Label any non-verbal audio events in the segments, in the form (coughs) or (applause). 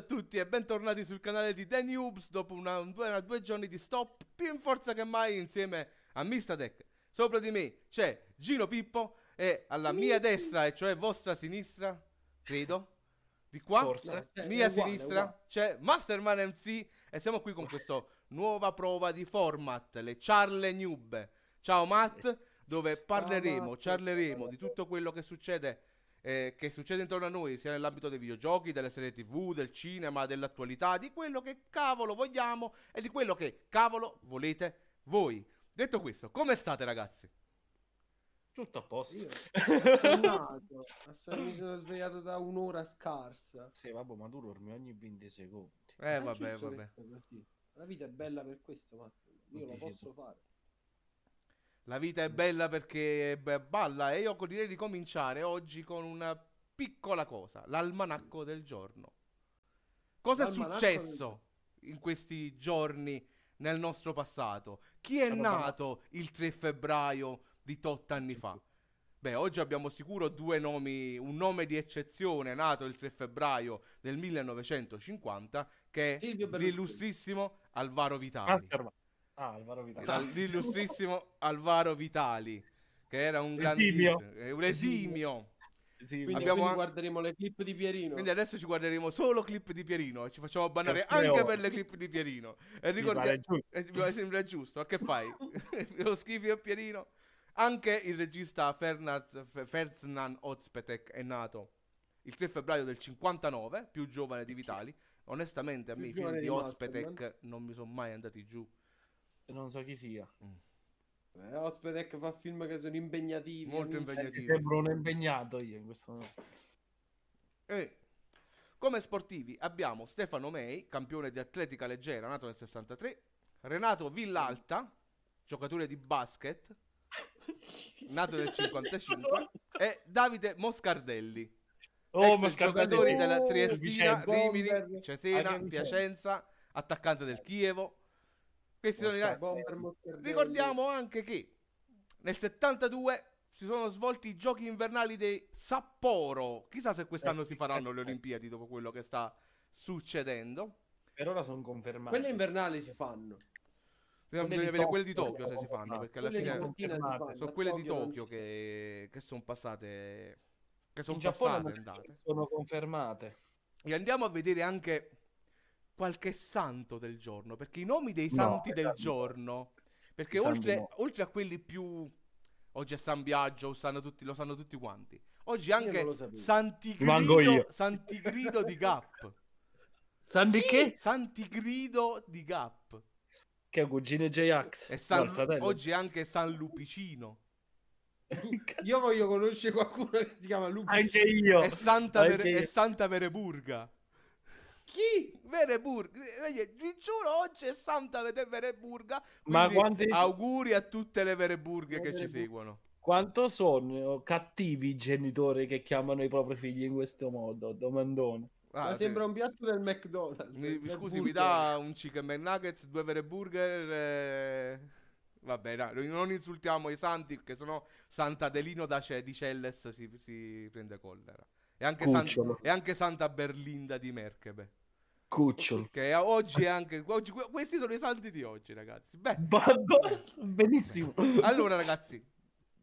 a tutti e bentornati sul canale di The Noobs dopo una, due, due giorni di stop più in forza che mai insieme a Mistatech. Sopra di me c'è Gino Pippo e alla mia destra, e cioè vostra sinistra, credo, di qua, Forse. Mia uguale, sinistra, uguale. c'è Masterman MC e siamo qui con questa nuova prova di format, le Charle Noob. Ciao Matt, dove parleremo, Matt. ciarleremo di tutto quello che succede eh, che succede intorno a noi, sia nell'ambito dei videogiochi, delle serie tv, del cinema, dell'attualità, di quello che cavolo vogliamo e di quello che cavolo volete voi. Detto questo, come state ragazzi? Tutto a posto. Io (laughs) Adesso mi sono svegliato da un'ora scarsa. Sì, vabbè, ma tu dormi ogni 20 secondi. Eh vabbè, vabbè. La vita è bella per questo, ma io lo posso fare. La vita è bella perché beh, balla e io direi di cominciare oggi con una piccola cosa, l'almanacco del giorno. Cosa è successo in questi giorni nel nostro passato? Chi è nato il 3 febbraio di tot anni fa? Beh, oggi abbiamo sicuro due nomi, un nome di eccezione nato il 3 febbraio del 1950 che è l'illustrissimo Alvaro Vitali. Masterman. Ah, Alvaro Vitale. Al- l'illustrissimo Alvaro Vitali, che era un Esimio. grandissimo, eh, un esimio. Sì, Quindi, Abbiamo quindi guarderemo le clip di Pierino. Quindi adesso ci guarderemo solo clip di Pierino e ci facciamo bannare anche per le clip di Pierino. E Mi ricordiamo, eh, mi sembra giusto, che fai? (laughs) Lo schifi a Pierino? Anche il regista Fernaz, Ferznan Ozpetek è nato il 3 febbraio del 59, più giovane di Vitali. Onestamente a me i film di Ozpetek non mi sono mai andati giù. Non so chi sia. Eh, Ospedec fa film che sono impegnativi. Molto amici. impegnativi. Sembro un impegnato io in questo momento. E come sportivi abbiamo Stefano May, campione di atletica leggera, nato nel 63, Renato Villalta, giocatore di basket, (laughs) nato nel 55, e Davide Moscardelli, Oh, ex giocatori della Oh, Triestina. Rimini. Cesena. Piacenza, attaccante del Chievo. Questi sono i. Bomber Moscardelli. Ricordiamo anche che nel 72 si sono svolti i giochi invernali di Sapporo. Chissà se quest'anno Eh, si faranno eh, le. Olimpiadi dopo quello che sta succedendo. Per ora sono confermati. Quelle invernali si fanno. Di vedere quelle di Tokyo, se si fanno, perché alla fine confermate. sono quelle di Tokyo che, che sono passate. Che sono In Giappone passate andate. sono confermate. E andiamo a vedere anche qualche santo del giorno, perché i nomi dei No, santi del esatto. giorno, perché oltre, no. oltre a quelli più... Oggi è San Biagio, lo sanno tutti, lo sanno tutti quanti. Oggi anche Santigrido. Santigrido di Gap. San di che? Santigrido di Gap. Che è cugine J-Ax. E San- No, oggi è anche San Lupicino. (laughs) Io voglio conoscere qualcuno che si chiama Lupi. Anche io. E Santa, Anche Vere- io. e Santa Vereburga. Chi? Vereburga, Vedi, vi giuro oggi è Santa Vede- Vereburga. Ma quanti- auguri a tutte le Vereburghe Le che ci seguono. Quanto sono cattivi i genitori che chiamano i propri figli in questo modo? Domandone. Ah, Ma sì. sembra un piatto del McDonald's. Mi- del scusi, mi burger. dà un chicken McNuggets, due Vereburger. Eh... Vabbè, dai, non insultiamo i santi perché sennò Sant'Adelino da Ce- di Celles si, si prende collera. E anche, San- e anche Santa Berlinda di Merkebe. Cucciolo. Che a- oggi è anche. Oggi, questi sono i santi di oggi, ragazzi. Beh, (laughs) Benissimo. allora, ragazzi,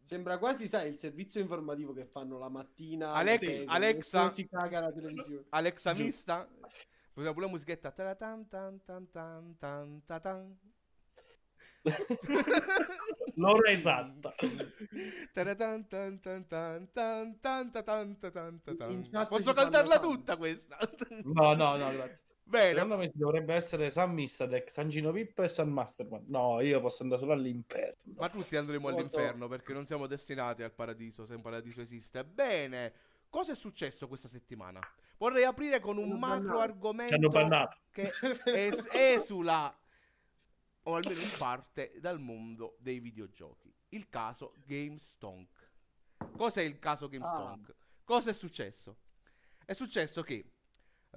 Sembra quasi, sai, il servizio informativo che fanno la mattina. Alex- sei, Alexa- Si caga la televisione. Alexa. Mista. Poi pure la musichetta. Tan tan tan tan ta tan. (laughs) L'ora esatta. Tan tan tan tan tan tan tan tan. Posso cantarla tutta questa? No, no, no, grazie. Bene. Secondo me dovrebbe essere San Mistadek, San Gino Pippo e San Masterman. No, io posso andare solo all'inferno. Ma tutti andremo Molto. all'inferno perché non siamo destinati al paradiso se un paradiso esiste. Bene. Cosa è successo questa settimana? Vorrei aprire con un macro argomento che es- esula o almeno in parte dal mondo dei videogiochi. Il caso GameStonk. Cos'è il caso GameStonk? Cosa è successo? È successo che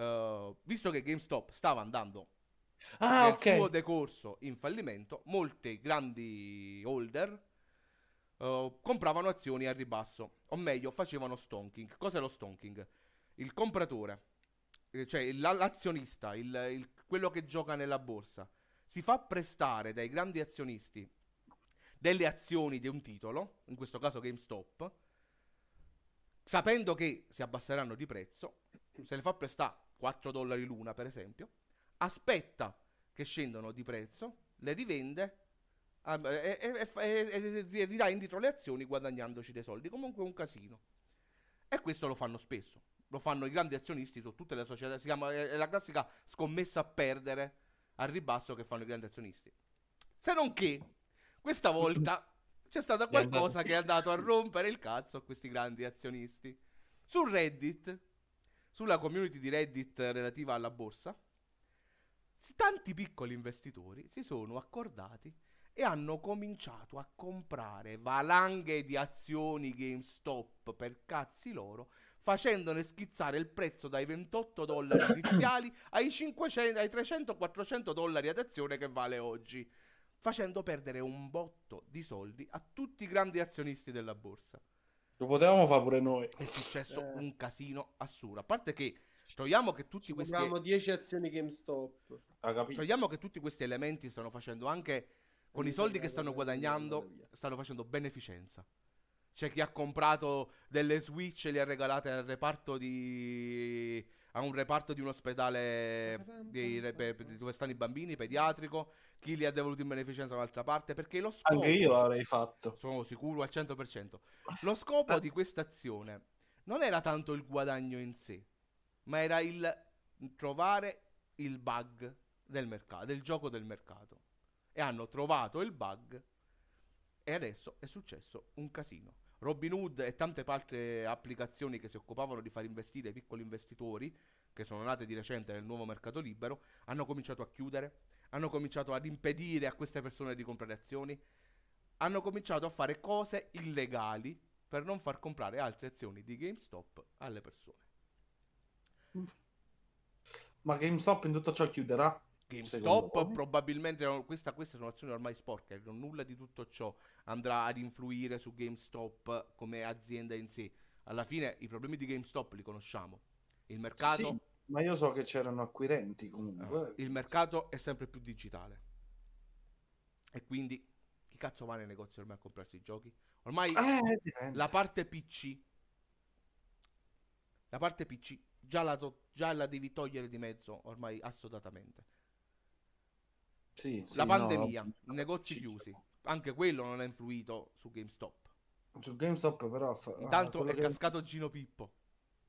eh, visto che GameStop stava andando Ah, nel ok. suo decorso in fallimento, molti grandi holder eh, compravano azioni a ribasso, o meglio, facevano stonking. Cos'è lo stonking? Il compratore eh, cioè l'azionista, il- il- quello che gioca nella borsa, si fa prestare dai grandi azionisti delle azioni di un titolo, in questo caso GameStop, sapendo che si abbasseranno di prezzo, se le fa prestare 4 dollari l'una, per esempio, aspetta che scendono di prezzo, le rivende ah, e, e- e- e- ridà indietro le azioni guadagnandoci dei soldi. Comunque è un casino. E questo lo fanno spesso. Lo fanno i grandi azionisti su tutte le società. Si chiama, è la classica scommessa a perdere al ribasso che fanno i grandi azionisti. Se non che, questa volta c'è stata andato- qualcosa che è andato a rompere il cazzo a questi grandi azionisti. Su Reddit, sulla community di Reddit relativa alla borsa, tanti piccoli investitori si sono accordati e hanno cominciato a comprare valanghe di azioni GameStop per cazzi loro, facendone schizzare il prezzo dai 28 dollari (coughs) iniziali ai, 500, ai 300-400 dollari ad azione che vale oggi, facendo perdere un botto di soldi a tutti i grandi azionisti della borsa. Lo potevamo fare pure noi. È successo Eh. un casino assurdo. A parte che troviamo che tutti Ci questi compriamo 10 azioni GameStop. Togliamo che tutti questi elementi stanno facendo anche con i mi soldi che stanno guadagnando, stanno facendo beneficenza. C'è chi ha comprato delle Switch e le ha regalate al reparto di a un reparto di un ospedale di- re- per- per- dove stanno i bambini, pediatrico, chi li ha devoluti in beneficenza da un'altra parte, perché lo scopo Anche io l'avrei fatto. sono sicuro al 100%. Lo scopo di questa azione non era tanto il guadagno in sé, ma era il trovare il bug del mercato, del gioco del mercato. E hanno trovato il bug e adesso è successo un casino. Robinhood e tante altre applicazioni che si occupavano di far investire i piccoli investitori, che sono nate di recente nel nuovo mercato libero, hanno cominciato a chiudere, hanno cominciato ad impedire a queste persone di comprare azioni, hanno cominciato a fare cose illegali per non far comprare altre azioni di GameStop alle persone. Ma GameStop in tutto ciò chiuderà? GameStop probabilmente no, questa- queste sono azioni ormai sporche, nulla di tutto ciò andrà ad influire su GameStop come azienda in sé. Alla fine i problemi di GameStop li conosciamo. Il mercato, Sì, ma io so che c'erano acquirenti comunque. il mercato è sempre più digitale. E quindi chi cazzo va nei negozi ormai a comprarsi i giochi? Ormai Eh, la parte PC la parte PC già la, to- già la devi togliere di mezzo ormai assodatamente. Sì, sì, la no, pandemia, no, i negozi sì, chiusi. Anche quello non ha influito su GameStop. Su GameStop però... fa- ah, Intanto quello è che- cascato Gino Pippo.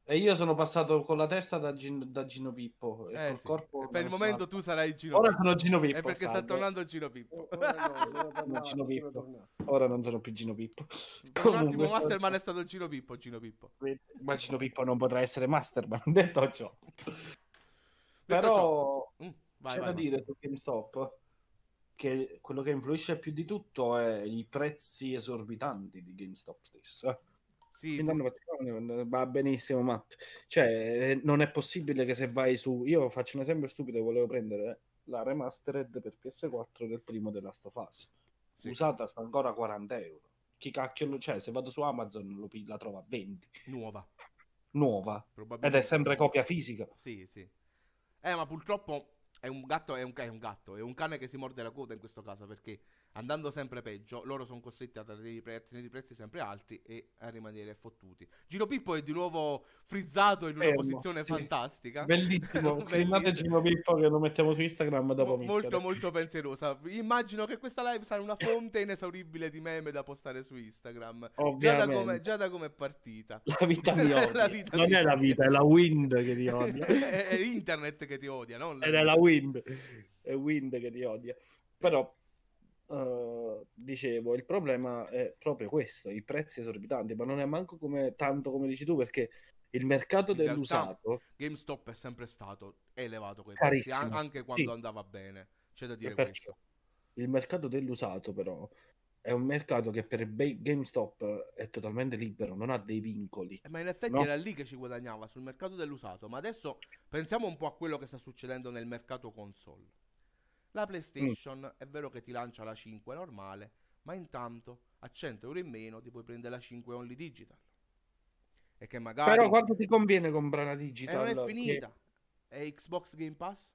E io sono passato con la testa da, Gin- da Gino Pippo. E Eh col sì. corpo E per il momento sono- tu sarai Gino Ora Pippo. sono Gino Pippo. È perché sta tornando Gino Pippo. Ora no, (laughs) tornato, Gino Pippo. Ora non sono più Gino Pippo. Per un attimo Masterman è stato Gino Pippo, Gino Pippo. Ma Gino Pippo non potrà essere Masterman, (laughs) detto ciò. Però Mm, vai, c'è vai, da dire su GameStop che quello che influisce più di tutto è i prezzi esorbitanti di GameStop stesso. eh. Sì, Quindi fatto- va benissimo, Matt. Cioè, eh, non è possibile che se vai su... Io faccio un esempio stupido, volevo prendere la remastered per PS4 del primo The Last of Us. sì, Usata sta ancora a 40 euro. Chi cacchio lo... Cioè, se vado su Amazon lo pi- la trovo a 20. nuova. Nuova. Ed è sempre copia fisica. Sì, sì. Eh, ma purtroppo è un gatto, è un, è un gatto, è un cane che si morde la coda in questo caso perché andando sempre peggio, loro sono costretti a tenere i, pre- a tenere i prezzi sempre alti e a rimanere fottuti. Giro Pippo è di nuovo frizzato in una Fermo, posizione sì. fantastica. Bellissimo. (laughs) Scrivete. Gino Pippo che lo mettiamo su Instagram dopo Mo- molto molto pensierosa. Immagino che questa live sarà una fonte inesauribile di meme da postare su Instagram. Già da Ovviamente. come, già da come è partita. La vita (laughs) mi odia. La vita non mi è la vita, è la wind che ti odia. (laughs) è, è internet che ti odia, non la Ed è la wind. È wind che ti odia. Però, eh, dicevo, il problema è proprio questo, i prezzi esorbitanti, ma non è manco come, tanto come dici tu, perché il mercato In dell'usato GameStop è sempre stato elevato coi prezzi, anche quando sì. andava bene. C'è da dire perciò, il mercato dell'usato però è un mercato che per GameStop è totalmente libero, non ha dei vincoli. Eh, Ma in effetti No. era lì che ci guadagnava sul mercato dell'usato. Ma adesso pensiamo un po' a quello che sta succedendo nel mercato console. La PlayStation è vero che ti lancia la 5 normale, ma intanto a 100 euro in meno ti puoi prendere la 5 only digital. E che magari Però quanto ti conviene comprare e digital? non è che- finita. e Xbox Game Pass?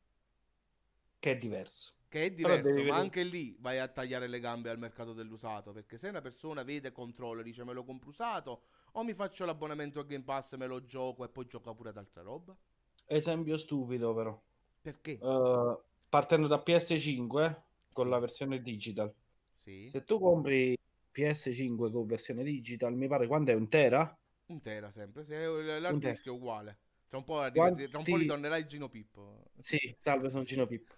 che è diverso. Che è diverso, ma vedere- anche lì vai a tagliare le gambe al mercato dell'usato. Perché se una persona vede controllo e dice me lo compro usato, o mi faccio l'abbonamento a Game Pass, me lo gioco e poi gioco pure ad altra roba. Esempio stupido però. Perché? Eh, partendo da PS5 con Sì. la versione digital. Sì, Se tu compri PS5 con versione digital, mi pare quanto è un tera? un tera sempre. Se l'hard Un tera. disk è uguale. Tra un po', Quanti- tra un po' ritornerai Gino Pippo. Sì, salve, sono Gino Pippo.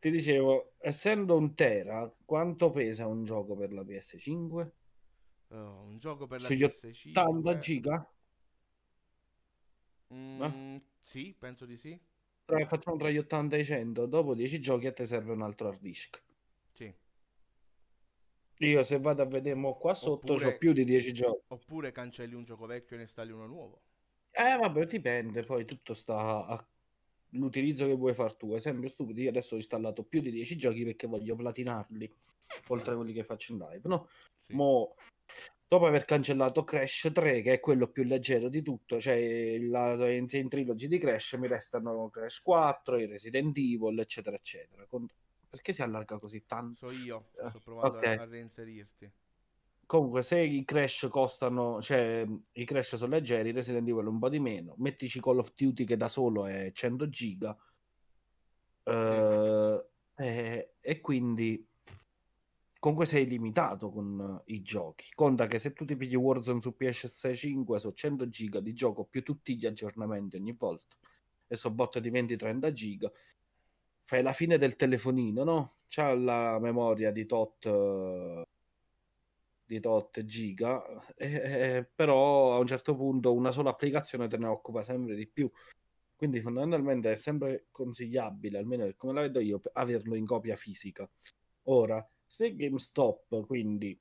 Ti dicevo, essendo un tera, quanto pesa un gioco per la PS5? Oh, un gioco per la Sugli PS5. 80 giga? Mm, Sì, penso di sì. Tra- facciamo tra gli 80 e i 100. Dopo 10 giochi a te serve un altro hard disk. Sì. Io se vado a vedere mo qua sotto Oppure- ho più di 10 giochi. Oppure cancelli un gioco vecchio e ne installi uno nuovo. Eh vabbè, dipende, poi tutto sta all'utilizzo che vuoi far tu. Esempio stupido, io adesso ho installato più di 10 giochi perché voglio platinarli, oltre a quelli che faccio in live, no? Sì. Mo, dopo aver cancellato Crash 3, che è quello più leggero di tutto, cioè la Insane Trilogy di Crash, mi restano Crash 4, i Resident Evil, eccetera, eccetera. Con- Perché si allarga così tanto? So io, Eh, sto provando ok. a, a reinserirti. Comunque, se i Crash costano, cioè i Crash sono leggeri, i Resident Evil un po' di meno, mettici Call of Duty che da solo è 100 giga. Eh, e, e quindi comunque sei limitato con eh, i giochi. Conta che se tu ti pigli Warzone su PS5 sono 100 giga di gioco più tutti gli aggiornamenti ogni volta e so botte di 20-30 giga. Fai la fine del telefonino, no? C'ha la memoria di tot eh, di tot giga, eh, eh, però a un certo punto una sola applicazione te ne occupa sempre di più. Quindi fondamentalmente è sempre consigliabile, almeno come la vedo io, averlo in copia fisica. Ora, se GameStop quindi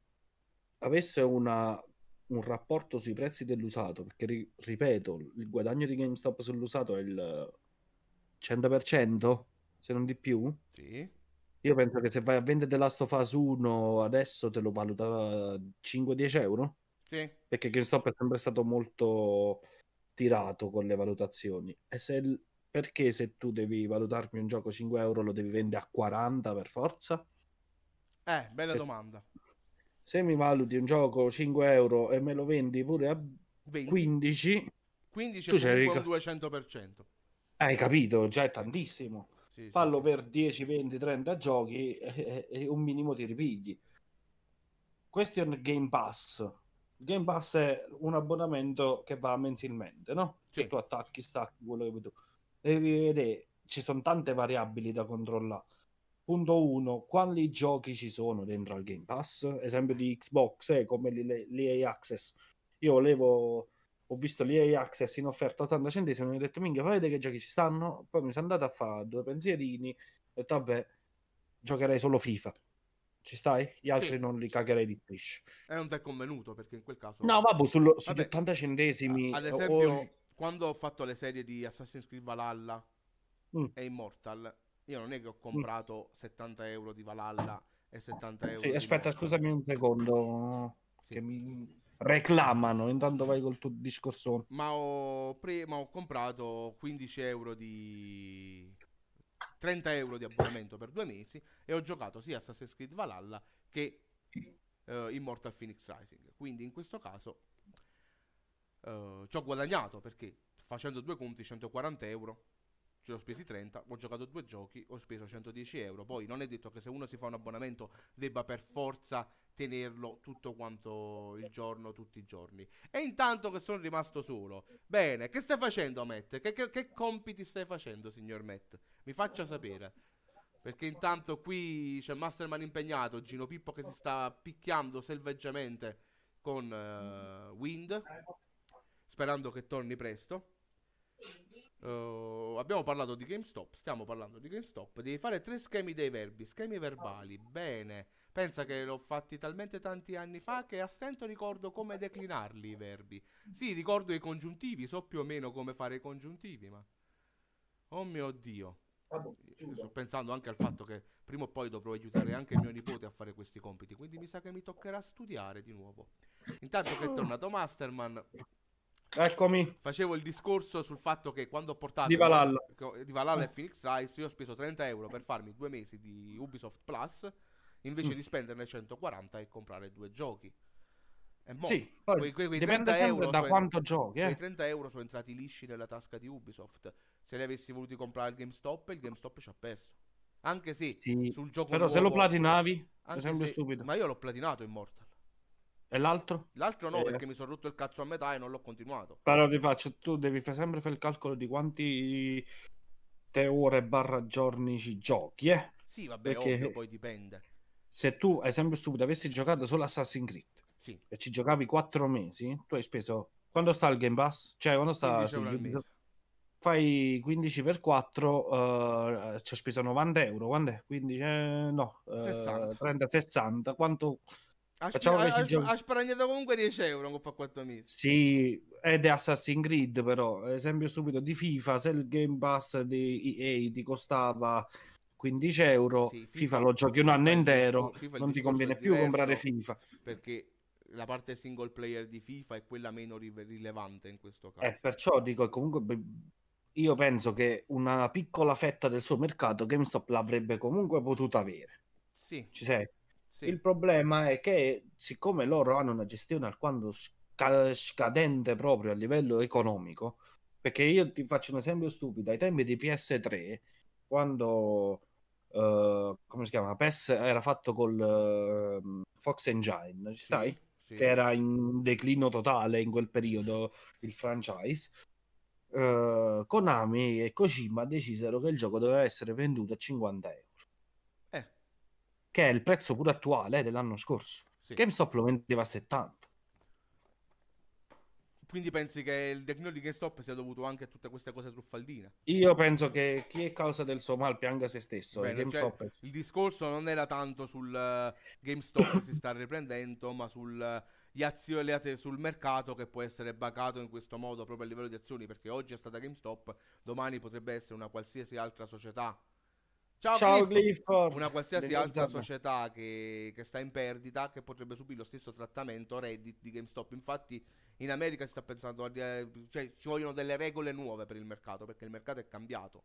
avesse una- un rapporto sui prezzi dell'usato, perché ri- ripeto, il guadagno di GameStop sull'usato è il 100%, se non di più, Sì. io penso che se vai a vendere The Last of Us 1 adesso te lo valuta 5-10 euro, Sì. perché GameStop è sempre stato molto tirato con le valutazioni. E se perché se tu devi valutarmi un gioco 5 euro lo devi vendere a 40 per forza? Eh, bella Se- domanda. Se mi valuti un gioco 5 euro e me lo vendi pure a 20. 15, 15 tu è c'eri comunque ca- un 200%. hai capito, già è tantissimo. Sì, sì, Fallo sì. per 10, 20, 30 giochi e, e un minimo ti ripigli. Question Game Pass. Game Pass è un abbonamento che va mensilmente, no? Sì. Tu attacchi, stacchi quello che vuoi tu. Devi vedere, ci sono tante variabili da controllare. Punto 1, quali giochi ci sono dentro al Game Pass? Esempio di Xbox, eh, come l'E- l'EA Access. Io volevo, ho visto l'EA Access in offerta a 80 centesimi e mi ho detto, minchia, fai vedere che giochi ci stanno. Poi mi sono andato a fare due pensierini e ho detto, vabbè, giocherei solo FIFA. Ci stai? Gli altri Sì. non li cagherei di striscio. E non ti è convenuto perché in quel caso... No, vabbè, sullo- sugli Vabbè, 80 centesimi. Ad o- esempio, quando ho fatto le serie di Assassin's Creed Valhalla Mm. e Immortal, io non è che ho comprato 70 euro di Valhalla e 70 euro Sì, aspetta, Immortal. scusami un secondo. Sì. Che mi reclamano. Intanto vai col tuo discorso. Ma ho, prima ho comprato 15 euro di... 30 euro di abbonamento per due mesi e ho giocato sia Assassin's Creed Valhalla che eh, Immortal Phoenix Rising. Quindi in questo caso eh, ci ho guadagnato perché facendo due conti 140 euro ci ho spesi 30, ho giocato due giochi, ho speso 110 euro. Poi non è detto che se uno si fa un abbonamento debba per forza tenerlo tutto quanto il giorno, tutti i giorni. E intanto che sono rimasto solo, bene, che stai facendo, Matt? Che, che- che compiti stai facendo, signor Matt? Mi faccia sapere. Perché intanto qui c'è Masterman impegnato, Gino Pippo che si sta picchiando selvaggiamente con eh, Wind, sperando che torni presto. Uh, abbiamo parlato di GameStop, stiamo parlando di GameStop. Devi fare tre schemi dei verbi, schemi verbali. Bene. Pensa che l'ho fatti talmente tanti anni fa che a stento ricordo come declinarli i verbi. Sì, ricordo i congiuntivi, so più o meno come fare i congiuntivi, ma... Oh mio Dio. Io Sto pensando anche al fatto che prima o poi dovrò aiutare anche mio nipote a fare questi compiti, quindi mi sa che mi toccherà studiare di nuovo. Intanto che è tornato Masterman, Eccomi. Facevo il discorso sul fatto che quando ho portato Di Valhalla. che- di Valhalla e Phoenix Rise io ho speso 30 euro per farmi due mesi di Ubisoft Plus invece Mm. di spenderne 140 e comprare due giochi. E mo, Sì, poi quei, quei- quei dipende 30 sempre euro da sono- quanto giochi, quei eh. 30 euro sono entrati lisci nella tasca di Ubisoft. Se li avessi voluti comprare il GameStop, il GameStop ci ha perso. Anche se Sì, sul gioco Però se lo nuovo- platinavi, è sempre se- stupido. Ma io l'ho platinato Immortal. E l'altro? L'altro no, Eh. perché mi sono rotto il cazzo a metà e non l'ho continuato. Però ti faccio, tu devi fare sempre fare il calcolo di quanti te ore barra giorni ci giochi, eh. Sì, vabbè, Perché- ovvio, poi dipende. Se tu, ad esempio stupido, avessi giocato solo Assassin's Creed Sì, e ci giocavi 4 mesi, tu hai speso... Quando sta il Game Pass? Cioè, quando sta... 15 su euro al Ubisoft? mese. Fai 15 per 4, eh, ci ho speso 90 euro. Quando è? 15, eh, no, eh, 60. 30, 60. Quanto? Ha, Facciamo ha- ha sparagliato comunque 10 euro non fa 4 mesi. Sì, ed è Assassin's Creed, però, esempio stupido di FIFA, se il Game Pass di EA ti costava 15 euro, Sì, FIFA, lo giochi un FIFA anno il intero, FIFA non ti conviene più comprare FIFA. Perché la parte single player di FIFA è quella meno rilevante in questo caso. Eh, perciò dico, comunque, io penso che una piccola fetta del suo mercato GameStop l'avrebbe comunque potuta avere. Sì, Ci sei? Sì. Il problema è che, siccome loro hanno una gestione alquanto sca- scadente proprio a livello economico, perché io ti faccio un esempio stupido, ai tempi di PS3, quando eh, come si chiama? PES era fatto col eh, Fox Engine, ci stai? sì. Che era in declino totale in quel periodo il franchise. eh, Konami e Kojima decisero che il gioco doveva essere venduto a 50 euro, che è il prezzo pure attuale eh, dell'anno scorso. sì. GameStop lo vendeva a 70. Quindi pensi che il declino di GameStop sia dovuto anche a tutte queste cose truffaldine? Io penso che chi è causa del suo mal pianga se stesso. Bene, cioè, GameStop è- il discorso non era tanto sul eh, GameStop che (coughs) si sta riprendendo, ma sul, eh, gli azio- le azie- sul mercato che può essere bacato in questo modo proprio a livello di azioni, perché oggi è stata GameStop, domani potrebbe essere una qualsiasi altra società. Ciao, Ciao Cliff! Clifford. Una qualsiasi Benvenuto altra società che, che sta in perdita che potrebbe subire lo stesso trattamento Reddit di GameStop. Infatti, in America si sta pensando, eh, cioè ci vogliono delle regole nuove per il mercato perché il mercato è cambiato.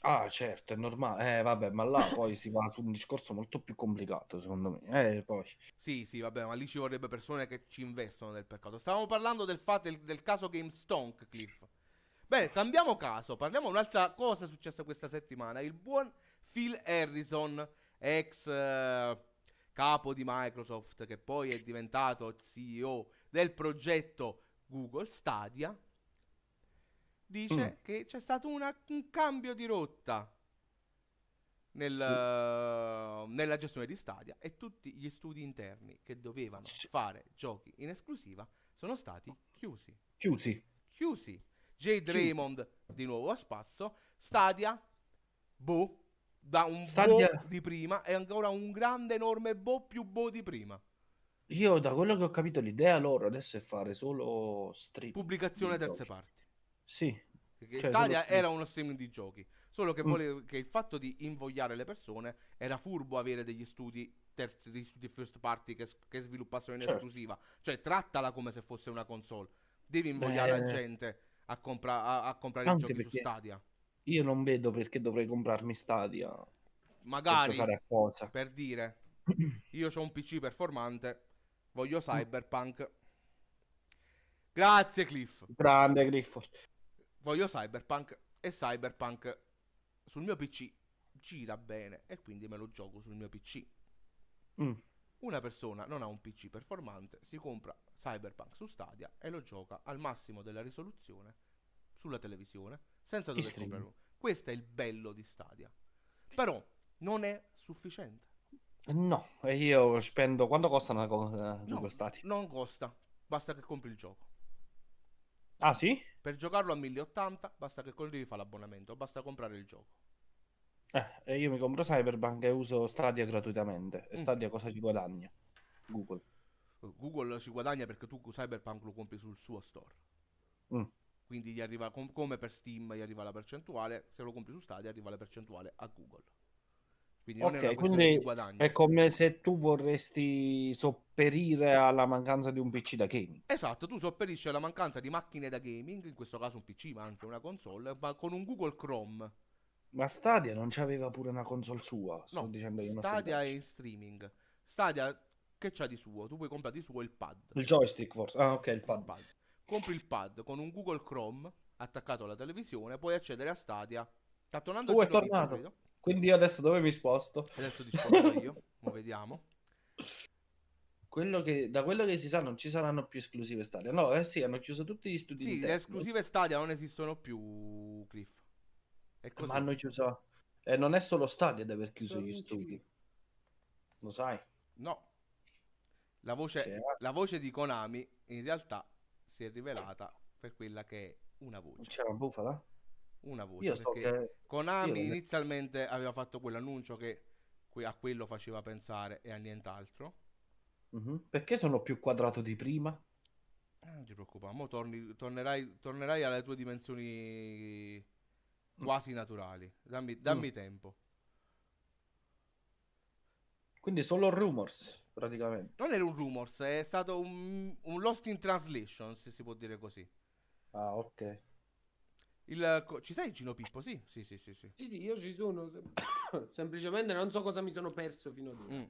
Ah, certo, è normale. Eh, vabbè, ma là (coughs) poi si va su un discorso molto più complicato, secondo me. Eh, poi. Sì, sì, vabbè, ma lì ci vorrebbe persone che ci investono nel mercato. Stavamo parlando del, fatto, del, del caso GameStonk, Cliff. Bene, cambiamo caso, parliamo di un'altra cosa successa questa settimana. Il buon Phil Harrison, ex eh, capo di Microsoft, che poi è diventato CEO del progetto Google Stadia, dice Mm. che c'è stato una- un cambio di rotta nel, Sì. eh, nella gestione di Stadia e tutti gli studi interni che dovevano Sì. fare giochi in esclusiva sono stati chiusi. Chiusi. Chiusi. Jade. Raymond di nuovo a spasso. Stadia, boh, da un Stadia- boh di prima e ancora un grande enorme boh più boh di prima. Io, da quello che ho capito, l'idea loro adesso è fare solo stream. Pubblicazione terze giochi. parti. Sì, Perché Cioè, Stadia era uno streaming di giochi. Solo che, Mm. voleva, che il fatto di invogliare le persone era furbo avere degli studi terzi, degli studi first party che, che sviluppassero in Certo. esclusiva. Cioè, trattala come se fosse una console. Devi invogliare la Beh, gente a, compra- a- a comprare i Anche giochi su perché- Stadia. Io non vedo perché dovrei comprarmi Stadia per Magari, cosa. per dire, io ho un PC performante, voglio Cyberpunk. Grazie Cliff. Grande Clifford. Voglio Cyberpunk e Cyberpunk sul mio PC gira bene e quindi me lo gioco sul mio PC. Mm. Una persona non ha un PC performante, si compra Cyberpunk su Stadia e lo gioca al massimo della risoluzione sulla televisione senza dover comprare un- Questo è il bello di Stadia. Però non è sufficiente. No, e io spendo... Quanto costa una cosa No, Google Stadia? non costa, basta che compri il gioco. Ah, sì? Per giocarlo a 1080 basta che devi fare l'abbonamento, basta comprare il gioco. Eh, e io mi compro Cyberpunk e uso Stadia gratuitamente. E Mm. Stadia cosa ci guadagna? Google. Google ci guadagna perché tu Cyberpunk lo compri sul suo store. Mm. Quindi gli arriva com- come per Steam gli arriva la percentuale, se lo compri su Stadia arriva la percentuale a Google. Quindi non è Ok, una quindi di guadagno. È come se tu vorresti sopperire alla mancanza di un PC da gaming. Esatto, tu sopperisci alla mancanza di macchine da gaming, in questo caso un PC, ma anche una console, ma con un Google Chrome. Ma Stadia non c'aveva pure una console sua, sto No, dicendo io Stadia è in streaming. Stadia che c'ha di suo? Tu puoi comprare di suo il pad. Il joystick forse. Ah, ok, il Il pad. Compri il pad con un Google Chrome attaccato alla televisione, puoi accedere a Stadia. Sta tornando Oh, è tornato. credo. Quindi io adesso dove mi sposto? Adesso ti sposto io, (laughs) mo vediamo. Quello che, da quello che si sa non ci saranno più esclusive Stadia. No, eh sì, hanno chiuso tutti gli studi Sì, le esclusive Stadia non esistono più, Cliff. È così. Ma hanno chiuso... E non è solo Stadia ad aver chiuso Sono gli studi. Lo sai? No. La voce, la voce di Konami in realtà si è rivelata per quella che è una voce. C'era una bufala? Una voce. Io so che... Konami io- inizialmente aveva fatto quell'annuncio che a quello faceva pensare e a nient'altro. Mhm. Perché sono più quadrato di prima? Eh, Non ti preoccupare, mo torni- tornerai, tornerai alle tue dimensioni quasi naturali. Dammi, dammi Mm. tempo. Quindi solo rumors, praticamente. Non era un rumors, è stato un, un lost in translation, se si può dire così. Ah, ok. Il, ci sei Gino Pippo? Sì, sì, sì, sì. sì. Sì, sì, io ci sono. sem- (coughs) Semplicemente non so cosa mi sono perso fino ad ora. Mm.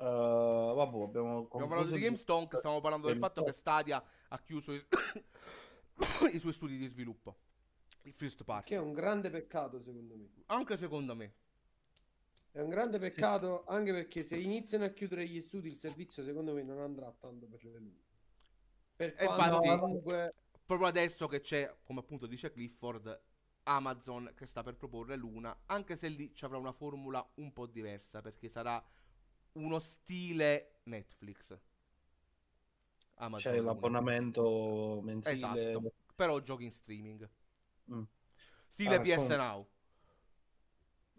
Uh, vabbè, abbiamo Abbiamo parlato di il- GameStonk, stiamo parlando del fatto che. Stadia ha chiuso i, (coughs) i suoi studi di sviluppo. Il first party. Che è un grande peccato, secondo me. Anche secondo me. È un grande peccato anche perché se iniziano a chiudere gli studi, il servizio, secondo me, non andrà tanto per le lunghe. Per E quanto infatti- comunque Proprio adesso che c'è, come appunto dice Clifford, Amazon che sta per proporre Luna, anche se lì ci avrà una formula un po' diversa, perché sarà uno stile Netflix. Amazon C'è Luna. l'abbonamento mensile. Esatto, però giochi in streaming. Mm. Stile Ah, PS come- Now.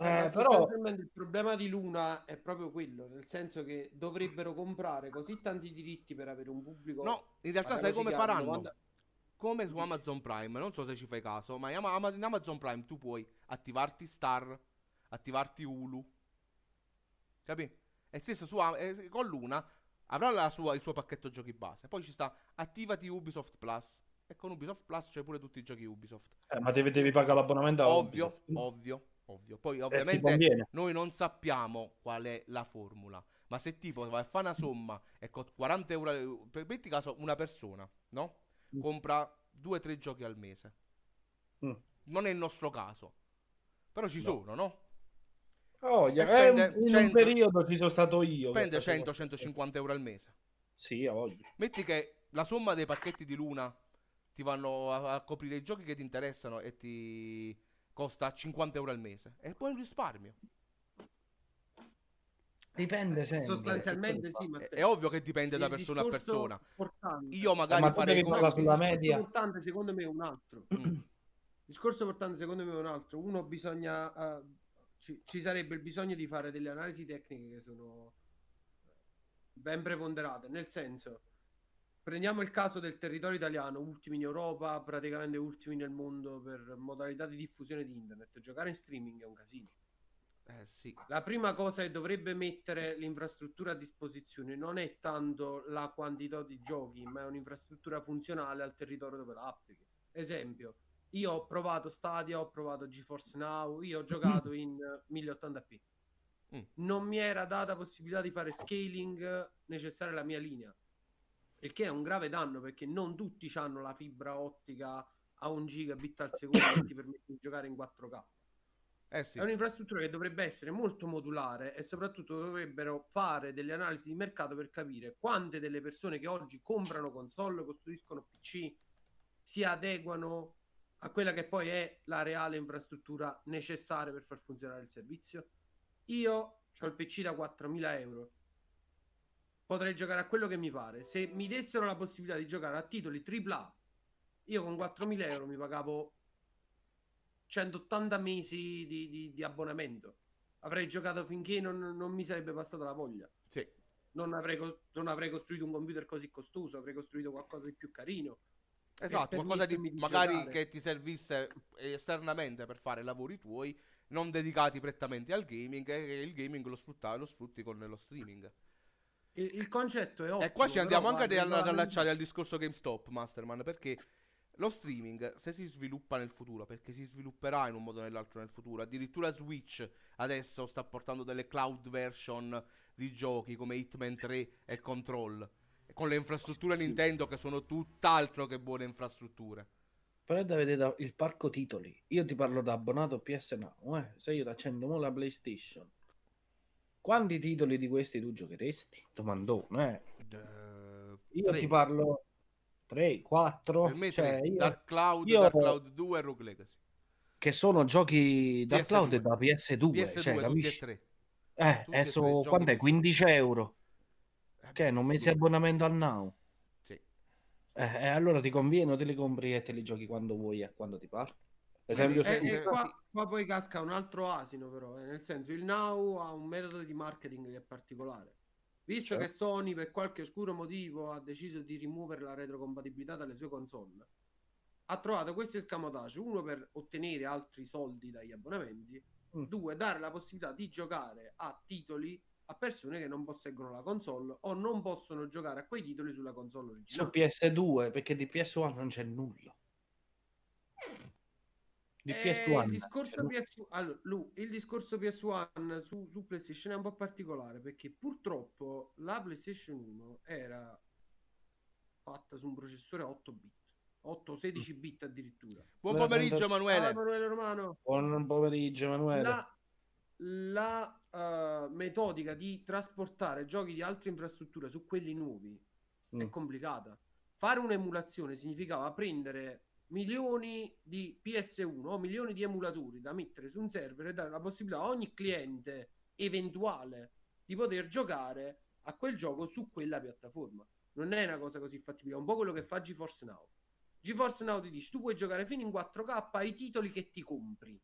Eh, però il problema di Luna è proprio quello, nel senso che dovrebbero comprare così tanti diritti per avere un pubblico. No, in realtà sai come faranno? 90 Come su Amazon Prime, non so se ci fai caso, ma in Ama- Ama- in Amazon Prime tu puoi attivarti Star, attivarti Hulu. Capi? E stesso su eh, con Luna avrà la sua- il suo pacchetto giochi base. Poi ci sta attivati Ubisoft Plus. E con Ubisoft Plus c'è pure tutti i giochi Ubisoft. eh, ma devi, devi pagare l'abbonamento a Ovvio, Ubisoft. ovvio, ovvio. Poi Eh, ovviamente noi non sappiamo qual è la formula. Ma se tipo vai a fare una somma e con 40 euro, per metti caso una persona, no? Mm. Compra 2-3 giochi al mese. Mm. Non è il nostro caso. Però ci No. sono, no? Oh, E eh, in un 100 periodo ci sono stato io. Spende facevo- 100-150 euro al mese. Sì, a voglia. Metti che la somma dei pacchetti di Luna ti vanno a, a coprire i giochi che ti interessano e ti costa 50 euro al mese. E poi un risparmio. Dipende sempre. Sostanzialmente sì, ma È, è ovvio che dipende da persona a persona. portante- Io magari Eh, ma farei come... parlare sulla media. portante secondo me è un altro. Mm. Il discorso portante secondo me è un altro. Uno bisogna eh, ci, ci sarebbe il bisogno di fare delle analisi tecniche che sono ben preponderate, nel senso prendiamo il caso del territorio italiano, ultimi in Europa, praticamente ultimi nel mondo per modalità di diffusione di internet. Giocare in streaming è un casino. Eh sì. La prima cosa che dovrebbe mettere l'infrastruttura a disposizione non è tanto la quantità di giochi, ma è un'infrastruttura funzionale al territorio dove la applichi. Esempio, io ho provato Stadia, ho provato GeForce Now, io ho giocato in eh, 1080p. Mm. Non mi era data possibilità di fare scaling necessaria alla mia linea, il che è un grave danno perché non tutti hanno la fibra ottica a un gigabit al secondo (coughs) che ti permette di giocare in 4K. Eh sì. È un'infrastruttura che dovrebbe essere molto modulare e soprattutto dovrebbero fare delle analisi di mercato per capire quante delle persone che oggi comprano console, costruiscono PC, si adeguano a quella che poi è la reale infrastruttura necessaria per far funzionare il servizio. Io ho il PC da 4.000 euro. Potrei giocare a quello che mi pare. Se mi dessero la possibilità di giocare a titoli AAA, io con 4.000 euro mi pagavo 180 mesi di, di- di abbonamento. Avrei giocato finché non, non mi sarebbe passata la voglia. Sì. Non avrei, non avrei costruito un computer così costoso, avrei costruito qualcosa di più carino. Esatto, qualcosa di di magari giocare. che ti servisse esternamente per fare lavori tuoi non dedicati prettamente al gaming e il gaming lo, sfrutta, lo sfrutti con lo streaming. Il, il concetto è ottimo. E qua ci andiamo anche ad allacciare al discorso GameStop, Masterman, perché lo streaming, se si sviluppa nel futuro, perché si svilupperà in un modo o nell'altro nel futuro, addirittura Switch adesso sta portando delle cloud version di giochi come Hitman 3 e Control, con le infrastrutture Sì. Nintendo che sono tutt'altro che buone infrastrutture. Però è da vedere il parco titoli. Io ti parlo da abbonato PS Now, eh. Se io ti accendo mo la PlayStation, quanti titoli di questi tu giocheresti? Domandone, eh. Eh, Io tre. ti parlo 3, 4, Per me cioè io- Dark Cloud, io- Dark Cloud 2 e Rogue Legacy. che sono giochi da PS2. cloud e da PS2, PS2 cioè, tutti e capisci? Eh, tutti e e tre so, giochi quant'è? PS2. 15 euro? Eh, Che non mesi sì. abbonamento al Now? Sì. Eh, e allora ti conviene o te li compri e te li giochi quando vuoi e quando ti pare? Esempio, Eh, E, tu- eh, e qua, qua poi casca un altro asino, però. eh, Nel senso, il Now ha un metodo di marketing che è particolare. Visto Cioè? che Sony, per qualche oscuro motivo, ha deciso di rimuovere la retrocompatibilità dalle sue console, ha trovato questi escamotage: uno per ottenere altri soldi dagli abbonamenti, Mm. due, dare la possibilità di giocare a titoli a persone che non posseggono la console o non possono giocare a quei titoli sulla console su originale. PS2 perché di PS1 non c'è nulla. Di Eh, PS1 il discorso nulla. PS... allora, Lu, il discorso PS1 su, su PlayStation è un po' particolare perché purtroppo la PlayStation 1 era fatta su un processore 8 bit, 8 16 bit addirittura. Buon pomeriggio, prendo- Ah, Emanuele. Emanuele Romano. Buon pomeriggio Emanuele. La, la, eh, metodica di trasportare giochi di altre infrastrutture su quelli nuovi è Mm. complicata. Fare un'emulazione significava prendere milioni di PS1 o milioni di emulatori da mettere su un server e dare la possibilità a ogni cliente eventuale di poter giocare a quel gioco su quella piattaforma. Non è una cosa così fattibile, è un po' quello che fa GeForce Now. GeForce Now ti dice tu puoi giocare fino in 4K ai titoli che ti compri.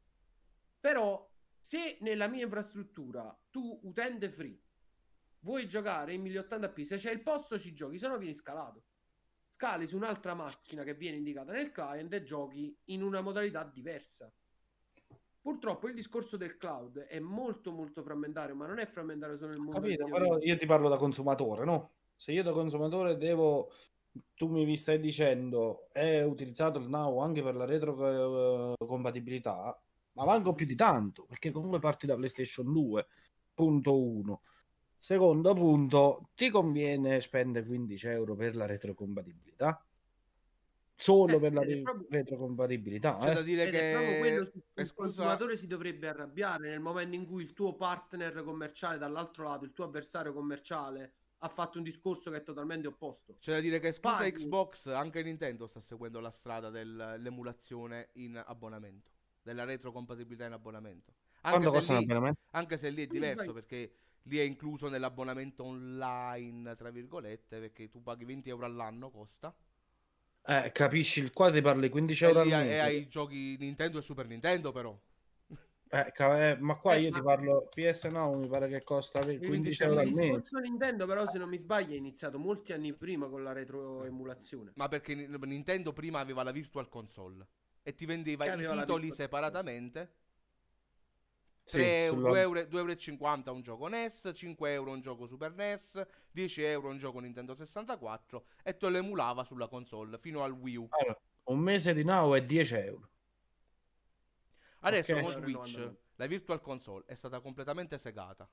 Però se nella mia infrastruttura tu utente free vuoi giocare in 1080p, se c'è il posto ci giochi, se no vieni scalato. Scali su un'altra macchina che viene indicata nel client e giochi in una modalità diversa. Purtroppo il discorso del cloud è molto molto frammentario, ma non è frammentario solo nel mondo Capito, però io ti parlo da consumatore, no? Se io da consumatore devo, tu mi stai dicendo, è utilizzato il Now anche per la retrocompatibilità, ma manco più di tanto, perché comunque parti da PlayStation 2, punto 1. Secondo punto, ti conviene spendere 15 euro per la retrocompatibilità? Solo Eh, per la re- proprio- retrocompatibilità, C'è eh? da dire Ed è proprio quello che su cui il consumatore si dovrebbe arrabbiare nel momento in cui il tuo partner commerciale dall'altro lato, il tuo avversario commerciale, ha fatto un discorso che è totalmente opposto. C'è da dire che esclusa Paghi. Xbox, anche Nintendo sta seguendo la strada dell'emulazione in abbonamento, della retrocompatibilità in abbonamento. Anche se, lì, abbonamento? anche se lì è diverso vai- perché lì è incluso nell'abbonamento online, tra virgolette, perché tu paghi 20 euro all'anno, costa. Eh, capisci, il qua ti parli 15 E euro al lì mese. e hai giochi Nintendo e Super Nintendo però. Eh, eh, ma qua Eh, io ma- ti parlo PS Now mi pare che costa Il- 15 euro al mese. Nintendo, però, se non mi sbaglio, è iniziato molti anni prima con la retroemulazione. Ma perché Ni- Nintendo prima aveva la Virtual Console e ti vendeva Che i titoli separatamente. Sì, 3 euro, sulla- 2 euro, 2,50 euro un gioco NES, 5 euro un gioco Super NES, 10 euro un gioco Nintendo 64 e te lo emulava sulla console fino al Wii U. Allora, un mese di Now è 10 euro. Adesso ok. con Switch 99. la Virtual Console è stata completamente segata.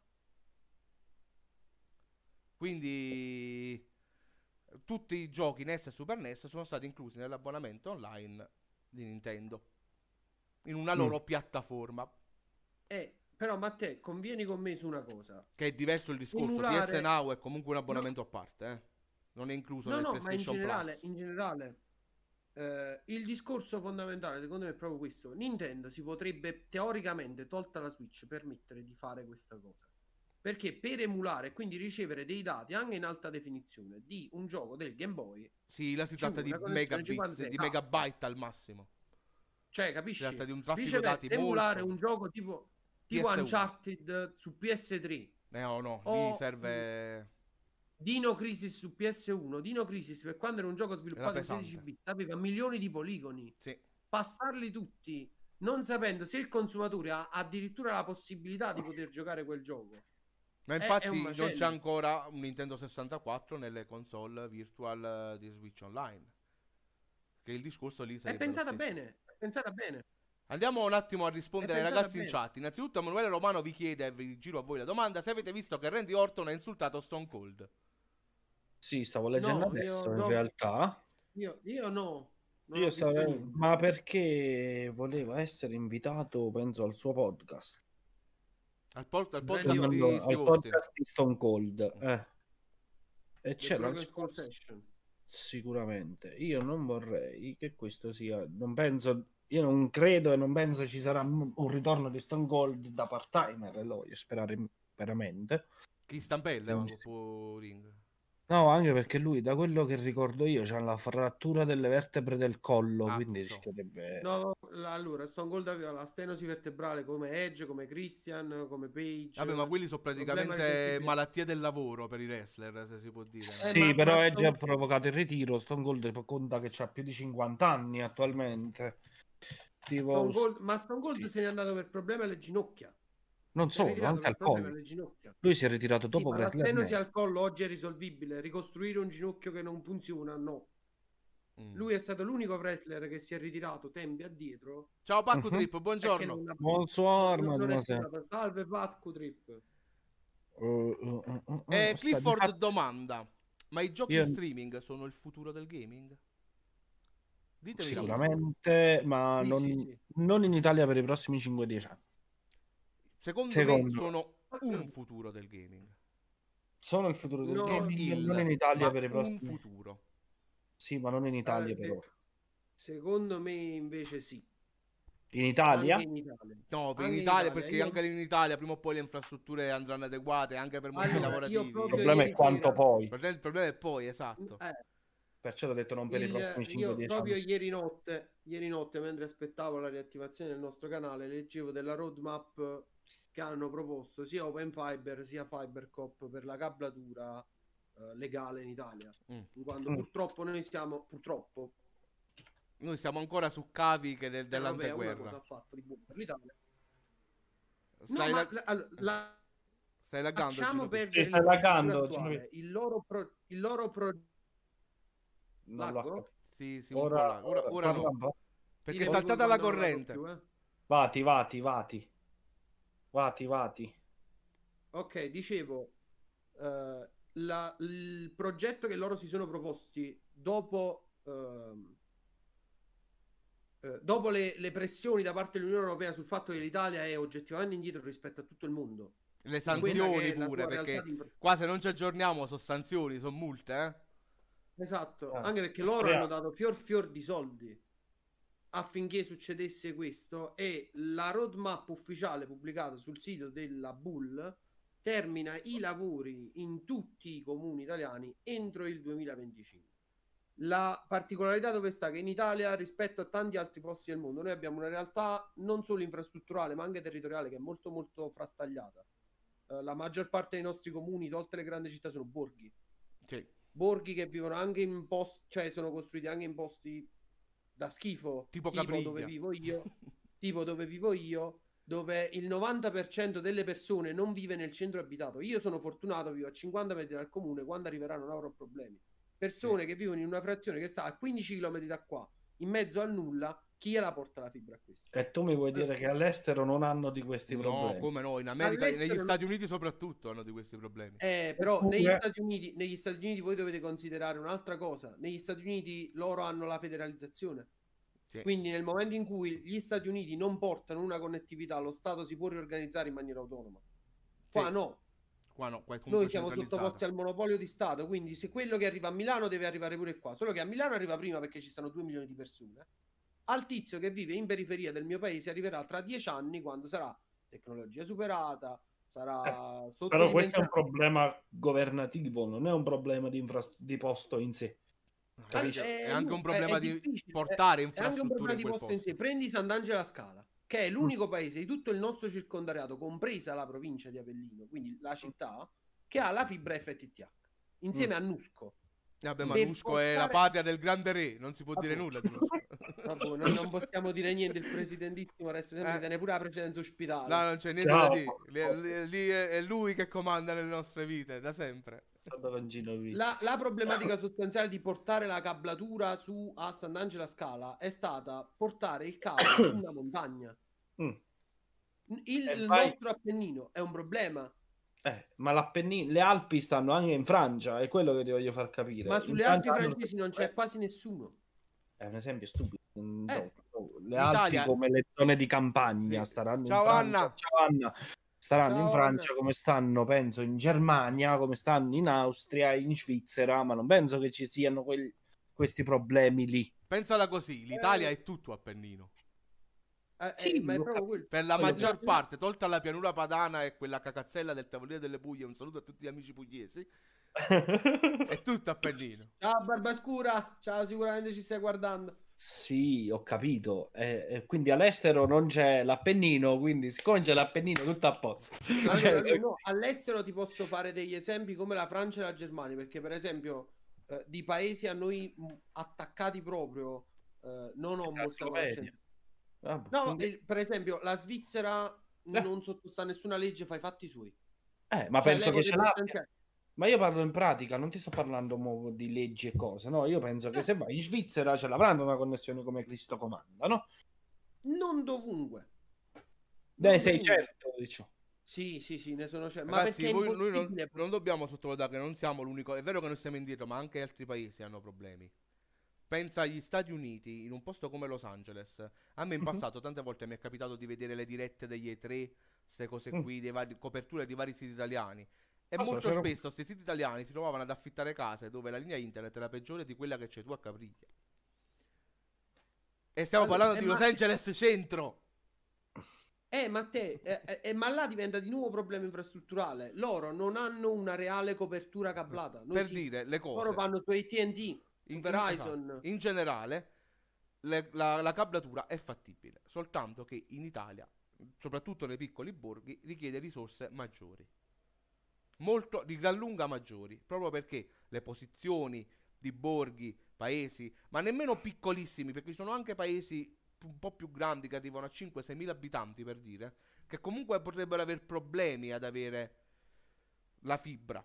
Quindi tutti i giochi NES e Super NES sono stati inclusi nell'abbonamento online di Nintendo in una Mm. loro piattaforma. Eh, però, Matteo, convieni con me su una cosa. Che è diverso il discorso. Emulare- PS Now è comunque un abbonamento a parte, eh. Non è incluso No, nel no, ma in PlayStation generale, Plus. in generale eh, il discorso fondamentale secondo me è proprio questo. Nintendo si potrebbe teoricamente, tolta la Switch, permettere di fare questa cosa. Perché per emulare e quindi ricevere dei dati anche in alta definizione di un gioco del Game Boy, Sì, là si tratta di megabit, 56K. di megabyte al massimo. cioè Si capisci? tratta di un traffico Viceversa, dati emulare molto... un gioco tipo, tipo PS1. Uncharted su PS3, Eh, no, no, o- lì serve... Dino Crisis su PS1, Dino Crisis per quando era un gioco sviluppato in pesante. 16 bit aveva milioni di poligoni. Sì. Passarli tutti non sapendo se il consumatore ha addirittura la possibilità di poter giocare quel gioco. Ma È- è infatti un non c'è ancora un Nintendo 64 nelle console virtual eh, di Switch Online. Che il discorso lì È sarebbe lo pensata bene, è pensata bene. Andiamo un attimo a rispondere ai ragazzi in chat. Innanzitutto Emanuele Romano vi chiede, e vi giro a voi la domanda, se avete visto che Randy Orton ha insultato Stone Cold. Sì, stavo leggendo No, adesso io in no. realtà. Io, io no. Io stavo-. Ma perché voleva essere invitato, penso, al suo podcast. Al, pod- al podcast Orton. di Al podcast di Stone Cold. eh. E c'è la. Sicuramente. Io non vorrei che questo sia. Non penso. Io non credo e non penso ci sarà un ritorno di Stone Cold da part-timer. e Lo voglio sperare veramente. Chi stampelle Mm. ma dopo ring. No, anche perché lui, da quello che ricordo io, c'ha la frattura delle vertebre del collo. Quindi Cazzo. rischierebbe. No, allora, Stone Cold aveva la stenosi vertebrale come Edge, come Christian, come Page. Vabbè, ma quelli sono praticamente malattie del lavoro per i wrestler, se si può dire. Sì, ma- però ma Edge ha provocato il ritiro. Stone Cold conta che ha più di 50 anni attualmente. Tipo, Stone Cold- ma Stone Cold sì. se n'è andato per problemi alle ginocchia. non Si solo, anche al collo. Lui si è ritirato Sì, dopo ma la Wrestler stenosi Man. al collo oggi è risolvibile. Ricostruire un ginocchio che non funziona, no. Mm. Lui è stato l'unico wrestler che si è ritirato tempi addietro. Ciao Pacco Mhm. Trip, buongiorno. non ha- Bonsoir, non- non è mademoiselle. stato. Salve Patco Trip. Uh, uh, uh, uh, Eh, sta di Clifford fatto- domanda: Ma i giochi Io- in streaming sono il futuro del gaming? Ditemi. Sicuramente, ma Sì, non, sì, sì. non in Italia per i prossimi 5-10 anni. Secondo, Secondo. me sono un futuro del gaming. Sono il futuro del No, gaming, Il, non in Italia per i un prossimi. futuro. Sì, ma non in Italia Allora, per se- ora. Secondo me invece sì. In Italia? Anche in Italia. No, in in Italia, perché io- anche in Italia prima o poi le infrastrutture andranno adeguate anche per motivi Allora, lavorativi. Il problema è quanto sera- poi. Il problema- il problema è poi, esatto. Eh, Perciò ho detto non per i il- prossimi io 5-10 proprio anni. ieri notte, ieri notte, mentre aspettavo la riattivazione del nostro canale, leggevo della roadmap che hanno proposto sia Open Fiber sia FiberCop per la cablatura eh, legale in Italia. Mm. Quando Mm. purtroppo noi siamo, purtroppo, Noi siamo ancora su cavi che del- l'Europea una cosa dell'anteguerra. ha fatto di buono per l'Italia. No, Stai, ma la- la- la- stai laggando. lasciamo Gino? perdere Sì, stai laggando, il loro pro- il loro pro- Non capito. Sì, sì, un Ora. Ora, ora parla no. Perché è saltata la corrente. più, eh. Vati, vati, vati. Vati, vati. Ok, dicevo, eh, la- il progetto che loro si sono proposti dopo, eh, dopo le, le pressioni da parte dell'Unione Europea sul fatto che l'Italia è oggettivamente indietro rispetto a tutto il mondo. Le sanzioni pure, perché qua se non ci aggiorniamo sono sanzioni, sono multe, eh. Esatto, Ah. anche perché loro hanno dato fior fior di soldi affinché succedesse questo e la roadmap ufficiale pubblicata sul sito della Bull termina i lavori in tutti i comuni italiani entro il 2025. La particolarità dove sta che in Italia rispetto a tanti altri posti del mondo noi abbiamo una realtà non solo infrastrutturale ma anche territoriale che è molto molto frastagliata. Eh, la maggior parte dei nostri comuni, tolte le grandi città, sono borghi Sì. Borghi che vivono anche in posti, cioè sono costruiti anche in posti da schifo, Tipo Capriglia. dove vivo io, (laughs) tipo dove vivo io, dove il 90% delle persone non vive nel centro abitato. Io sono fortunato, vivo a 50 metri dal comune, quando arriveranno non avrò problemi. Persone che vivono in una frazione che sta a 15 km da qua, in mezzo al nulla, chi gliela porta la fibra a questi? E tu mi vuoi dire che all'estero non hanno di questi No, problemi? come no, in America, All'estero negli non- Stati Uniti soprattutto hanno di questi problemi. Eh, però Oppure- negli Stati, Uniti, negli Stati Uniti voi dovete considerare un'altra cosa. Negli Stati Uniti loro hanno la federalizzazione. Sì. Quindi nel momento in cui gli Stati Uniti non portano una connettività, lo Stato si può riorganizzare in maniera autonoma. Qua Sì. no, Qua no, qua noi siamo sottoposti al monopolio di Stato, quindi se quello che arriva a Milano deve arrivare pure qua, solo che a Milano arriva prima perché ci stanno 2 milioni di persone. Al tizio che vive in periferia del mio paese arriverà tra 10 anni quando sarà tecnologia superata, sarà sotto Però questo è un problema governativo, non è un problema di, infras- di posto in sé. Capisci? Eh, È anche un problema è- è di portare È anche un infrastrutture problema in posto in posto. sé. Prendi Sant'Angelo Scala, che è l'unico paese di tutto il nostro circondariato, compresa la provincia di Avellino, quindi la città, che ha la fibra FTTH, insieme a Nusco. Vabbè, ma per Nusco è la portare- patria del grande re, non si può dire nulla di Nusco. (laughs) Vabbè, non, non possiamo dire niente, il presidentissimo resta sempre, Eh. tiene pure la precedenza ospitale. No, non c'è niente Ciao. da dire. Lì, lì- lì è, lui che comanda le nostre vite, da sempre. La, la problematica sostanziale di portare la cablatura su a Sant'Angela Scala è stata portare il cavo su una montagna. Mm. Il, E il vai- nostro Appennino è un problema, Eh, ma l'Appennino, le Alpi stanno anche in Francia, è quello che ti voglio far capire. ma sulle Alpi francesi non c'è quasi nessuno. È un esempio stupido. Mm, Eh. Le Alpi come le zone di campagna Sì. staranno Ciao, in Francia. Anna. Ciao Anna. Staranno Ciao, in Francia Anna. come stanno, penso, in Germania, come stanno in Austria, in Svizzera, ma non penso che ci siano quel- questi problemi lì. Pensala così, l'Italia è tutto Appennino. Eh, Sì, eh, ma è lo proprio cap- quello. Per la maggior parte, tolta la pianura padana e quella cacazzella del Tavoliere delle Puglie, un saluto a tutti gli amici pugliesi, (laughs) è tutto Appennino. Ciao Barbascura, ciao, sicuramente ci stai guardando. Sì, ho capito. E, e quindi all'estero non c'è l'Appennino, quindi siccome c'è l'Appennino tutto a posto. (laughs) Allora, Cioè, no, all'estero ti posso fare degli esempi come la Francia e la Germania, perché per esempio eh, di paesi a noi mh, attaccati proprio eh, non ho Questa molta Slovenia. conoscenza. vabbè, No, quindi- il- per esempio la Svizzera Eh. non sottostà a nessuna legge, fa i fatti suoi. eh, ma Cioè, penso che ce l'abbia. Ma io parlo in pratica, non ti sto parlando di leggi e cose, no? Io penso che se vai in Svizzera ce l'avranno una connessione come Cristo comanda, no? Non dovunque. Beh, sei certo, diciamo. Sì, sì, sì, ne sono certo. Ma Ragazzi, perché è voi- noi non, non dobbiamo sottovalutare che non siamo l'unico. È vero che noi siamo indietro, ma anche altri paesi hanno problemi. Pensa agli Stati Uniti, in un posto come Los Angeles. A me in Mhm. passato tante volte mi è capitato di vedere le dirette degli E3, queste cose Mm. qui, dei vari, coperture di vari siti italiani. E Ah, so, molto c'era- spesso questi siti italiani si trovavano ad affittare case dove la linea internet era peggiore di quella che c'è tu a Capriglia. E stiamo Allora, parlando eh, di Los ma- Angeles centro. Eh, ma te, eh, eh, eh, ma là diventa di nuovo problema infrastrutturale. Loro non hanno una reale copertura cablata. Per sì. dire le cose. Loro vanno su AT&T, In- Verizon. In generale, le- la, la cablatura è fattibile, soltanto che in Italia, soprattutto nei piccoli borghi, richiede risorse maggiori. Molto, di gran lunga maggiori, proprio perché le posizioni di borghi, paesi, ma nemmeno piccolissimi, perché ci sono anche paesi un po' più grandi che arrivano a 5-6 mila abitanti, per dire, che comunque potrebbero avere problemi ad avere la fibra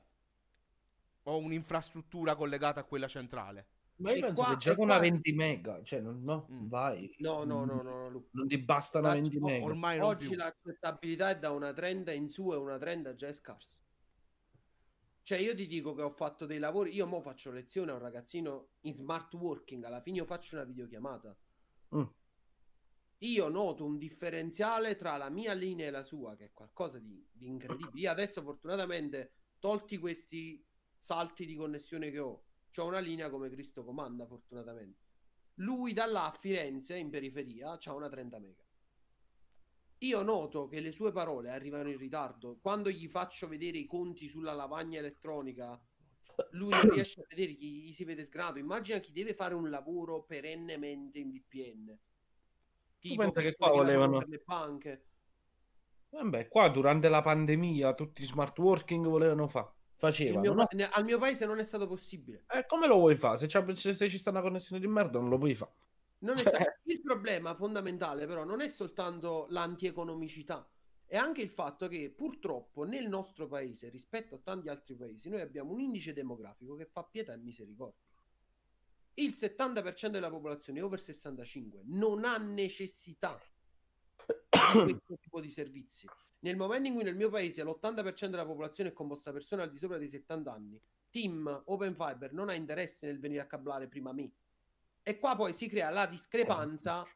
o un'infrastruttura collegata a quella centrale. Ma io E penso qua- che già con una qua- 20 mega, cioè, no, no, Mm. vai. No, no, no, Non- no, no, Lu. Non ti basta una Ma 20 tipo, mega. Ormai non Oggi più. l'accettabilità è da una 30 in su e una 30 già è scarsa. Cioè io ti dico che ho fatto dei lavori, io mo faccio lezione a un ragazzino in smart working, alla fine io faccio una videochiamata. Mm. Io noto un differenziale tra la mia linea e la sua, che è qualcosa di, di incredibile. Io adesso fortunatamente, tolti questi salti di connessione che ho, ho una linea come Cristo comanda, fortunatamente. Lui da là a Firenze, in periferia, ha una 30 mega. Io noto che le sue parole arrivano in ritardo. Quando gli faccio vedere i conti sulla lavagna elettronica, lui non riesce a vedere, gli, gli si vede sgranato. Immagina chi deve fare un lavoro perennemente in VPN. Tipo pensa che qua volevano- le banche. Vabbè, qua durante la pandemia tutti i smart working volevano fare. Facevano, mio no? pa- al mio paese non è stato possibile. Eh, come lo vuoi fare? Se, se- se ci sta una connessione di merda non lo puoi fare. Cioè- Il problema fondamentale, però, non è soltanto l'antieconomicità, è anche il fatto che purtroppo nel nostro paese, rispetto a tanti altri paesi, noi abbiamo un indice demografico che fa pietà e misericordia. Il 70% della popolazione over 65 non ha necessità di (coughs) questo tipo di servizi. Nel momento in cui nel mio paese l'80% della popolazione è composta da persone al di sopra dei 70 anni, Team Open Fiber non ha interesse nel venire a cablare prima me. E qua poi si crea la discrepanza.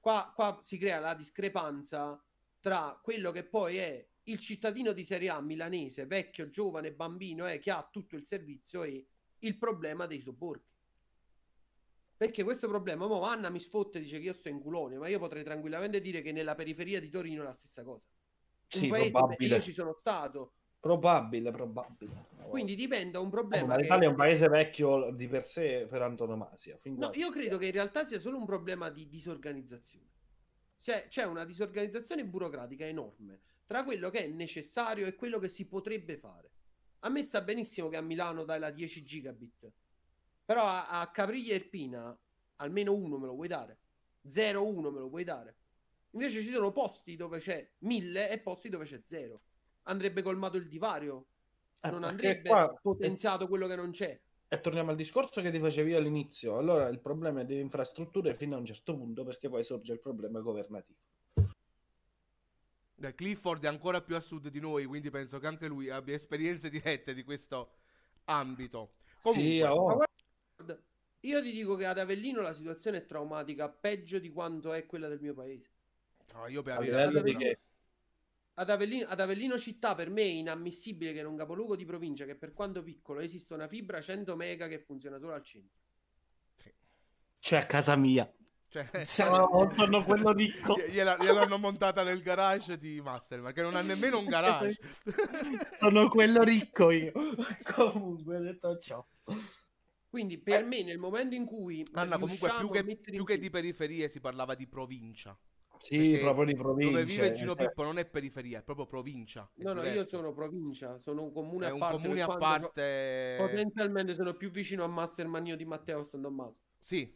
Qua, qua si crea la discrepanza tra quello che poi è il cittadino di serie A milanese, vecchio, giovane, bambino, eh, che ha tutto il servizio e il problema dei sobborghi. Perché questo problema, mo Anna mi sfotte e dice che io sto in culone, ma io potrei tranquillamente dire che nella periferia di Torino è la stessa cosa. Un Sì, paese, probabile. io ci sono stato, Probabile, probabile. quindi diventa un Eh, problema. ma che- l'Italia è un paese vecchio di per sé per antonomasia. No, io credo che in realtà sia solo un problema di disorganizzazione. Cioè, c'è una disorganizzazione burocratica enorme tra quello che è necessario e quello che si potrebbe fare. A me sta benissimo che a Milano dai la 10 gigabit, però a, a Capriglia e Irpina almeno uno me lo vuoi dare. 0-1 me lo puoi dare. Invece ci sono posti dove c'è 1000 e posti dove c'è 0. Andrebbe colmato il divario. Eh, Non andrebbe qua- potenziato quello che non c'è. E torniamo al discorso che ti facevi io all'inizio. Allora il problema è delle infrastrutture fino a un certo punto, perché poi sorge il problema governativo. Eh, Clifford è ancora più a sud di noi, quindi penso che anche lui abbia esperienze dirette di questo ambito. Comunque, Sì, oh. Guarda, io ti dico che ad Avellino la situazione è traumatica, peggio di quanto è quella del mio paese. no, io per A Ad Avellino, ad Avellino città per me è inammissibile che in un capoluogo di provincia che per quanto piccolo esista una fibra 100 mega che funziona solo al centro. Cioè a casa mia. cioè, (laughs) No, sono quello ricco. gli- gliela- gliel'hanno montata nel garage di Master, perché non ha nemmeno un garage. (laughs) sono quello ricco io. (laughs) Comunque, detto ciò. Quindi per me nel momento in cui Anna, comunque più che, più che di periferie si parlava di provincia. Sì, proprio di provincia. Dove vive Gino cioè. Pippo non è periferia, è proprio provincia. è No, no, io sono provincia, sono un comune È a un parte. comune per a parte. Potenzialmente sono più vicino a Masterman io di Matteo San Tommaso. Sì,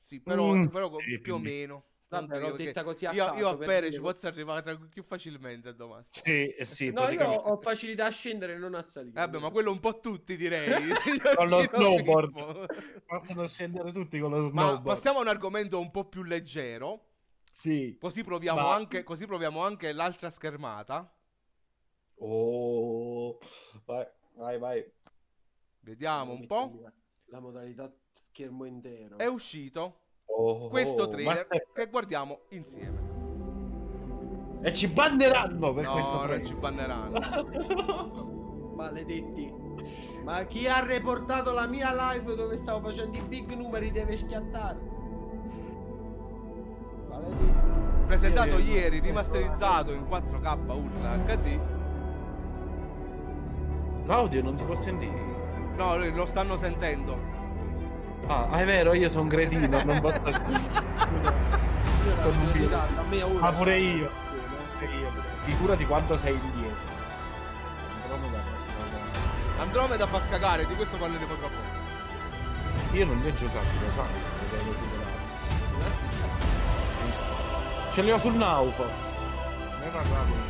sì, però, Mm, però sì, più o meno. Vabbè, l'ho detta così a Io, caso, io a per Pere ci posso arrivare più facilmente a Domani. Sì, eh sì, No, io ho facilità a scendere e non a salire. Vabbè, ma quello un po' tutti direi. (laughs) (laughs) Con lo snowboard. Possono scendere tutti con lo Ma snowboard. passiamo a un argomento un po' più leggero. Sì. Così proviamo, Ma- anche, così proviamo anche l'altra schermata. Oh, vai, vai, vai. Vediamo un po'. La modalità schermo intero. È uscito Oh, questo trailer ma- che guardiamo insieme. E ci banneranno per no, questo trailer. ci banneranno. (laughs) Maledetti. Ma chi ha reportato la mia live dove stavo facendo i big numeri deve schiattare. Presentato Ieri- ieri, rimasterizzato in 4K Ultra HD. L'audio non si può sentire. No, lo stanno sentendo. Ah, ah, è vero, io sono un cretino, non posso... (laughs) Io Sono un figlio. verità, a me ora- Ah, pure io. Figurati quanto sei indietro. Andromeda fa cagare. Andromeda fa cagare, di questo parleremo tra poco. Io non li ho giocati, lo sai. Ce li ho sul forse. Ne parlavo.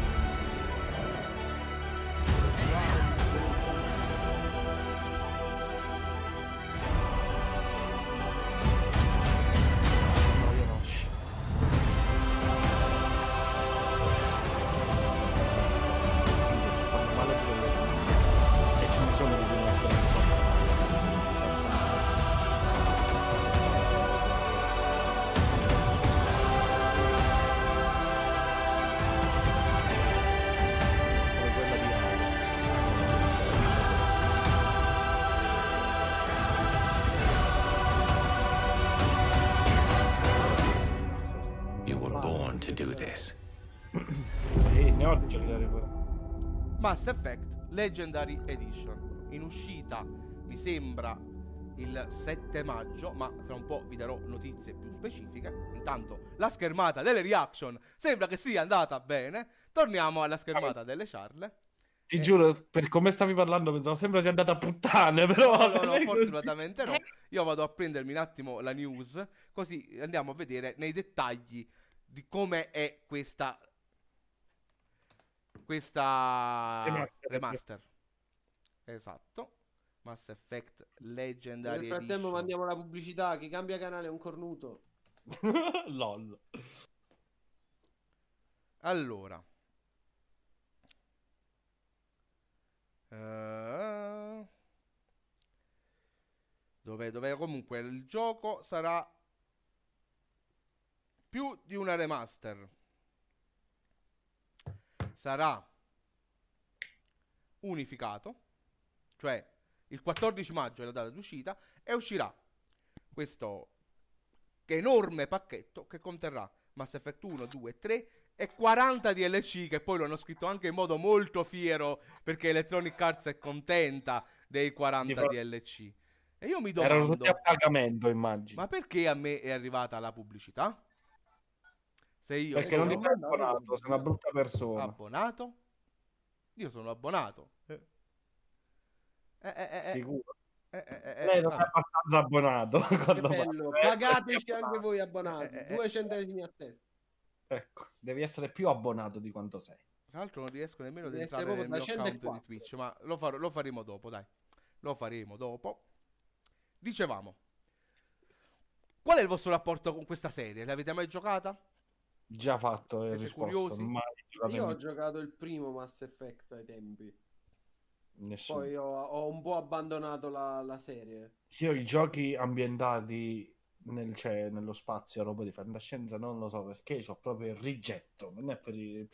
Mass Effect Legendary Edition. In uscita, mi sembra, il 7 maggio, ma tra un po' vi darò notizie più specifiche. Intanto, la schermata delle reaction sembra che sia andata bene. Torniamo alla schermata delle ciarle. Ti Eh. giuro, per come stavi parlando pensavo sembra sia andata a puttane, (laughs) però... No, no, no, fortunatamente no. Io vado a prendermi un attimo la news, così andiamo a vedere nei dettagli di come è questa questa Remaster. remaster. Esatto. Mass Effect Nel Legendary frattempo Edition. mandiamo la pubblicità. Chi cambia canale è un cornuto. (laughs) LOL. Allora. Eh, Dove, dove comunque il gioco sarà più di una remaster. Sarà unificato, cioè il 14 maggio è la data d'uscita e uscirà questo enorme pacchetto che conterrà Mass Effect 1, 2, 3 e 40 DLC che poi lo hanno scritto anche in modo molto fiero perché Electronic Arts è contenta dei 40 Di fa- DLC. E io mi Erano domando, tutti a pagamento, immagino. ma perché a me è arrivata la pubblicità? Se io Perché non sono ti sei abbonato, sei una brutta persona. abbonato, io sono abbonato. Eh, eh, eh, eh, Sicuro. Eh, eh, eh, Lei non ah, è abbastanza abbonato. (laughs) Pagateci anche voi abbonati, Eh, eh, due centesimi a testa. Ecco, devi essere più abbonato di quanto sei. Tra l'altro non riesco nemmeno ad entrare nel mio account di 104. Twitch, ma lo, farò- lo faremo dopo, dai. Lo faremo dopo. Dicevamo, qual è il vostro rapporto con questa serie? L'avete mai giocata? Già fatto e Siete risposto. curiosi? mai Io ho giocato il primo Mass Effect ai tempi, Nessuno. poi ho, ho un po' abbandonato la, la serie. Io i giochi ambientati nel- cioè, nello spazio, roba di fantascienza, non lo so perché ho proprio il rigetto. Non è per i-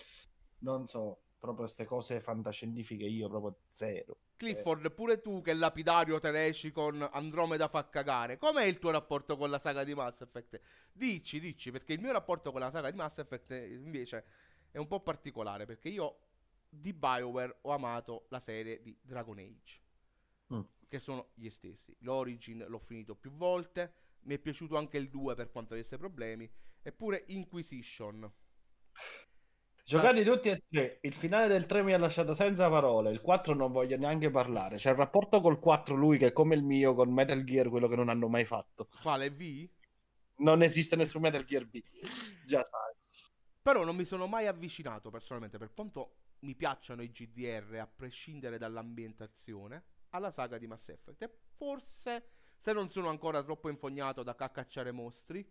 non so, proprio queste cose fantascientifiche io proprio zero. Clifford, pure tu che lapidario te ne esci con Andromeda fa cagare. Com'è il tuo rapporto con la saga di Mass Effect? Dici, dici, perché il mio rapporto con la saga di Mass Effect eh, invece è un po' particolare, perché io di BioWare ho amato la serie di Dragon Age, Mm. che sono gli stessi. L'Origin l'ho finito più volte, mi è piaciuto anche il 2 per quanto avesse problemi, eppure Inquisition. Giocati tutti e tre, il finale del 3 mi ha lasciato senza parole, il 4 non voglio neanche parlare. C'è il rapporto col 4 lui che è come il mio con Metal Gear, quello che non hanno mai fatto. Quale V? Non esiste nessun Metal Gear B. Già sai. Però non mi sono mai avvicinato personalmente, per quanto mi piacciono i GDR, a prescindere dall'ambientazione, alla saga di Mass Effect. E forse, se non sono ancora troppo infognato da cacciare mostri,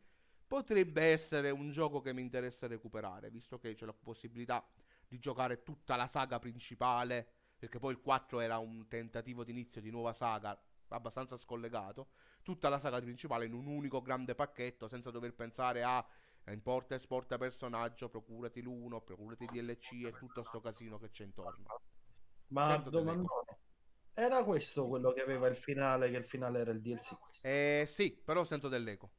potrebbe essere un gioco che mi interessa recuperare, visto che c'è la possibilità di giocare tutta la saga principale, perché poi il 4 era un tentativo di inizio di nuova saga abbastanza scollegato, tutta la saga principale in un unico grande pacchetto senza dover pensare a eh, importa e esporta personaggio, procurati l'uno, procurati DLC e tutto sto casino che c'è intorno. Ma Sento domandone. Era questo quello che aveva il finale, che il finale era il DLC? Eh sì, però sento dell'eco.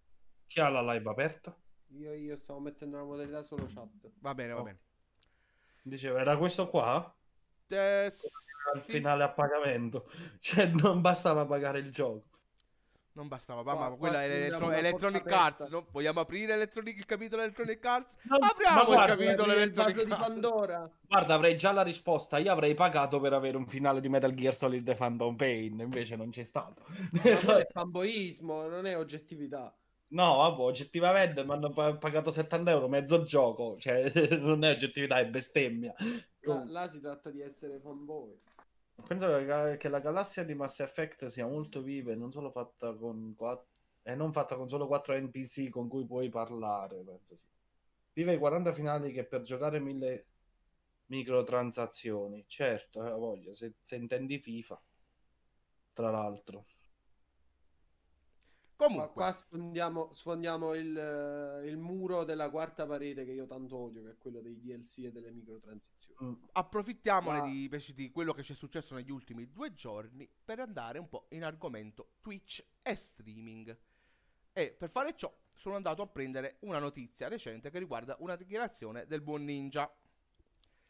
Chi ha la live aperta? Io, io stavo mettendo la modalità solo chat. Va bene, va Oh. bene. Diceva, era questo qua? Eh, Era il sì, finale a pagamento. (laughs) Cioè, non bastava pagare il gioco. non bastava, ma, Qua- ma quella è elettro- una Electronic porta Arts, aperta. no? Vogliamo aprire Electronic- il capitolo Electronic Arts? Apriamo ma il guarda, capitolo Aprire il Electronic vaso di Arts. Pandora. Guarda, avrei già la risposta. Io avrei pagato per avere un finale di Metal Gear Solid The Phantom Pain, invece non c'è stato. Ma quello è (laughs) fanboismo, non è oggettività. No, vabbè, oggettivamente mi hanno pa- pagato 70 euro mezzo gioco. Cioè, (laughs) non è oggettività, è bestemmia. Là, là si tratta di essere fanboy. Penso che, che la galassia di Mass Effect sia molto viva e non solo fatta con quattro, e non fatta con solo 4 NPC con cui puoi parlare, penso sì. Vive i 40 finali che per giocare mille microtransazioni. Certo, eh, voglio, se, se intendi FIFA. Tra l'altro. Qua, Comunque, qua sfondiamo, sfondiamo il, eh, il muro della quarta parete che io tanto odio, che è quello dei DLC e delle microtransazioni. Mm. approfittiamone Ma- di, di quello che ci è successo negli ultimi due giorni per andare un po' in argomento Twitch e streaming. E per fare ciò sono andato a prendere una notizia recente che riguarda una dichiarazione del buon Ninja.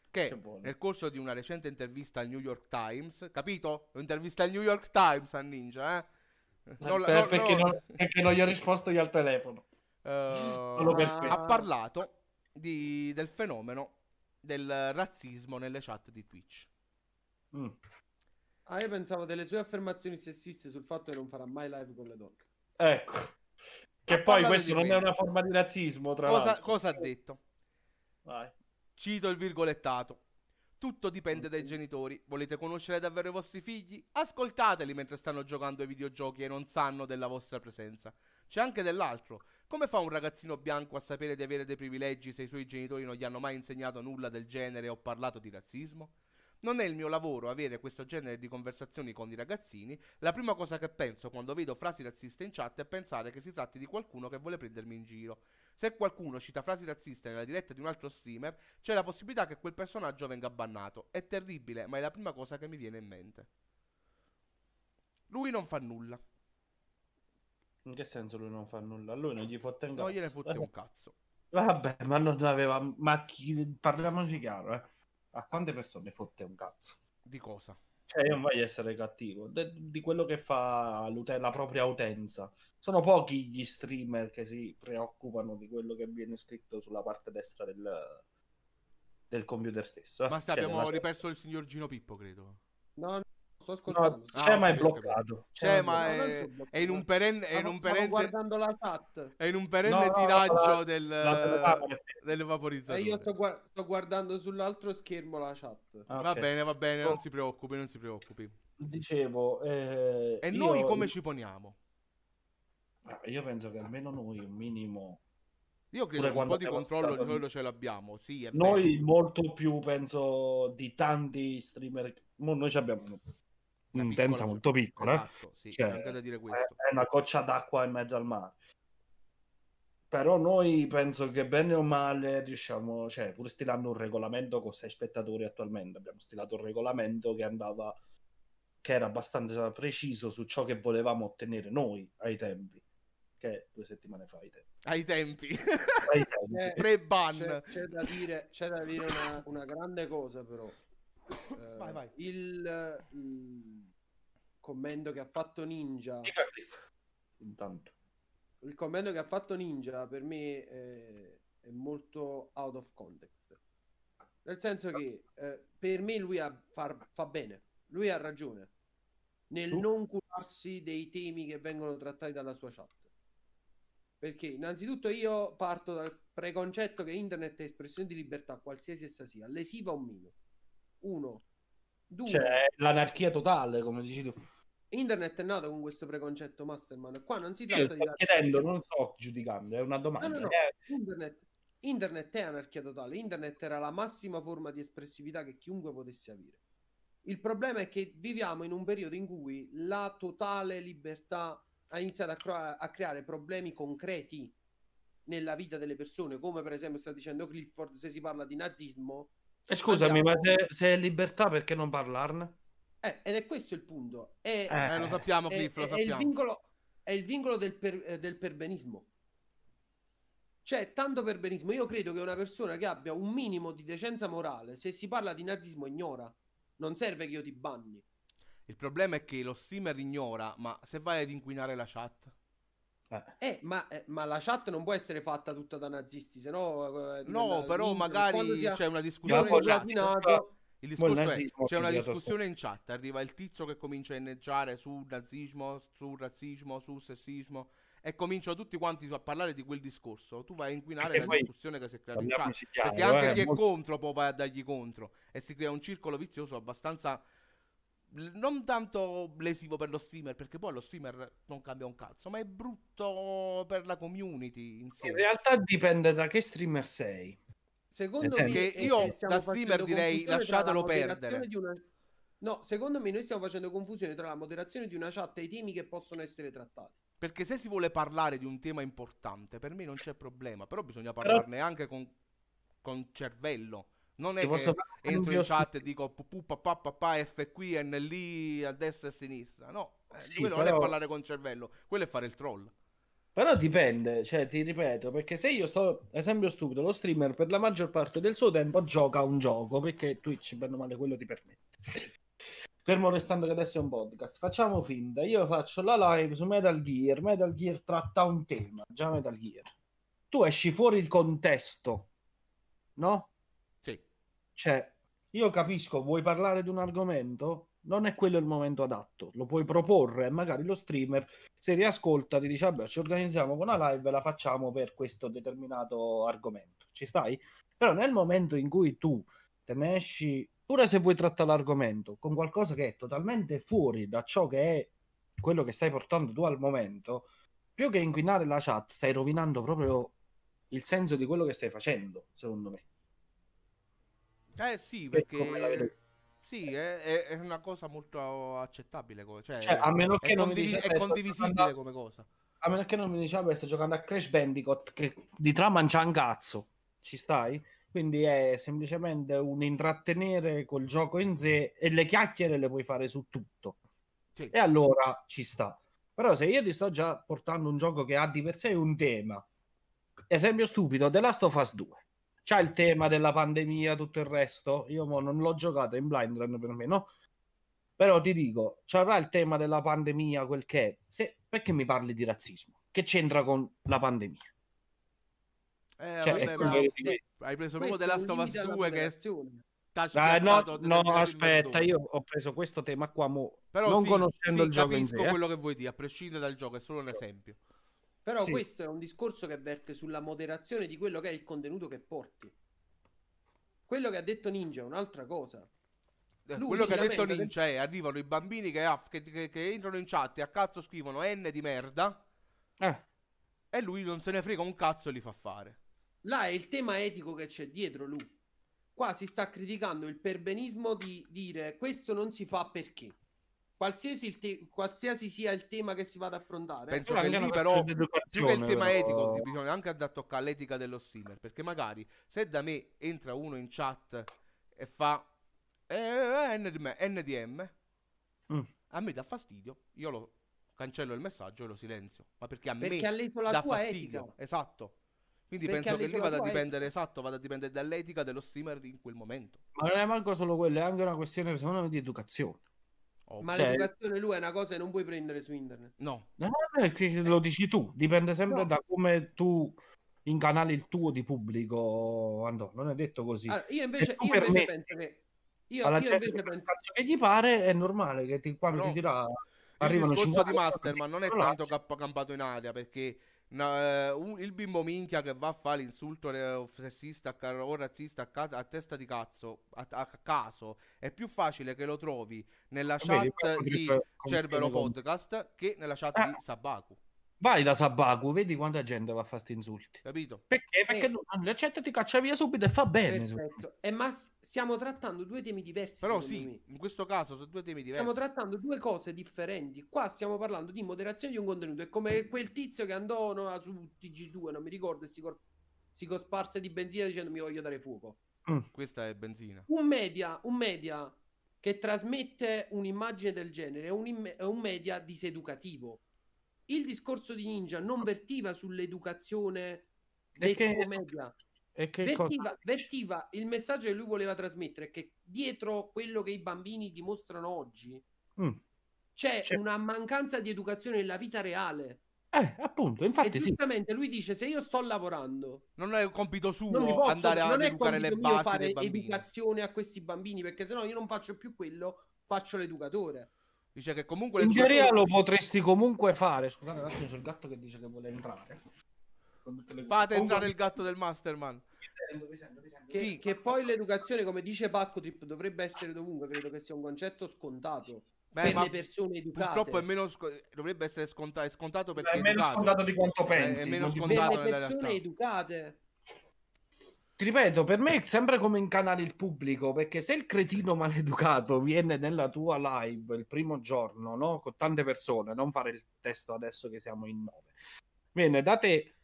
Che, Che nel corso di una recente intervista al New York Times, capito? Un'intervista al New York Times a Ninja, eh? Non Per- non- perché, non- non, perché non gli ho risposto io al telefono. Solo per questo. ha parlato di- del fenomeno del razzismo nelle chat di Twitch. Mm. Ah, io pensavo delle sue affermazioni sessiste sul fatto che non farà mai live con le donne. Ecco. Che Ha poi questo non è questo. una forma di razzismo, tra Cosa, l'altro. cosa ha detto? Vai. Cito il virgolettato. Tutto dipende dai genitori. Volete conoscere davvero i vostri figli? Ascoltateli mentre stanno giocando ai videogiochi e non sanno della vostra presenza. C'è anche dell'altro. Come fa un ragazzino bianco a sapere di avere dei privilegi se i suoi genitori non gli hanno mai insegnato nulla del genere o parlato di razzismo? Non è il mio lavoro avere questo genere di conversazioni con i ragazzini. La prima cosa che penso quando vedo frasi razziste in chat è pensare che si tratti di qualcuno che vuole prendermi in giro. Se qualcuno cita frasi razziste nella diretta di un altro streamer, c'è la possibilità che quel personaggio venga bannato. È terribile, ma è la prima cosa che mi viene in mente. Lui non fa nulla. In che senso lui non fa nulla? A lui non gli fotte un Non gliene cazzo. fotte un cazzo. (laughs) Vabbè, ma non aveva... Ma chi... parliamoci chiaro, eh. A quante persone fotte un cazzo? Di cosa? Cioè, io non voglio essere cattivo. De- di quello che fa la propria utenza. Sono pochi gli streamer che si preoccupano di quello che viene scritto sulla parte destra del, del computer stesso. eh. Basta, Cioè, abbiamo riperso il signor Gino Pippo, credo. No, no, sto ascoltando. No, Ah, c'è ho ma è bloccato. C'è, C'è, ma No, è, è in un perenne, è in un perenne, guardando la chat. è in un perenne No, no, tiraggio la- del, la telecamera è del E io sto, gua- sto guardando sull'altro schermo la chat. Ah, Va bene, va bene, Oh. non si preoccupi, non si preoccupi. Dicevo, eh, E io- noi come ci poniamo? Ah, Io penso che almeno noi un minimo Io credo che un po' di controllo di stato- solito ce l'abbiamo, sì, è Noi molto più, penso, di tanti streamer. Noi ci abbiamo Piccola- molto piccola. eh. Esatto, sì, Cioè, c'è anche da dire È, questo. è una goccia d'acqua in mezzo al mare. Però noi penso che bene o male riusciamo, cioè, pur stilando un regolamento con sei spettatori attualmente, abbiamo stilato un regolamento che andava, che era abbastanza preciso su ciò che volevamo ottenere noi ai tempi, che due settimane fa ai tempi. Ai tempi. Ai tempi. Eh, (laughs) Pre-ban. C'è, c'è da dire, c'è da dire una, una grande cosa, però. Eh, Vai, vai. Il, il commento che ha fatto Ninja, Dica Cliff, intanto. il commento che ha fatto Ninja per me è, è molto out of context. Nel senso che eh, per me lui ha- fa, fa bene, lui ha ragione nel Su? non curarsi dei temi che vengono trattati dalla sua chat. Perché innanzitutto io parto dal preconcetto che internet è espressione di libertà, qualsiasi essa sia, lesiva o meno. Uno. Due. Cioè, l'anarchia totale, come dici tu. Internet è nato con questo preconcetto Masterman. Qua non si Io tratta di sto chiedendo, non sto giudicando, è una domanda. No, no, no. Eh, Internet, internet è anarchia totale. Internet era la massima forma di espressività che chiunque potesse avere. Il problema è che viviamo in un periodo in cui la totale libertà ha iniziato a, crea- a creare problemi concreti nella vita delle persone, come per esempio sta dicendo Clifford, se si parla di nazismo. Eh, scusami, Andiamo- ma se, se è libertà, perché non parlarne? Eh, ed è questo il punto. È, Eh, lo sappiamo, è- Cliff, lo è- è il sappiamo. vincolo, è il vincolo del, per- eh, del perbenismo. Cioè, tanto perbenismo. Io credo che una persona che abbia un minimo di decenza morale, se si parla di nazismo, ignora. Non serve che io ti banni. Il problema è che lo streamer ignora, ma se vai ad inquinare la chat... Eh. Eh, ma, eh, ma la chat non può essere fatta tutta da nazisti, se no... eh, No, però quando magari sia- c'è una Io discussione in chat. Il discorso è, c'è una discussione in chat, arriva il tizio che comincia a inneggiare su nazismo, su razzismo, su sessismo e cominciano tutti quanti a parlare di quel discorso. Tu vai a inquinare Perché la discussione che si è creata in chat. Perché anche eh, chi è molto- contro poi vai a dargli contro e si crea un circolo vizioso abbastanza non tanto lesivo per lo streamer, perché poi lo streamer non cambia un cazzo, ma è brutto per la community in sé. In realtà dipende da che streamer sei. Secondo me eh, io eh, da streamer direi, la lasciatelo moderazione perdere. una- No, secondo me noi stiamo facendo confusione tra la moderazione di una chat e i temi che possono essere trattati. Perché se si vuole parlare di un tema importante, per me non c'è problema, però bisogna parlarne anche con, con cervello. Non è che un entro in chat e dico pu papà papà F qui NL a destra e a sinistra. No, eh, Sì, quello non è però- parlare con cervello, quello è fare il troll. Però dipende, cioè ti ripeto, perché se io sto, esempio stupido, lo streamer per la maggior parte del suo tempo gioca a un gioco, perché Twitch, bene o male, quello ti permette. Fermo restando che adesso è un podcast, facciamo finta, io faccio la live su Metal Gear, Metal Gear tratta un tema, già Metal Gear. Tu esci fuori il contesto, no? Cioè, io capisco, vuoi parlare di un argomento? Non è quello il momento adatto, lo puoi proporre e magari lo streamer, se riascolta, ti dice, vabbè, ci organizziamo con una live e la facciamo per questo determinato argomento. Ci stai? Però nel momento in cui tu te ne esci, pure se vuoi trattare l'argomento, con qualcosa che è totalmente fuori da ciò che è quello che stai portando tu al momento, più che inquinare la chat, stai rovinando proprio il senso di quello che stai facendo, secondo me. Eh sì, perché sì, è, è- è una cosa molto accettabile, cioè, Cioè, a meno che è, non mi condivi- dici, è "Eh, sto condivisibile giocando- come cosa. A meno che non mi dici, vabbè, sto giocando a Crash Bandicoot, che di trama non c'ha un cazzo. Ci stai? Quindi è semplicemente un intrattenere col gioco in sé e le chiacchiere le puoi fare su tutto. Sì. E allora ci sta. Però se io ti sto già portando un gioco che ha di per sé un tema, esempio stupido, The Last of Us 2. C'ha il tema della pandemia, tutto il resto. Io mo non l'ho giocato in blind run per me, no? Però ti dico, c'avrà il tema della pandemia, quel che è. Se, perché mi parli di razzismo? Che c'entra con la pandemia? Eh, Cioè, vabbè, è ma ti- hai preso proprio limite alla 2 che è Ah, no, no, aspetta, io ho preso questo tema qua, mo, Però non sì, conoscendo sì, il gioco in capisco sé. eh. quello che vuoi dire, a prescindere dal gioco, è solo un esempio. Però Sì. questo è un discorso che verte sulla moderazione di quello che è il contenuto che porti. Quello che ha detto Ninja è un'altra cosa. Eh, Lui quello che ha detto del- Ninja è arrivano i bambini che, aff- che- che- che entrano in chat e a cazzo scrivono N di merda Eh, e lui non se ne frega un cazzo e li fa fare. Là è il tema etico che c'è dietro lui. Qua si sta criticando il perbenismo di dire questo non si fa perché. Qualsiasi, il te- qualsiasi sia il tema che si vada ad affrontare. Penso che lì però più che il tema però. etico bisogna anche andare a toccare l'etica dello streamer perché magari se da me entra uno in chat e fa eh, N di me- NDM Mm. a me dà fastidio io lo cancello il messaggio e lo silenzio ma perché a perché me dà tua fastidio etica. esatto quindi Perché penso che lì vada a dipendere esatto vada a dipendere dall'etica dello streamer in quel momento ma non è manco solo quello, è anche una questione, secondo me, di educazione. Oh, Ma Cioè- l'educazione lui è una cosa che non puoi prendere su internet. no No, perché lo dici tu, dipende sempre No. da come tu incanali il tuo di pubblico, Andò, non è detto così. Allora, io invece, io invece me- penso che. Io, Alla io gente invece che penso. che gli pare è normale che ti, quando Però ti dirà il arrivano discorso 50 di Masterman non è tanto campato in aria perché na- eh, un- il bimbo minchia che va a fare l'insulto sessista o razzista a, ca- a testa di cazzo a, a caso è più facile che lo trovi nella Vedi, chat di Cerbero Podcast che nella chat Ah. di Sabaku Vai da Sabaku, vedi quanta gente va a fare sti insulti. capito? Perché? Perché Eh. non non li accetta ti caccia via subito e fa bene. Perfetto. Eh, ma stiamo trattando due temi diversi. però sì me. in questo caso sono due temi diversi Stiamo trattando due cose differenti. Qua stiamo parlando di moderazione di un contenuto. È come quel tizio che andò no, su TG2, non mi ricordo, e si, cor- si cosparse di benzina dicendo mi voglio dare fuoco. questa è benzina Un media, un media che trasmette un'immagine del genere è un, imme- è un media diseducativo. Il discorso di Ninja non vertiva sull'educazione del suo media. E che cosa? Vertiva, vertiva il messaggio che lui voleva trasmettere che dietro quello che i bambini dimostrano oggi Mm. c'è C'è- una mancanza di educazione nella vita reale. Eh, appunto, infatti e sì. giustamente lui dice: Se io sto lavorando, non è un compito suo posso, andare è educare le basi fare educazione a questi bambini, perché sennò io non faccio più quello, faccio l'educatore. dice che comunque In teoria lo potresti comunque fare. Scusate, un attimo, c'è il gatto che dice che vuole entrare. Con tutte le- fate entrare il gatto del Masterman. Che, Sì. che poi l'educazione, come dice Pacco Trip, dovrebbe essere dovunque. Credo che sia un concetto scontato Beh, per ma le persone educate. purtroppo è meno sco- dovrebbe essere sconta- è scontato perché è meno educato. scontato di quanto È- pensi. è meno non ti- per scontato le persone realtà. educate. Ti ripeto, per me è sempre come incanali il pubblico, perché se il cretino maleducato viene nella tua live il primo giorno, no? Con tante persone, non fare il testo adesso che siamo in nove, viene da te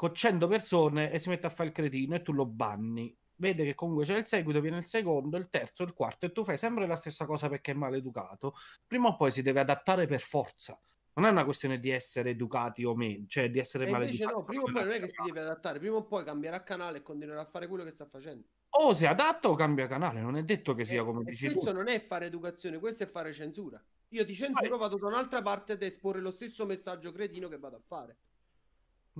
con 100 persone e si mette a fare il cretino e tu lo banni. Vede che comunque c'è il seguito, viene il secondo, il terzo, il quarto e tu fai sempre la stessa cosa perché è maleducato. Prima o poi si deve adattare per forza. Non è una questione di essere educati o meno, cioè di essere E maleducati. no, prima o poi non è che si deve adattare, prima o poi cambierà canale e continuerà a fare quello che sta facendo. O si adatta o cambia canale, non è detto che sia come e dici tu. questo non è fare educazione, questo è fare censura. Io ti censuro, vado da un'altra parte ad esporre lo stesso messaggio cretino che vado a fare.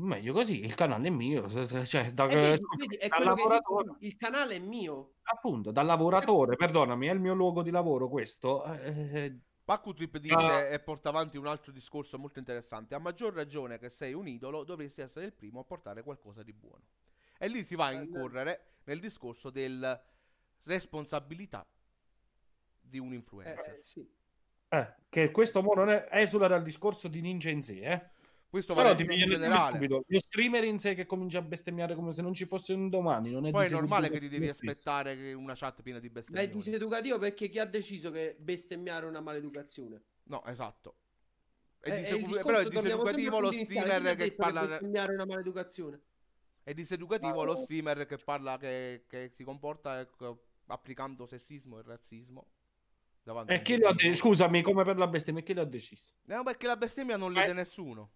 Meglio così, il canale è mio, cioè, da, E vedi, vedi, è da dico, lavoratore, il canale è mio. appunto, da lavoratore, perdonami, è il mio luogo di lavoro questo. eh, Pacco Trip dice Ah. e porta avanti un altro discorso molto interessante. A maggior ragione che sei un idolo, dovresti essere il primo a portare qualcosa di buono. E lì si va a Eh, incorrere nel discorso del responsabilità di un Eh, influencer. eh, sì. eh, che questo mo non è, esula dal discorso di Ninja in sé, eh. Questo ti in generale. subito, lo streamer in sé che comincia a bestemmiare come se non ci fosse un domani, non è Poi è normale che ti devi aspettare che una chat piena di Ma è diseducativo perché chi ha deciso che bestemmiare è una maleducazione? No, esatto. È Eh, disedu- discorso, però è diseducativo lo streamer ha che parla bestemmiare è una maleducazione. È diseducativo Ah, lo streamer che parla che, che si comporta ecco, applicando sessismo e razzismo. E chi lo ha pubblico. de- scusami, come per la bestemmia, chi l'ha deciso? No, perché la bestemmia non Eh. nessuno.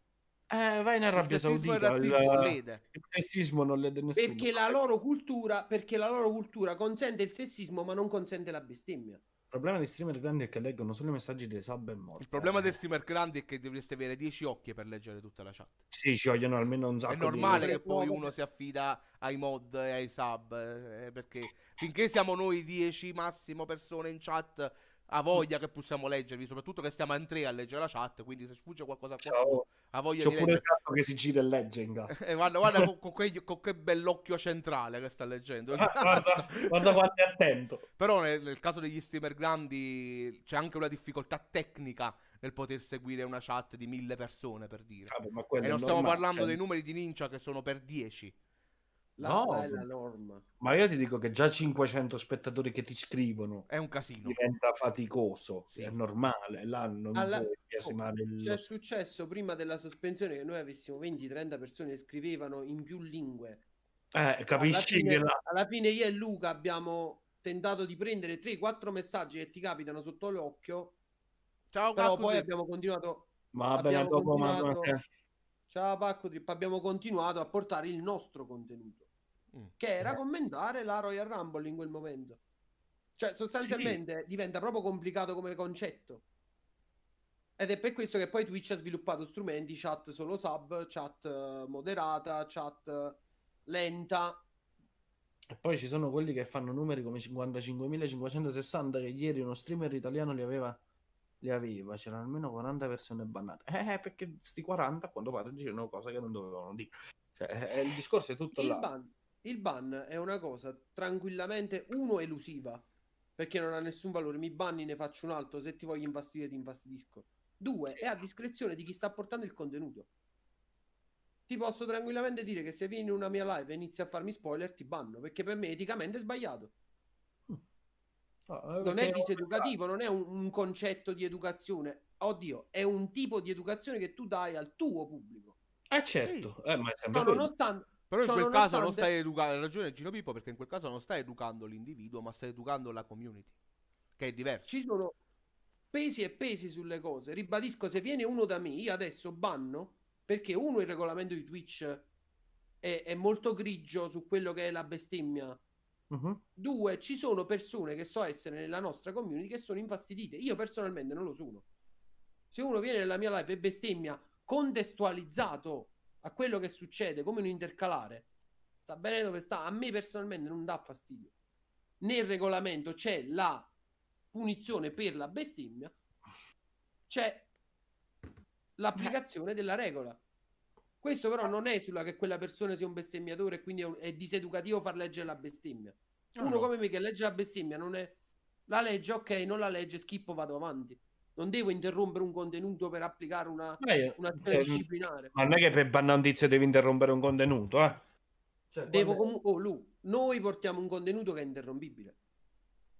Eh, vai in Il Arabia e il Saudita, razzismo il, lede. il sessismo non lede nessuno. Perché la loro cultura, perché la loro cultura consente il sessismo, ma non consente la bestemmia. Il problema di streamer grandi è che leggono solo i messaggi dei sub e morti. Il problema Eh, dei streamer grandi è che dovreste avere 10 occhi per leggere tutta la chat. Sì, ci vogliono almeno un sacco È di- normale che Tre poi uno si affida ai mod e ai sub. eh, perché finché siamo noi 10 massimo persone in chat, ha voglia che possiamo leggervi. Soprattutto che stiamo in tre a leggere la chat. Quindi se sfugge qualcosa a qualcuno, Ciao. ha voglia C'ho di pure il leggere. gatto che si gira e legge in casa. E guarda, guarda con, con quegli- con che bell'occhio centrale che sta leggendo. Ah, (laughs) guarda, guarda quanto è attento. Però nel, nel caso degli streamer grandi c'è anche una difficoltà tecnica nel poter seguire una chat di mille persone, per dire. Vabbè, E non stiamo normale, parlando cioè- dei numeri di Ninja che sono per 10. La, No, la è la norma. Ma io ti dico che già 500 spettatori che ti scrivono È un casino. diventa faticoso, Sì. è normale, là non Alla- puoi biasimare il... C'è successo prima della sospensione che noi avessimo 20-30 persone che scrivevano in più lingue. Eh, capisci alla fine, che là... alla fine io e Luca abbiamo tentato di prendere 3-4 messaggi che ti capitano sotto l'occhio, Ciao, però Cacco, poi sì. abbiamo continuato. Ma bene, abbiamo dopo... Ma... continuato- Ciao Pacco Trip, abbiamo continuato a portare il nostro contenuto, Mm. che era Eh. commentare la Royal Rumble in quel momento. Cioè, sostanzialmente diventa proprio complicato come concetto. Ed è per questo che poi Twitch ha sviluppato strumenti, chat solo sub, chat eh, moderata, chat eh, lenta. E poi ci sono quelli che fanno numeri come 55.560 che ieri uno streamer italiano li aveva, li aveva. c'erano almeno 40 persone bannate. Eh, perché sti 40 a quanto pare dicevano cose che non dovevano dire. Cioè, il discorso è tutto Il là. ban, il ban è una cosa tranquillamente, uno, elusiva, perché non ha nessun valore. Mi banni, ne faccio un altro. Se ti voglio infastidire, ti infastidisco. Due, è a discrezione di chi sta portando il contenuto. Ti posso tranquillamente dire che se vieni in una mia live e inizi a farmi spoiler, ti banno, perché per me eticamente è sbagliato. No, eh, Non è diseducativo, non è un, un concetto di educazione. Oddio, è un tipo di educazione che tu dai al tuo pubblico. Eh certo, eh, ma nonostante, Però in quel caso non stai educando, hai ragione Gino Pippo, perché in quel caso non stai educando l'individuo, ma stai educando la community, che è diverso. ci sono pesi e pesi sulle cose. Ribadisco, se viene uno da me, io adesso banno perché uno il regolamento di Twitch è, è molto grigio su quello che è la bestemmia. Mhm. Due, ci sono persone che so essere nella nostra community che sono infastidite. Io personalmente non lo sono. Se uno viene nella mia live e bestemmia contestualizzato a quello che succede come un intercalare, sta bene dove sta. A me personalmente non dà fastidio. Nel regolamento c'è la punizione per la bestemmia, c'è l'applicazione della regola. Questo però non esula che quella persona sia un bestemmiatore e quindi è, un- è diseducativo far leggere la bestemmia. No, Uno no. come me che legge la bestemmia non è... La legge, ok, non la legge, schippo, vado avanti. Non devo interrompere un contenuto per applicare una, Eh, un'azione cioè, disciplinare. ma non è che per bannare un tizio devi interrompere un contenuto, eh? Cioè, Devo quando- comunque... Oh, Lu, noi portiamo un contenuto che è interrompibile.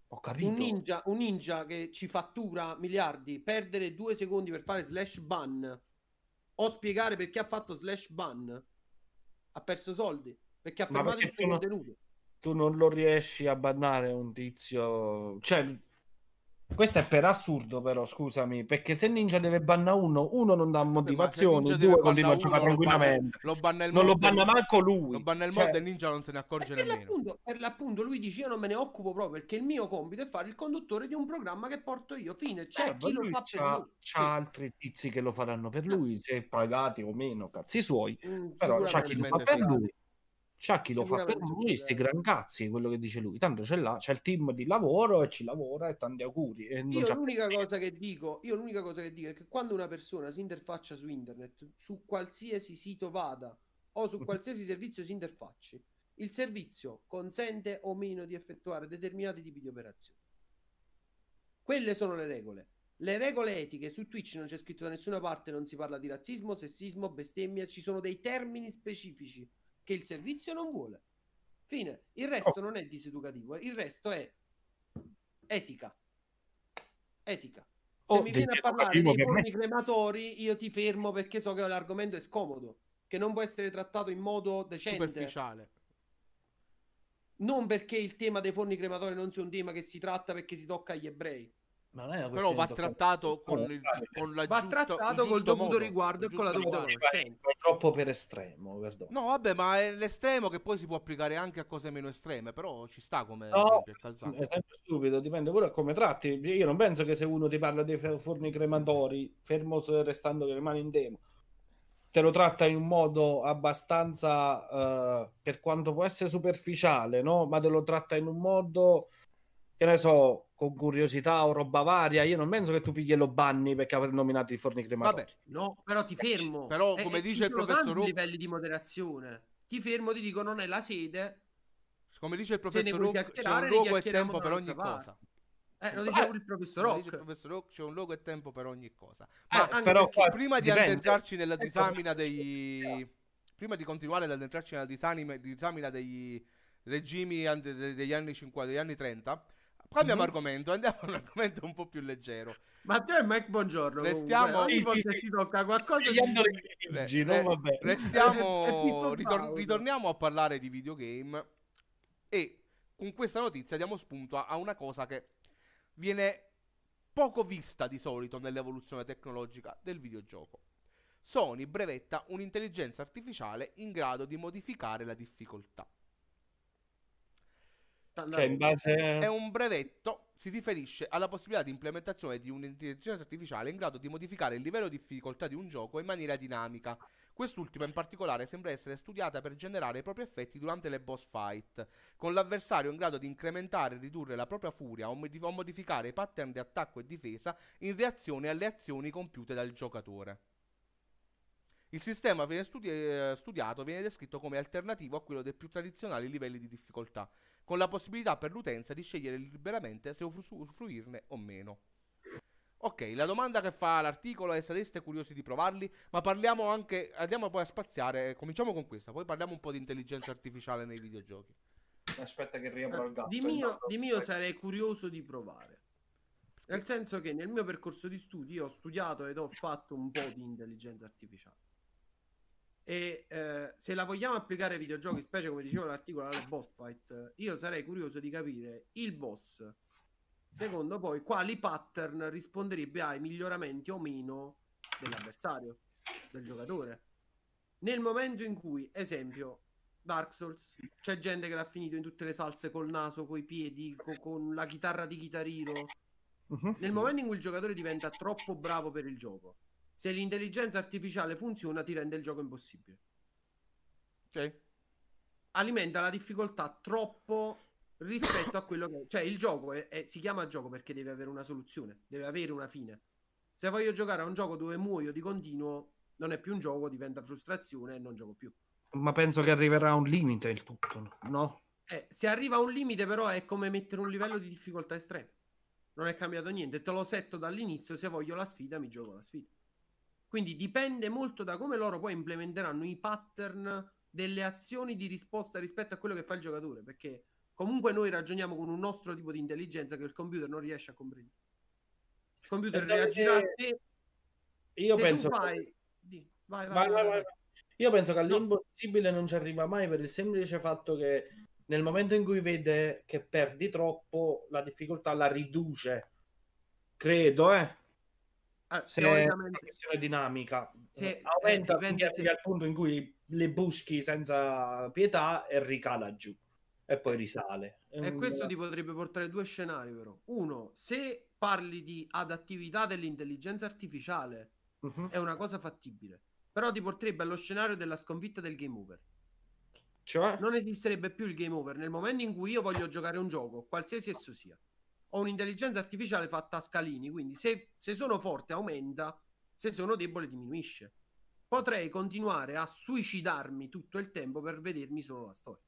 Ho capito. Un ninja, un ninja che ci fattura miliardi, perdere due secondi per fare slash ban o spiegare perché ha fatto slash ban, ha perso soldi perché ha Ma fermato perché il suo tu non- contenuto. tu non lo riesci a bannare un tizio. Cioè, questo è per assurdo, però scusami, perché se Ninja deve bannare uno, uno non dà Ninja due continua a giocare banna- tranquillamente. Lo banna il Non lo mod, banna manco lui. Lo banna il Cioè, mod e Ninja non se ne accorge per nemmeno. l'appunto, per l'appunto lui dice io non me ne occupo proprio perché il mio compito è fare il conduttore di un programma che porto io. Fine, c'è eh, chi lo fa per c'ha, lui. c'ha Sì. altri tizi che lo faranno per lui, se pagati o meno, cazzi suoi. Mm, Però c'ha chi lo fa per sì. lui. C'ha chi lo fa per sì, sti eh. gran cazzi, quello che dice lui. Tanto c'è là, c'è il team di lavoro e ci lavora e tanti auguri. E Io l'unica cosa che dico, io l'unica cosa che dico è che quando una persona si interfaccia su internet, su qualsiasi sito vada o su Mhm. qualsiasi servizio si interfacci, il servizio consente o meno di effettuare determinati tipi di operazioni. Quelle sono le regole. Le regole etiche su Twitch non c'è scritto da nessuna parte, non si parla di razzismo, sessismo, bestemmia, ci sono dei termini specifici che il servizio non vuole. Fine. Il resto non è diseducativo, il resto è etica. Etica. Se Oh, mi viene a parlare dei forni crematori, io ti fermo perché so che l'argomento è scomodo, che non può essere trattato in modo decente. Superficiale. Non perché il tema dei forni crematori non sia un tema che si tratta perché si tocca agli ebrei. Ma non è una Però va trattato con, il, con la Va giusta- trattato il col dovuto modo, riguardo e con la dovuta conoscenza. Vai troppo per estremo, perdono. No, vabbè, ma è l'estremo che poi si può applicare anche a cose meno estreme, però ci sta come No, esempio, è. È sempre stupido, dipende pure da come tratti. Io non penso che se uno ti parla dei forni crematori, fermo restando che rimane in demo, te lo tratta in un modo abbastanza, eh, per quanto può essere superficiale, no? Ma te lo tratta in un modo, che ne so, con curiosità o roba varia. Io non penso che tu pigli e lo banni perché aver nominato i forni crematori. Vabbè, No, però ti fermo. Però, E- come e dice il professor tanti Ru- livelli di moderazione. Ti fermo, ti dico non è la sede. come dice il professor vuoi Rook, c'è un luogo e tempo per ogni parte. cosa. Eh, lo Eh, diceva il professor Come dice il Rock. professor Rook, c'è un luogo e tempo per ogni cosa. Eh, Ma anche però prima di dipende. addentrarci nella disamina dei prima di continuare ad addentrarci nella disamina dei regimi degli anni 50 degli anni 30 cambiamo Mhm. argomento andiamo a un argomento un po' più leggero Matteo e Mike, buongiorno. Restiamo-. Ogni Sì, sì, si tocca qualcosa di... Tagliando le Re- crigi, no? Vabbè. Restiamo (laughs) ritor- ritorniamo a parlare di videogame e con questa notizia diamo spunto a, a una cosa che viene poco vista di solito nell'evoluzione tecnologica del videogioco Sony brevetta un'intelligenza artificiale in grado di modificare la difficoltà Cioè, in base... È un brevetto, si riferisce alla possibilità di implementazione di un'intelligenza artificiale in grado di modificare il livello di difficoltà di un gioco in maniera dinamica. Quest'ultima in particolare sembra essere studiata per generare i propri effetti durante le boss fight, con l'avversario in grado di incrementare e ridurre la propria furia o modi- o modificare i pattern di attacco e difesa in reazione alle azioni compiute dal giocatore. Il sistema viene studi- eh, studiato viene descritto come alternativo a quello dei più tradizionali livelli di difficoltà, con la possibilità per l'utenza di scegliere liberamente se usufru- usufruirne o meno. Ok, la domanda che fa l'articolo è sareste curiosi di provarli, ma parliamo anche, andiamo poi a spaziare, eh, cominciamo con questa, poi parliamo un po' di intelligenza artificiale nei videogiochi. Aspetta che riapro il gatto. Di mio, di mio sarei curioso di provare. Nel senso che nel mio percorso di studi ho studiato ed ho fatto un po' di intelligenza artificiale. E eh, se la vogliamo applicare ai videogiochi, specie come diceva l'articolo alle boss fight, io sarei curioso di capire il boss, secondo poi, quali pattern risponderebbe ai miglioramenti o meno dell'avversario, del giocatore. Nel momento in cui, esempio, Dark Souls, c'è gente che l'ha finito in tutte le salse col naso, coi piedi, co- con la chitarra di chitarino. Mhm. Nel momento in cui il giocatore diventa troppo bravo per il gioco, se l'intelligenza artificiale funziona, ti rende il gioco impossibile. Ok? Alimenta la difficoltà troppo rispetto a quello che cioè il gioco è- è- si chiama gioco perché deve avere una soluzione, deve avere una fine. Se voglio giocare a un gioco dove muoio di continuo, non è più un gioco, diventa frustrazione e non gioco più. Ma penso che arriverà a un limite il tutto, no? Eh, se arriva a un limite, però, è come mettere un livello di difficoltà estremo. Non è cambiato niente. Te lo setto dall'inizio. Se voglio la sfida, mi gioco la sfida. Quindi dipende molto da come loro poi implementeranno i pattern delle azioni di risposta rispetto a quello che fa il giocatore. Perché comunque noi ragioniamo con un nostro tipo di intelligenza che il computer non riesce a comprendere. Il computer reagirà se, Io se penso fai. Vai, vai, vai, vai. Io penso che all'impossibile non ci arriva mai per il semplice fatto che nel momento in cui vede che perdi troppo, la difficoltà la riduce. Credo, eh. Eh, Se è una teoricamente questione dinamica. Se- Aumenta eh, dipende se- al punto in cui le buschi senza pietà e ricala giù. E poi risale. È E un- questo ti potrebbe portare due scenari, però. Uno, se parli di adattività dell'intelligenza artificiale, Mhm. è una cosa fattibile. Però ti porterebbe allo scenario della sconfitta del game over. Cioè? Non esisterebbe più il game over nel momento in cui io voglio giocare un gioco, qualsiasi esso sia. Ho un'intelligenza artificiale fatta a scalini, quindi se, se sono forte aumenta, se sono debole diminuisce. Potrei continuare a suicidarmi tutto il tempo per vedermi solo la storia.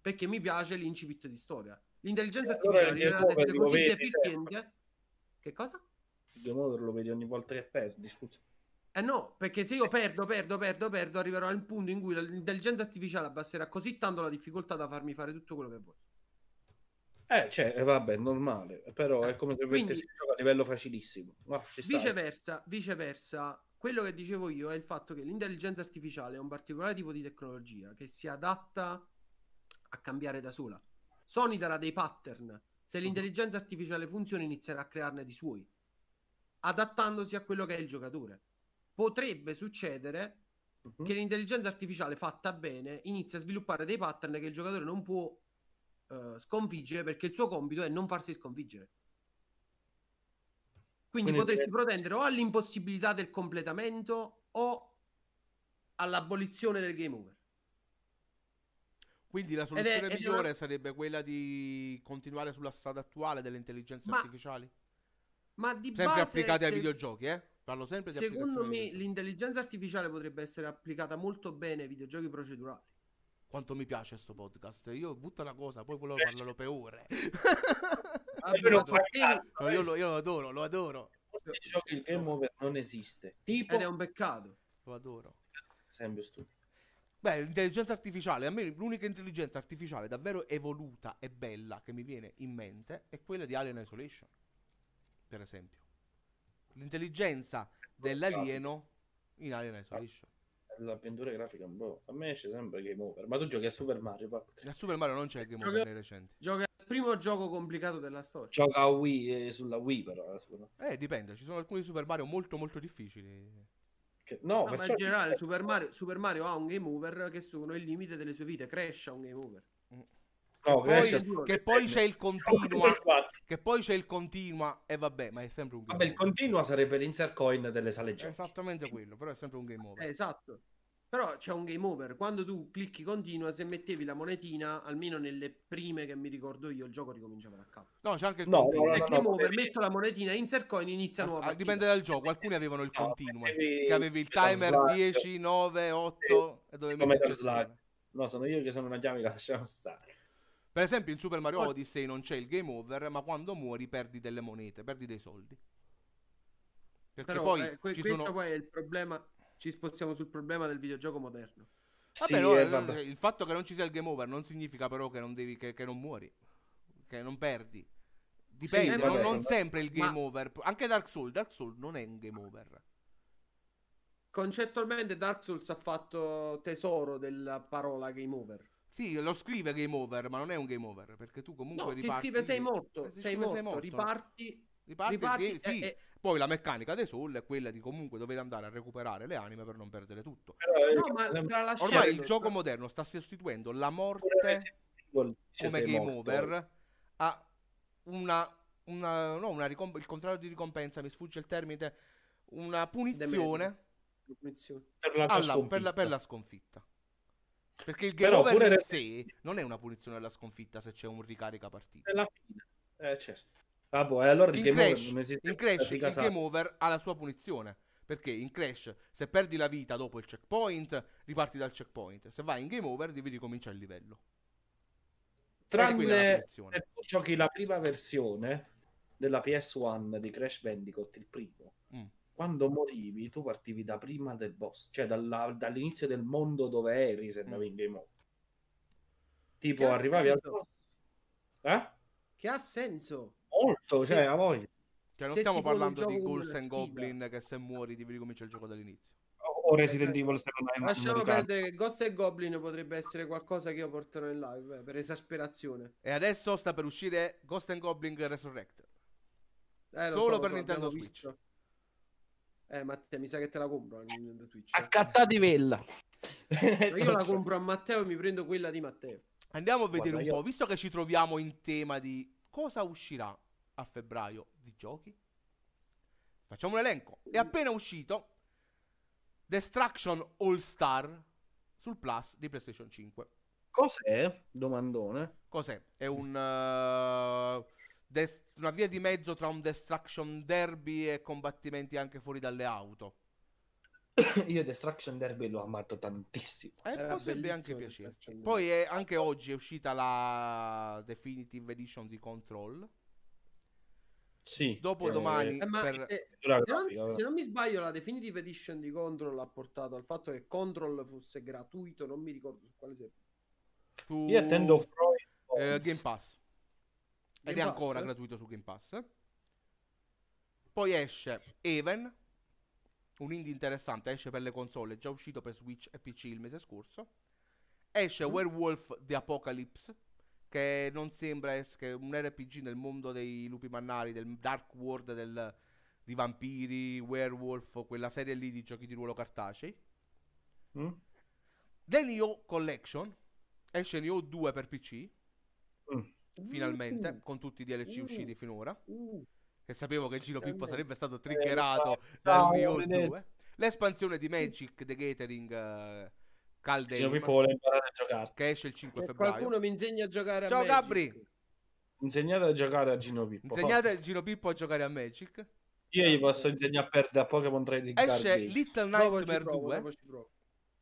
Perché mi piace l'incipit di storia. L'intelligenza E allora artificiale arriverà ad essere così deficiente. Che cosa? Il game lo vedi ogni volta che perdi, scusa. Eh no, perché se io perdo, perdo, perdo, perdo, arriverò al punto in cui l'intelligenza artificiale abbasserà così tanto la difficoltà da farmi fare tutto quello che voglio. Eh, cioè, eh, vabbè, normale, però è come se Quindi- il gioco a livello facilissimo. Ma sta. Viceversa, viceversa, quello che dicevo io è il fatto che l'intelligenza artificiale è un particolare tipo di tecnologia che si adatta a cambiare da sola. Sony darà dei pattern. Se l'intelligenza artificiale funziona, inizierà a crearne di suoi, adattandosi a quello che è il giocatore. Potrebbe succedere Mhm. che l'intelligenza artificiale fatta bene inizia a sviluppare dei pattern che il giocatore non può eh, sconfiggere perché il suo compito è non farsi sconfiggere. Quindi, Quindi potresti protendere o all'impossibilità del completamento o all'abolizione del game over. Quindi la soluzione ed è migliore una- sarebbe quella di continuare sulla strada attuale delle intelligenze Ma artificiali? Ma di Sempre base, applicate ai se- videogiochi, eh? Parlo sempre di secondo me videogiochi. l'intelligenza artificiale potrebbe essere applicata molto bene ai videogiochi procedurali. Quanto mi piace sto podcast. Io butto una cosa, poi quello Eh, parlerò per ore. (laughs) Vabbè, Io cazzo, io, lo, io lo adoro, lo adoro. Il game over non esiste. Tipo, Ed è un peccato. Lo adoro. esempio stupido. Beh, l'intelligenza artificiale, a me l'unica intelligenza artificiale davvero evoluta e bella che mi viene in mente è quella di Alien Isolation, per esempio. L'intelligenza dell'alieno in Alien Isolation. L'avventura grafica un po'. A me esce sempre game over. Ma tu giochi a Super Mario, Paco? Da Super Mario non c'è il game Gioca- over nei recenti. Gioca il primo gioco complicato della storia. Gioca a Wii eh, sulla Wii, però. eh. Eh, dipende, ci sono alcuni Super Mario molto molto difficili. Che- No, No, ma in generale Super Mario, Super Mario ha un game over che sono il limite delle sue vite. Crash ha un game over. No, Poi- Crash è- che poi c'è il continua, Super 4. che poi c'è il continua e vabbè, ma è sempre un game Vabbè, il over. continua sarebbe l'insert coin delle sale È giochi. esattamente quello, però è sempre un game over. Eh, esatto. Però c'è un game over. Quando tu clicchi continua, se mettevi la monetina, almeno nelle prime che mi ricordo io, il gioco ricominciava da capo. No, c'è anche il No, continua. no, Se no, game no, over, potevi- metto la monetina, insert coin, inizia nuova Ah, dipende dal gioco, alcuni avevano il No, continuo, mettevi- che avevi il timer Slug. 10, 9, 8 e dovevi Come metterci Metal Slug. azione. No, sono io che sono una chiamica, lasciamo stare. Per esempio in Super Mario Odyssey non c'è il game over, ma quando muori perdi delle monete, perdi dei soldi. Perché Però poi eh, que- ci questo sono... poi è il problema. Ci spostiamo sul problema del videogioco moderno. Vabbè, Sì, no, eh, eh, vabbè. il fatto che non ci sia il game over non significa però che non, devi, che, che non muori, che non perdi. Dipende, Sì, non, vabbè, non ma- sempre il game ma- over. Anche Dark Souls, Dark Souls non è un game over. Concettualmente Dark Souls ha fatto tesoro della parola game over. Sì, lo scrive game over, ma non è un game over, perché tu comunque No, ti riparti... scrive sei morto, Eh, ti sei scrive morto, riparti, Riparti, riparti e- sì. e- Poi la meccanica dei Soul è quella di comunque dover andare a recuperare le anime per non perdere tutto. Però, eh, No, tralasciando- Ormai il gioco moderno sta sostituendo la morte come game morto. over a una, una, no, una ricomp- il contrario di ricompensa, mi sfugge il termine, una punizione. Per la, alla- per, la, sconfitta. per la sconfitta. Perché il game Però over in sé non è una punizione alla sconfitta se c'è un ricarica partita. Alla fine. Eh, certo. Ah, boh, e allora il In game over Crash, non esiste in Crash più, il mica sa- game over ha la sua punizione. Perché in Crash, se perdi la vita dopo il checkpoint, riparti dal checkpoint. Se vai in game over, devi ricominciare il livello. Tranne se tu giochi la prima versione della PS1 di Crash Bandicoot, il primo. Mm. Quando morivi, tu partivi da prima del boss, cioè dalla- dall'inizio del mondo dove eri se andavi in game over. Tipo, Che arrivavi al boss. Eh? Che ha senso. Molto, cioè, Sì. a voi. Cioè, non Se stiamo parlando di Ghouls and. Goblin che se muori devi ricominciare il gioco dall'inizio. O Resident Evil secondo me Lasciamo perdere che Ghost e Goblin potrebbe essere qualcosa che io porterò in live eh, per esasperazione. E adesso sta per uscire Ghost and Goblin Resurrected. Eh, lo Solo so, per so, Nintendo Switch. visto. Eh, Matteo, mi sa che te la compro la Nintendo Switch. Accattati vella. Ma io la (laughs) compro a Matteo e mi prendo quella di Matteo. Andiamo a vedere Guarda, un io- po', visto che ci troviamo in tema di cosa uscirà a febbraio di giochi. Facciamo un elenco. È appena uscito Destruction All Star sul Plus di PlayStation 5. Cos'è? Domandone. Cos'è? È un eh, des- una via di mezzo tra un Destruction Derby e combattimenti anche fuori dalle auto. (coughs) Io Destruction Derby l'ho amato tantissimo. Eh, Era potrebbe anche piacerci. Poi è- anche oggi è uscita la Definitive Edition di Control. Sì. Dopo eh, domani Eh, ma per- se, se non, se non mi sbaglio, la Definitive Edition di Control ha portato al fatto che Control fosse gratuito. Non mi ricordo su quale sia. su Io attendo Freud eh. Game Pass. Ed Game è Pass? ancora gratuito su Game Pass. Poi esce Even, un indie interessante, esce per le console, è già uscito per Switch e PC il mese scorso. Esce Mm. Werewolf The Apocalypse, che non sembra essere un RPG nel mondo dei lupi mannari, del dark world del- di vampiri, werewolf, quella serie lì di giochi di ruolo cartacei. Mm? The Nioh Collection esce Nioh 2 per PC, Mm. finalmente, con tutti i DLC Uh. usciti finora. Uh, Che sapevo che Gino Pippo sarebbe stato triggerato Eh, dal vedete. 2. L'espansione di Magic The Gathering uh, Caldame, Gino Pippo vuole imparare a giocare. che esce il 5 e febbraio. qualcuno mi insegna a giocare a Ciao. Gabri. Insegnate a giocare a Gino Pippo. Insegnate a Gino Pippo a giocare a Magic. Io gli posso insegnare a perdere a Pokémon Trading Card Esce Game. Little Nightmare provo, 2. dopo ci provo.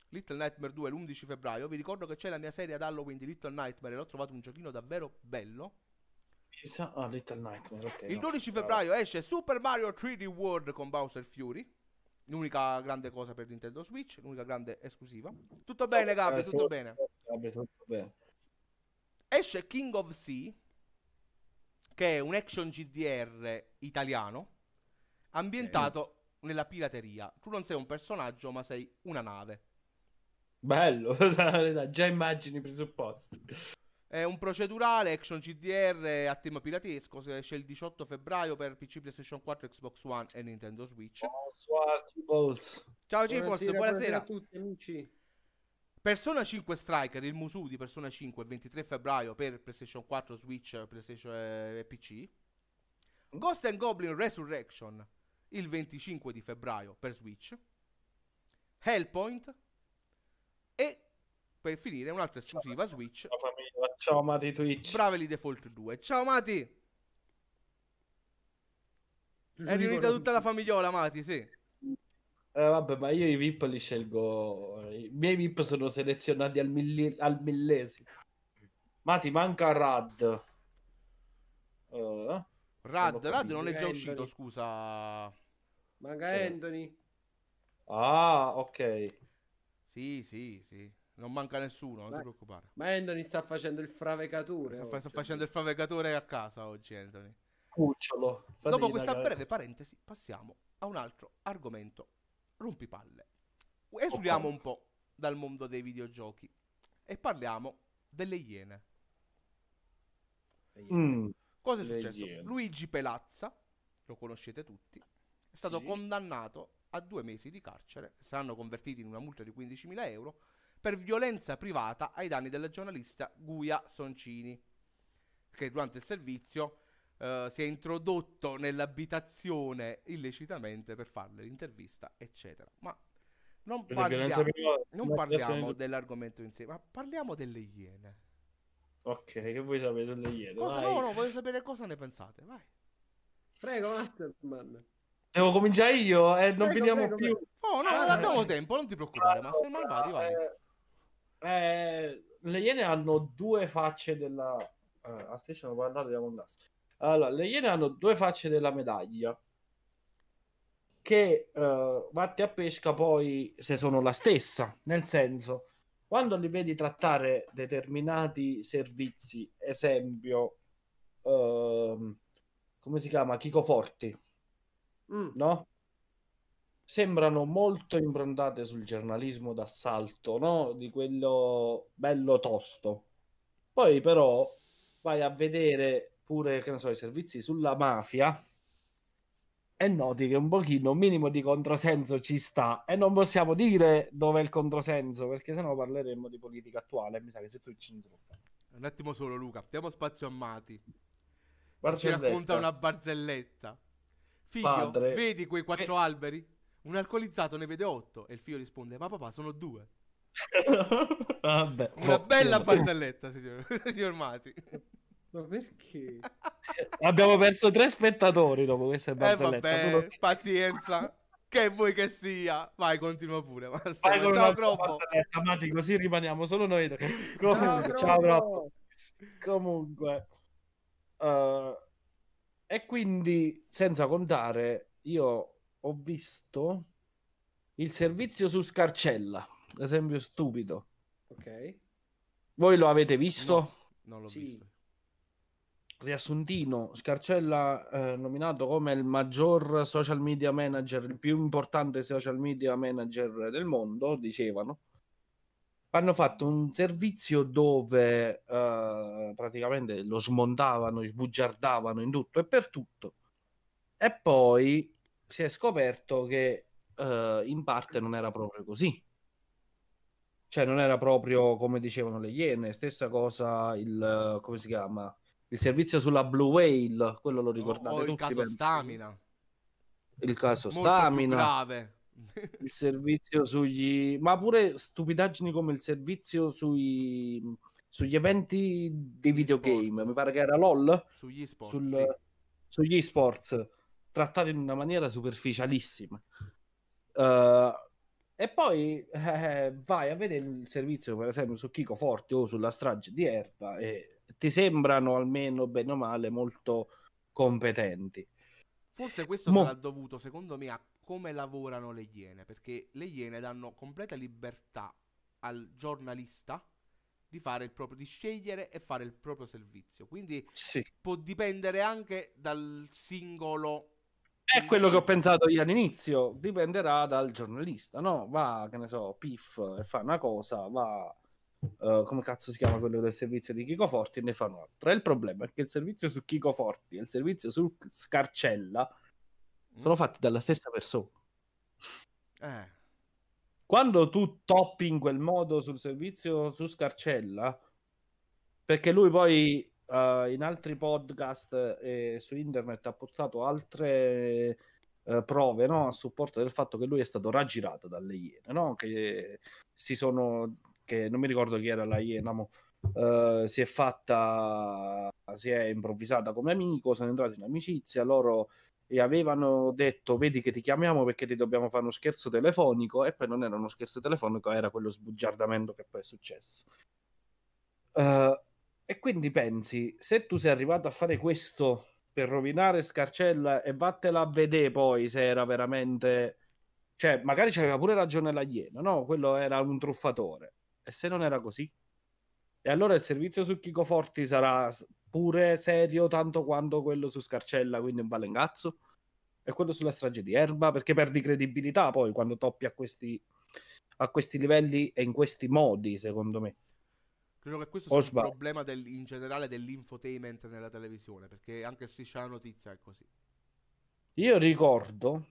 Little Nightmare 2 l'11 febbraio. Vi ricordo che c'è la mia serie ad Halloween di Little Nightmare e l'ho trovato un giochino davvero bello. Ah, Little Nightmare, ok. Il no. 12 Bravo. febbraio esce Super Mario 3D World con Bowser Fury. L'unica grande cosa per Nintendo Switch, l'unica grande esclusiva. Tutto bene, Gabri, tutto bene. Gabri, tutto bene. Esce King of Sea, che è un action GDR italiano, ambientato nella pirateria. Tu non sei un personaggio, ma sei una nave. Bello, (laughs) già immagini i presupposti. È un procedurale action GDR a tema piratesco. se Esce il 18 febbraio per PC, PlayStation 4, Xbox One e Nintendo Switch. Ciao Cipos, buonasera. a tutti amici. Persona 5 Striker, il Musu di Persona 5, il 23 febbraio per PlayStation 4, Switch, PlayStation e PC. Ghost and Goblin Resurrection, il 25 di febbraio per Switch. Hellpoint. E per finire un'altra esclusiva Switch, Ciao famiglia, ciao Mati Twitch. Bravely Default 2. Ciao Mati! È riunita tutta la famigliola, Mati, sì. Eh, vabbè, ma io i VIP li scelgo. I miei VIP sono selezionati al, milli- al millesimo. Ma ti manca Rad. Eh, Rad, Rad non è già capito. uscito, scusa. Manca Sì. Anthony. Ah, ok. Sì, sì, sì. Non manca nessuno, non ti Vai. preoccupare. Ma Anthony sta facendo il fravecatore. Sta, fa- sta oggi. facendo il favegatore a casa oggi, Anthony. Cucciolo. Dopo Fategli questa una- breve parentesi, passiamo a un altro argomento rompipalle. Esuliamo Ok. un po' dal mondo dei videogiochi e parliamo delle iene. Mm, Cosa è Le successo? Iene. Luigi Pelazza, lo conoscete tutti, è stato Sì. condannato a due mesi di carcere, saranno convertiti in una multa di 15.000 euro, per violenza privata ai danni della giornalista Guia Soncini, che durante il servizio eh, si è introdotto nell'abitazione illecitamente per farle l'intervista, eccetera. Ma non parliamo, non parliamo dell'argomento in sé, ma parliamo delle iene. Ok, che vuoi sapere delle iene? Cosa, vai. no, no, voglio sapere cosa ne pensate. Vai. Prego, Masterman. Devo cominciare io e non Prego, finiamo prego, più. Oh, no, Ah, abbiamo eh. tempo, non ti preoccupare, ma se malvati, vai. Eh, eh, le iene hanno due facce della... Eh, a striscia non parlare di Among Us. Allora, le iene hanno due facce della medaglia che eh, vatti a pesca poi se sono la stessa, nel senso, quando li vedi trattare determinati servizi, esempio, ehm, come si chiama? Chico Forti, Mm. no? Sembrano molto improntate sul giornalismo d'assalto, no? Di quello bello tosto. Poi però vai a vedere pure, che ne so, i servizi sulla mafia e noti che un pochino, un minimo di controsenso ci sta e non possiamo dire dove è il controsenso perché sennò parleremo di politica attuale. Mi sa che se tu ci. Un attimo solo, Luca. Diamo spazio a Mati. Ci racconta una barzelletta. Figlio, Padre. vedi quei quattro alberi? Un alcolizzato ne vede otto. E il figlio risponde: Ma papà, sono due. (laughs) Vabbè, Una boh, bella barzelletta, signor, (laughs) signor Mati. Ma perché? (laughs) Abbiamo perso tre spettatori dopo questa Eh barzelletta. Tu vabbè, non- pazienza. Che vuoi che sia? Vai, continua pure. Vai Ciao, Groppo. Mati, così rimaniamo solo noi tre. Comunque, ciao, Groppo. Comunque, eh, e quindi senza contare, io ho visto il servizio su Scarcella, esempio stupido. Ok. Voi lo avete visto? No. Non l'ho Sì. visto. Riassuntino, Scarcella eh, nominato come il maggior social media manager, il più importante social media manager del mondo, dicevano. hanno fatto un servizio dove eh, praticamente lo smontavano, sbugiardavano in tutto e per tutto. E poi si è scoperto che eh, in parte non era proprio così. Cioè non era proprio come dicevano le Iene, stessa cosa il come si chiama? Il servizio sulla Blue Whale, quello lo ricordate o, o il caso penso. Stamina. Il caso Molto Stamina. grave. il servizio sugli ma pure stupidaggini come il servizio sui sugli eventi dei videogame mi pare che era LOL Sugli sport. sul- sì. sugli sports trattati in una maniera superficialissima Eh, e poi eh, vai a vedere il servizio per esempio su Chico Forti o sulla strage di Erba e ti sembrano almeno bene o male molto competenti Forse questo Mo- sarà dovuto, secondo me, a come lavorano le Iene, perché le Iene danno completa libertà al giornalista di fare il proprio, di scegliere e fare il proprio servizio. Quindi sì può dipendere anche dal singolo. È quello che ho pensato io all'inizio, dipenderà dal giornalista, no? Va, che ne so, Piff e fa una cosa, va, eh, come cazzo si chiama quello del servizio di Chico Forti e ne fa un'altra. Il problema è che il servizio su Chico Forti e il servizio su Scarcella sono Mm? fatti dalla stessa persona. Eh, Quando tu toppi in quel modo sul servizio su Scarcella, perché lui poi eh, in altri podcast e su internet ha portato altre eh, prove no, a supporto del fatto che lui è stato raggirato dalle Iene, no? che si sono, che non mi ricordo chi era la Iena, mo, eh, si è fatta, si è improvvisata come amico, sono entrati in amicizia, loro e avevano detto vedi che ti chiamiamo perché ti dobbiamo fare uno scherzo telefonico e poi non era uno scherzo telefonico era quello sbugiardamento che poi è successo Eh, e quindi pensi se tu sei arrivato a fare questo per rovinare Scarcella e vattela a vedere poi se era veramente cioè magari c'aveva pure ragione la Iena no? quello era un truffatore e se non era così e allora il servizio su Chico Forti sarà pure serio tanto quanto quello su Scarcella, quindi un valengazzo. E quello sulla strage di Erba, perché perdi credibilità poi quando toppi a questi, a questi livelli e in questi modi, secondo me. Credo che questo O sia un sbaglio? problema del- in generale dell'infotainment nella televisione, perché anche Striscia la Notizia è così. Io ricordo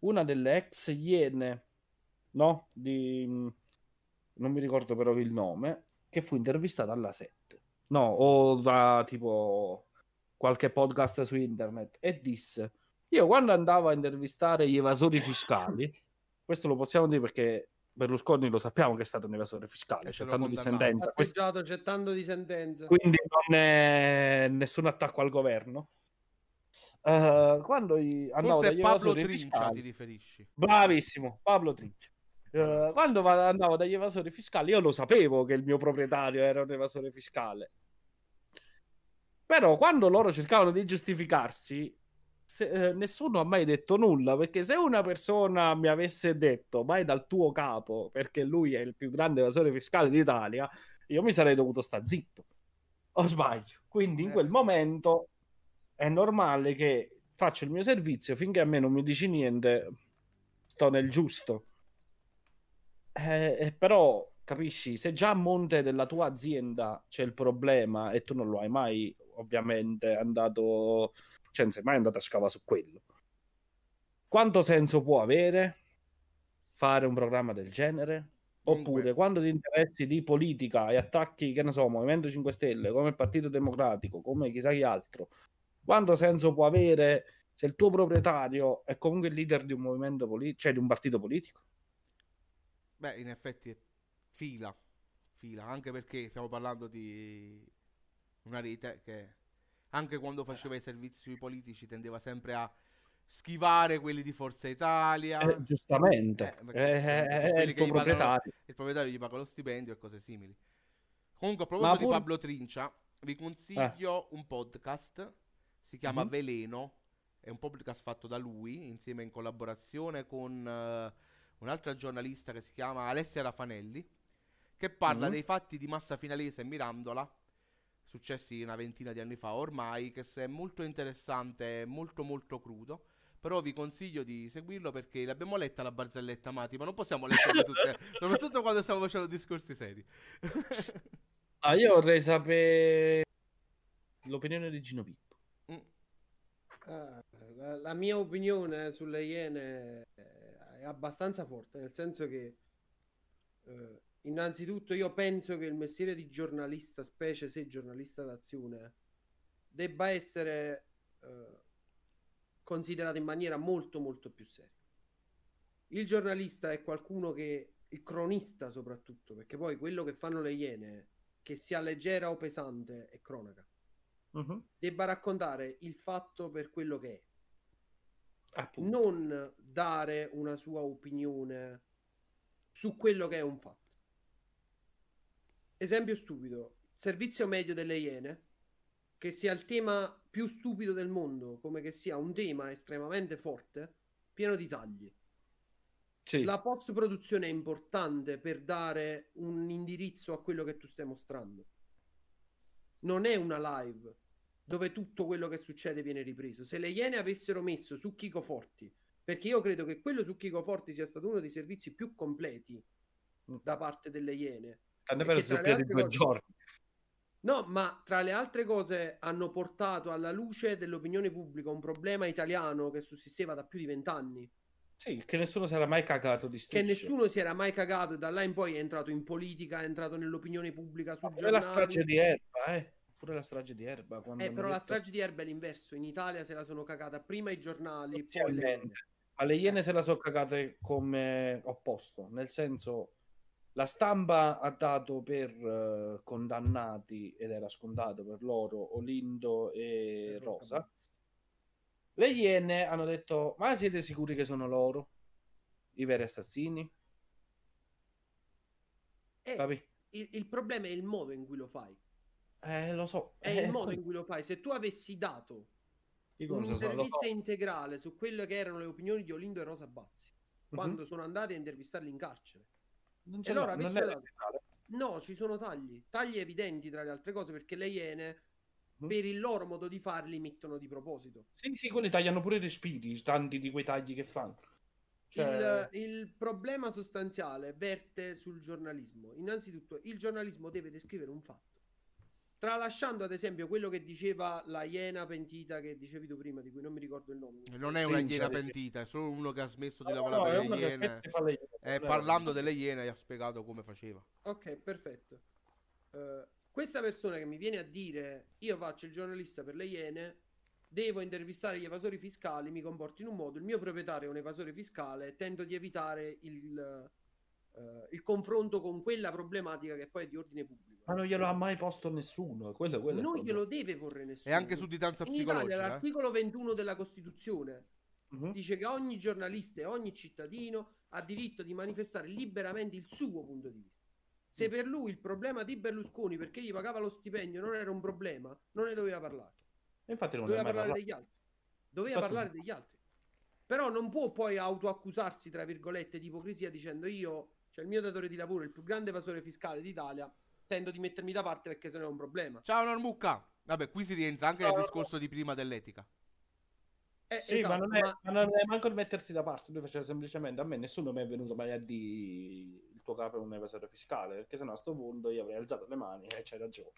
una delle ex iene, no? Di... Non mi ricordo però il nome, che fu intervistata alla 7. No, o da tipo qualche podcast su internet e disse io quando andavo a intervistare gli evasori fiscali questo lo possiamo dire perché Berlusconi lo sappiamo che è stato un evasore fiscale tanto di sentenza tanto di sentenza. quindi non è nessun attacco al governo Eh, quando gli- andavo Forse dagli Pablo evasori Trincia fiscali ti riferisci. Bravissimo, Pablo Trincia. Eh, quando va- andavo dagli evasori fiscali, io lo sapevo che il mio proprietario era un evasore fiscale. Però quando loro cercavano di giustificarsi, se- eh, nessuno ha mai detto nulla, perché se una persona mi avesse detto vai dal tuo capo perché lui è il più grande evasore fiscale d'Italia, io mi sarei dovuto sta zitto. O sbaglio? Quindi in Eh. quel momento è normale che faccio il mio servizio finché a me non mi dici niente, sto nel giusto. Eh, eh, però capisci, se già a monte della tua azienda c'è il problema e tu non lo hai mai ovviamente andato, cioè non sei mai andato a scavare su quello. Quanto senso può avere fare un programma del genere? Oppure quando ti interessi di politica e attacchi, che ne so, Movimento 5 Stelle, come Partito Democratico, come chissà chi altro, quanto senso può avere se il tuo proprietario è comunque il leader di un movimento politico, cioè di un partito politico? Beh, in effetti fila, fila, anche perché stiamo parlando di una rete che anche quando faceva i servizi sui politici tendeva sempre a schivare quelli di Forza Italia. Eh, giustamente, Eh, Eh, eh, quelli il gli proprietario. Il proprietario gli paga lo stipendio e cose simili. Comunque, a proposito pur- di Pablo Trincia, vi consiglio un podcast. Si chiama Mhm. Veleno. È un podcast fatto da lui, insieme in collaborazione con eh, un'altra giornalista che si chiama Alessia Rafanelli, che parla Mhm. dei fatti di Massa Finalese e Mirandola, successi una ventina di anni fa ormai, che se- è molto interessante, è molto molto crudo, però vi consiglio di seguirlo perché l'abbiamo letta la barzelletta Mati, ma non possiamo leggerle tutte, (laughs) soprattutto quando stiamo facendo discorsi seri. (laughs) Ah, io vorrei sapere l'opinione di Gino Pippo. Mm. Ah, la, la mia opinione sulle Iene è abbastanza forte, nel senso che eh, innanzitutto io penso che il mestiere di giornalista, specie se giornalista d'azione, debba essere eh, considerato in maniera molto molto più seria. Il giornalista è qualcuno che, il cronista soprattutto, perché poi quello che fanno le Iene, che sia leggera o pesante, è cronaca Mhm. debba raccontare il fatto per quello che è, Appunto. non dare una sua opinione su quello che è un fatto. Esempio stupido, servizio medio delle Iene, che sia il tema più stupido del mondo, come che sia un tema estremamente forte, pieno di tagli. Sì. La post produzione è importante per dare un indirizzo a quello che tu stai mostrando. Non è una live dove tutto quello che succede viene ripreso. Se le Iene avessero messo su Chico Forti, perché io credo che quello su Chico Forti sia stato uno dei servizi più completi Mm. da parte delle Iene. Più di altre due cose- giorni. No, ma tra le altre cose hanno portato alla luce dell'opinione pubblica un problema italiano che sussisteva da più di vent'anni. Sì, che nessuno si era mai cagato di che strisce. nessuno si era mai cagato e da là in poi è entrato in politica, è entrato nell'opinione pubblica sul Ma pure la strage di Erba, eh. Pure la strage di Erba. Eh, però la detto- strage di Erba è l'inverso. In Italia se la sono cagata prima i giornali, poi le. Ma le Iene se la sono cagate come opposto, nel senso la stampa ha dato per eh, condannati ed era scontato per loro Olindo e Rosa. Le Iene hanno detto: Ma siete sicuri che sono loro i veri assassini? Eh, il, il problema è il modo in cui lo fai. Eh, lo so. È Eh, il modo poi- (laughs) in cui lo fai. Se tu avessi dato so, un'intervista so. integrale su quelle che erano le opinioni di Olindo e Rosa Bazzi, Mhm. quando sono andati a intervistarli in carcere. Non loro l'ho, non reale. No, ci sono tagli, tagli evidenti tra le altre cose perché le Iene, Mhm. per il loro modo di farli, mettono di proposito. Sì, sì, quelli tagliano pure i respiri, tanti di quei tagli che fanno. Cioè, Il, il problema sostanziale verte sul giornalismo. Innanzitutto, il giornalismo deve descrivere un fatto. Tralasciando ad esempio quello che diceva la iena pentita che dicevi tu prima, di cui non mi ricordo il nome. Non è una iena pentita, è solo uno che ha smesso di no, lavorare no, per le iene. iene, E è- parlando delle iene gli ha spiegato come faceva. Ok, perfetto. Eh, questa persona che mi viene a dire io faccio il giornalista per le iene, devo intervistare gli evasori fiscali, mi comporto in un modo, il mio proprietario è un evasore fiscale tento di evitare il, eh, il confronto con quella problematica che poi è di ordine pubblico. Ma non glielo ha mai posto nessuno. Quello, quello non glielo deve porre nessuno. E anche sudditanza In Italia psicologica. eh. l'articolo 21 della Costituzione Mhm. dice che ogni giornalista e ogni cittadino ha diritto di manifestare liberamente il suo punto di vista. Se Mm. per lui il problema di Berlusconi perché gli pagava lo stipendio non era un problema, non ne doveva parlare. E Infatti non Doveva parlare parlato. degli altri. Doveva Infatti parlare degli altri. Però non può poi autoaccusarsi, tra virgolette, di ipocrisia dicendo io, cioè il mio datore di lavoro, il più grande evasore fiscale d'Italia, tento di mettermi da parte perché se no è un problema. Ciao Normucca. Vabbè, qui si rientra anche Ciao, nel discorso di prima dell'etica. Eh, Sì, esatto, ma, non è, ma- ma non è manco il mettersi da parte. Lui faceva semplicemente a me nessuno mi è venuto mai a dire il tuo capo è un evasore fiscale. Perché sennò a sto punto io avrei alzato le mani e c'hai ragione.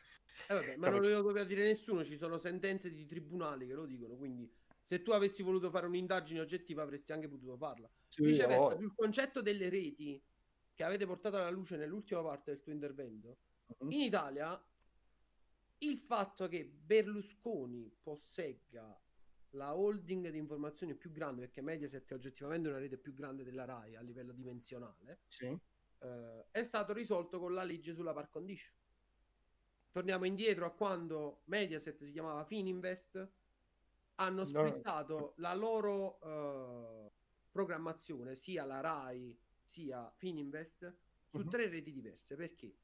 Eh vabbè, ma Capito? non lo doveva dire nessuno, ci sono sentenze di tribunali che lo dicono, quindi se tu avessi voluto fare un'indagine oggettiva avresti anche potuto farla. Sì, Viceversa, sul concetto delle reti che avete portato alla luce nell'ultima parte del tuo intervento. In Italia il fatto che Berlusconi possegga la holding di informazioni più grande, perché Mediaset è oggettivamente una rete più grande della RAI a livello dimensionale, Sì. eh, è stato risolto con la legge sulla par condition. Torniamo indietro a quando Mediaset si chiamava Fininvest, hanno No. splittato la loro eh, programmazione, sia la RAI sia Fininvest, su Mhm. tre reti diverse. Perché?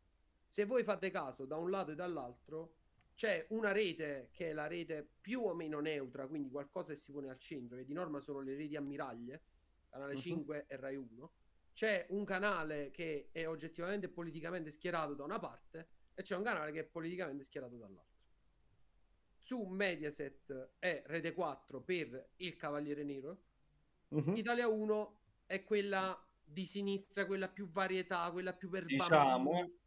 Se voi fate caso da un lato e dall'altro, c'è una rete che è la rete più o meno neutra, quindi qualcosa che si pone al centro, che di norma sono le reti ammiraglie, canale Mhm. 5 e Rai 1. C'è un canale che è oggettivamente e politicamente schierato da una parte e c'è un canale che è politicamente schierato dall'altra. Su Mediaset è Rete 4 per Il Cavaliere Nero, Mhm. Italia 1 è quella di sinistra, quella più varietà, quella più per Diciamo, bambini,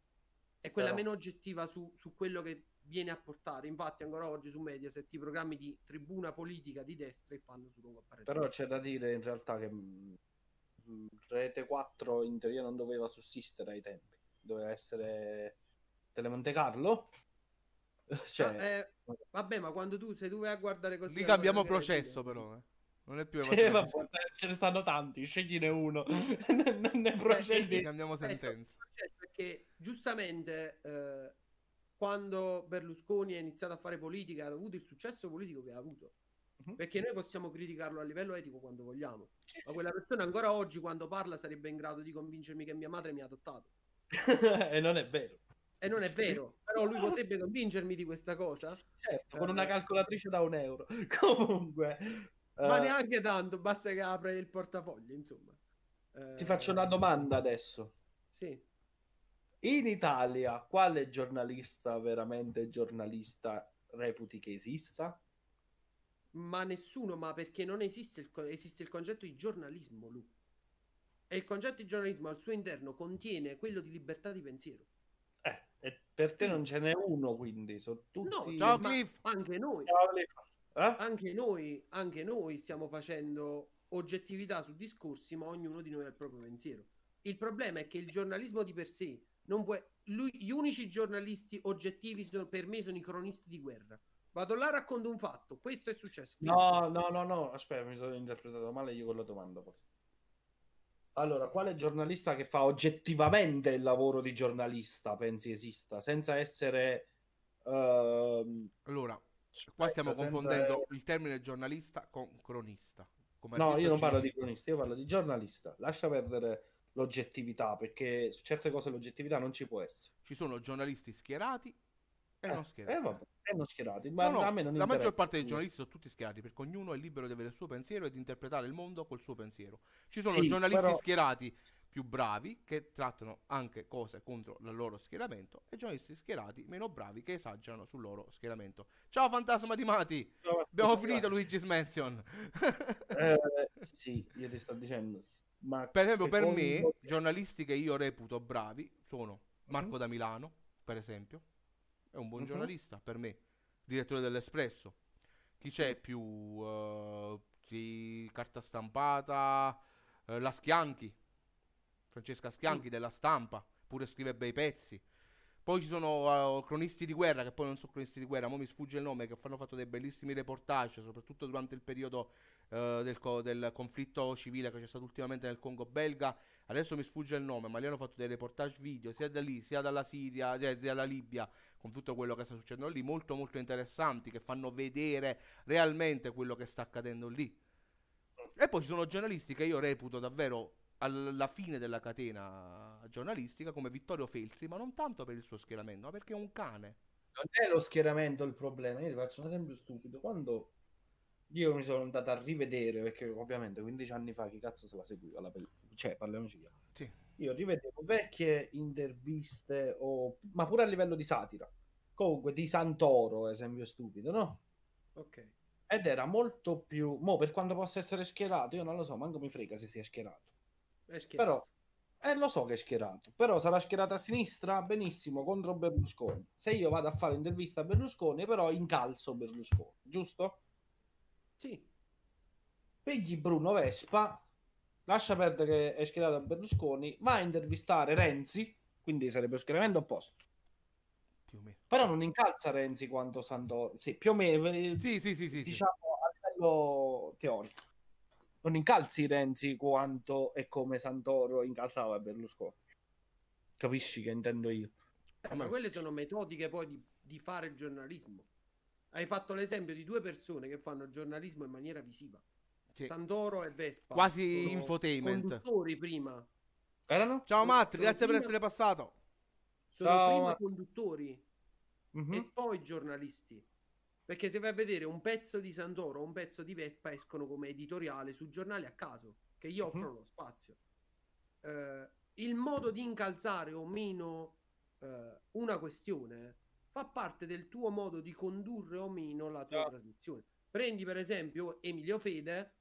è quella però- meno oggettiva su, su quello che viene a portare. Infatti, ancora oggi su Mediaset i programmi di tribuna politica di destra e fanno su lungo apparecchio. Però c'è da dire in realtà che mh, mh, Rete 4 in teoria non doveva sussistere ai tempi, doveva essere Telemonte Carlo. (laughs) Cioè, Ah, eh, vabbè, ma quando tu se tu vai a guardare così. Lì cambiamo processo, però. eh. Non è più evasione vabbè, ce ne stanno tanti, scegliene uno. (laughs) (laughs) ne Eh, procedi. eh, Cambiamo Aspetta, sentenza. cioè, Perché giustamente eh, quando Berlusconi ha iniziato a fare politica ha avuto il successo politico che ha avuto. Mhm. Perché noi possiamo criticarlo a livello etico quando vogliamo. Ma quella persona ancora oggi quando parla sarebbe in grado di convincermi che mia madre mi ha adottato. (laughs) e non è vero. E non è vero, però lui potrebbe convincermi di questa cosa. Certo, con una Eh. calcolatrice da un euro. Comunque, Ma eh, neanche tanto, basta che apre il portafoglio, insomma. Eh, ti faccio una domanda adesso. Sì. In Italia, quale giornalista veramente giornalista reputi che esista? Ma nessuno, ma perché non esiste il, esiste il concetto di giornalismo, Lu. E il concetto di giornalismo al suo interno contiene quello di libertà di pensiero. Eh, e per te non ce n'è uno, quindi sono tutti... No, Ciao, ma Cliff. anche noi, Eh? anche noi, anche noi stiamo facendo oggettività su discorsi, ma ognuno di noi ha il proprio pensiero. Il problema è che il giornalismo di per sé non può. Lui, gli unici giornalisti oggettivi sono- per me sono i cronisti di guerra. Vado là, racconto un fatto. Questo è successo. No, no, no, no, aspetta, mi sono interpretato male io con la domanda. forse. Allora, quale giornalista che fa oggettivamente il lavoro di giornalista pensi esista, senza essere... ehm, Allora, qua aspetta, stiamo senza- confondendo il termine giornalista con cronista. No, io non parlo di cronista, io parlo di giornalista. Lascia perdere l'oggettività, perché su certe cose l'oggettività non ci può essere. Ci sono giornalisti schierati e Eh, non schierati. eh, vabbè, e non schierati, ma No, no, a me non la maggior parte dei giornalisti sono tutti schierati perché ognuno è libero di avere il suo pensiero e di interpretare il mondo col suo pensiero. Ci sono Sì, giornalisti però- schierati più bravi che trattano anche cose contro il loro schieramento e giornalisti schierati meno bravi che esagerano sul loro schieramento. Ciao fantasma di Mati! Abbiamo finito Luigi's Mansion. Eh, sì, io ti sto dicendo. Ma per esempio, per me, secondo- giornalisti che io reputo bravi sono Marco Mhm. da Milano, per esempio, è un buon Mhm. giornalista per me, direttore dell'Espresso. Chi c'è più? eh, chi- carta stampata, eh, la Schianchi, Francesca Schianchi della stampa, pure scrive bei pezzi. Poi ci sono eh, cronisti di guerra, che poi non sono cronisti di guerra, ma mi sfugge il nome, che hanno fatto dei bellissimi reportage, soprattutto durante il periodo eh, del, co- del conflitto civile che c'è stato ultimamente nel Congo belga. Adesso mi sfugge il nome, ma lì hanno fatto dei reportage video sia da lì, sia dalla Siria, cioè dalla Libia, con tutto quello che sta succedendo lì, molto molto interessanti, che fanno vedere realmente quello che sta accadendo lì. E poi ci sono giornalisti che io reputo davvero alla fine della catena giornalistica come Vittorio Feltri, ma non tanto per il suo schieramento, ma perché è un cane. Non è lo schieramento il problema. Io ti faccio un esempio stupido. Quando io mi sono andato a rivedere, perché ovviamente 15 anni fa chi cazzo se la seguiva? La pel- Cioè, parliamoci chiaro. Sì. Io rivedevo vecchie interviste, o... ma pure a livello di satira. Comunque di Santoro, esempio stupido, no? Ok. Ed era molto più... Mo, per quanto possa essere schierato, io non lo so, manco mi frega se sia schierato. È schierato. Però, eh, lo so che è schierato, però sarà schierato a sinistra, benissimo, contro Berlusconi. Se io vado a fare intervista a Berlusconi, però incalzo Berlusconi, giusto? Sì. Pigli Bruno Vespa, lascia perdere che è schierato a Berlusconi, va a intervistare Renzi, quindi sarebbe schieramento opposto. Più o meno. Però non incalza Renzi quanto Santoro, sì, più o meno, eh, Sì, sì, sì, sì. sì. diciamo a livello teorico. Non incalzi Renzi quanto e come Santoro incalzava Berlusconi. Capisci che intendo io? Eh, ma quelle sono metodiche poi di, di fare giornalismo. Hai fatto l'esempio di due persone che fanno giornalismo in maniera visiva. Sì. Santoro e Vespa. Quasi infotainment. Conduttori prima. Erano? Ciao Matt, Sono grazie per prima- essere passato. Sono Ciao, prima Matt. conduttori Mhm. e poi giornalisti. Perché se vai a vedere un pezzo di Santoro o un pezzo di Vespa escono come editoriale su giornali a caso, che gli offrono lo spazio. Eh, il modo di incalzare o meno eh, una questione fa parte del tuo modo di condurre o meno la tua Certo. trasmissione. Prendi per esempio Emilio Fede,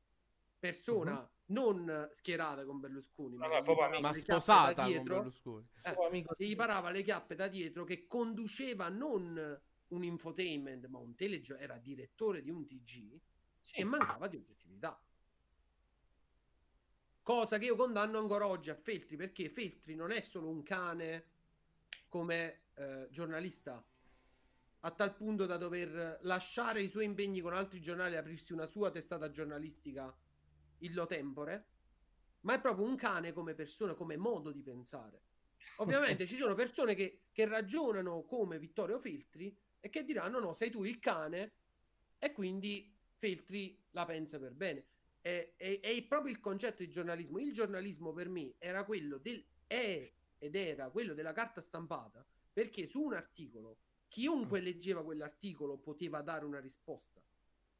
persona non schierata con Berlusconi, ma, No, Ma chiappe da sposata con dietro, Berlusconi. eh, che gli parava le chiappe da dietro, che conduceva non un infotainment, ma un telegio, era direttore di un TG, Sì. che mancava di oggettività. Cosa che io condanno ancora oggi a Feltri, perché Feltri non è solo un cane come eh, giornalista, a tal punto da dover lasciare i suoi impegni con altri giornali e aprirsi una sua testata giornalistica illo tempore, ma è proprio un cane come persona, come modo di pensare. Ovviamente ci sono persone che, che ragionano come Vittorio Feltri e che diranno no, sei tu il cane e quindi Feltri la pensa per bene. È, è- è proprio il concetto di giornalismo. Il giornalismo per me era quello del è ed era quello della carta stampata perché su un articolo chiunque leggeva quell'articolo poteva dare una risposta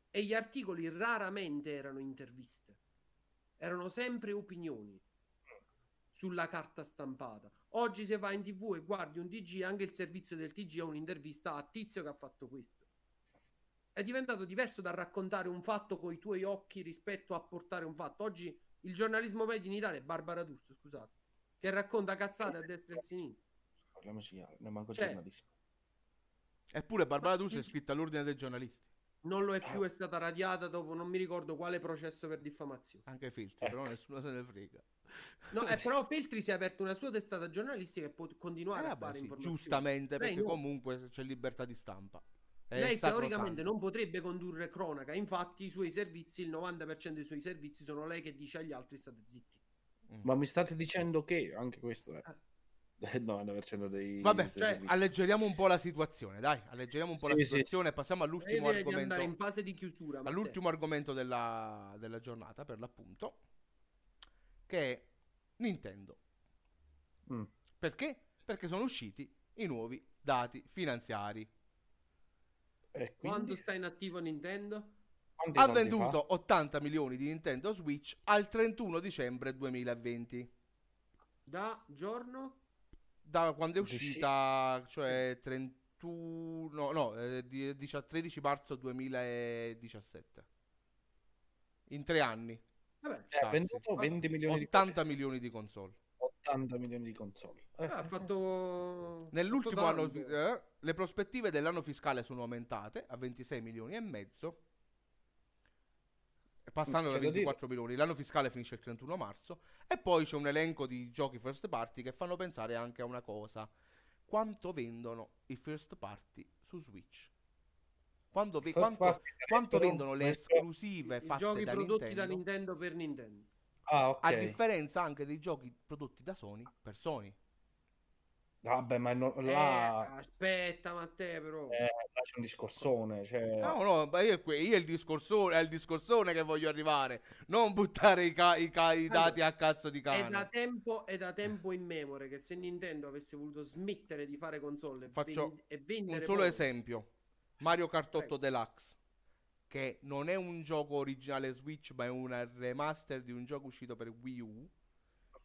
e gli articoli raramente erano interviste, erano sempre opinioni sulla carta stampata. Oggi se vai in tv e guardi un TG, anche il servizio del TG ha un'intervista a Tizio che ha fatto questo. È diventato diverso da raccontare un fatto con i tuoi occhi rispetto a portare un fatto. Oggi il giornalismo medio in Italia è Barbara D'Urso, scusate, che racconta cazzate a destra e a sinistra. Parliamoci chiaro, ne manco Cioè- giornalismo. Eppure Barbara D'Urso è iscritta all'ordine dei giornalisti. Non lo è più, è stata radiata dopo non mi ricordo quale processo per diffamazione. Anche Filtri, Ecco. però nessuno se ne frega. No, eh, (laughs) però Feltri si è aperto una sua testata giornalistica e può continuare Eh, a fare sì, informazioni. giustamente, Lei perché no. comunque c'è libertà di stampa. È Lei teoricamente non potrebbe condurre cronaca, infatti i suoi servizi, il 90% dei suoi servizi sono lei che dice agli altri state zitti. Mm. Ma mi state dicendo che anche questo è (laughs) il 90% dei Vabbè, cioè, alleggeriamo un po' la situazione, dai, alleggeriamo un po' la Sì, sì. situazione e passiamo E io all'ultimo andare in argomento. fase di chiusura. All'ultimo argomento della, della giornata, per l'appunto, che è Nintendo. Mm. Perché? Perché sono usciti i nuovi dati finanziari. E Quando sta in attivo Nintendo? quanti Ha venduto fa? 80 milioni di Nintendo Switch al 31 dicembre 2020. Da giorno? Da quando è uscita, cioè 31, no, eh, di- dicia- 13 marzo 2017. In tre anni. Vabbè, Eh, ha scarsi. venduto 20 milioni di 80 milioni di console. 80 milioni di console. Eh, ha fatto... Nell'ultimo fatto anno, eh, le prospettive dell'anno fiscale sono aumentate a 26 milioni e mezzo, passando da C'è da 24 milioni. L'anno fiscale finisce il 31 marzo. E poi c'è un elenco di giochi first party che fanno pensare anche a una cosa: quanto vendono i first party su Switch? Quando ve- quanto, quanto vendono le esclusive fatte giochi da prodotti Nintendo? da Nintendo per Nintendo. Ah, ok. A differenza anche dei giochi prodotti da Sony per Sony. Vabbè, ma no- Eh, là, aspetta Matteo però. eh, c'è un discorsone. Cioè... No, no, ma io, io il discorsone, è il discorsone che voglio arrivare, non buttare i, ca- i ca- i Allora, dati a cazzo di È da, cane. tempo, è da tempo in memoria che se Nintendo avesse voluto smettere di fare console e, Faccio e vendere Un solo poco- esempio, Mario Kart 8 Prego. Deluxe, che non è un gioco originale Switch, ma è una remaster di un gioco uscito per Wii U,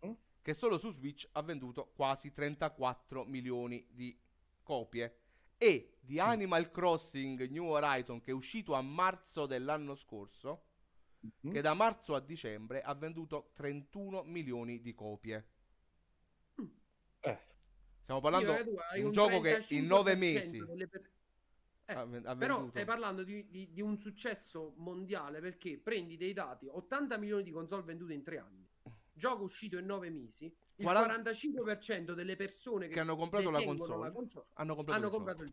Mhm. che solo su Switch ha venduto quasi 34 milioni di copie. E di Animal Crossing New Horizon, che è uscito a marzo dell'anno scorso, Mhm. che da marzo a dicembre ha venduto 31 milioni di copie. Eh, Stiamo parlando di un gioco che in 9 35% mesi delle per- Eh, ha, Però stai parlando di, di- di un successo mondiale perché prendi dei dati, 80 milioni di console vendute in tre anni, gioco uscito in 9 mesi, il 40 45% delle persone che, che hanno comprato la detengono console, hanno comprato, hanno il comprato gioco. il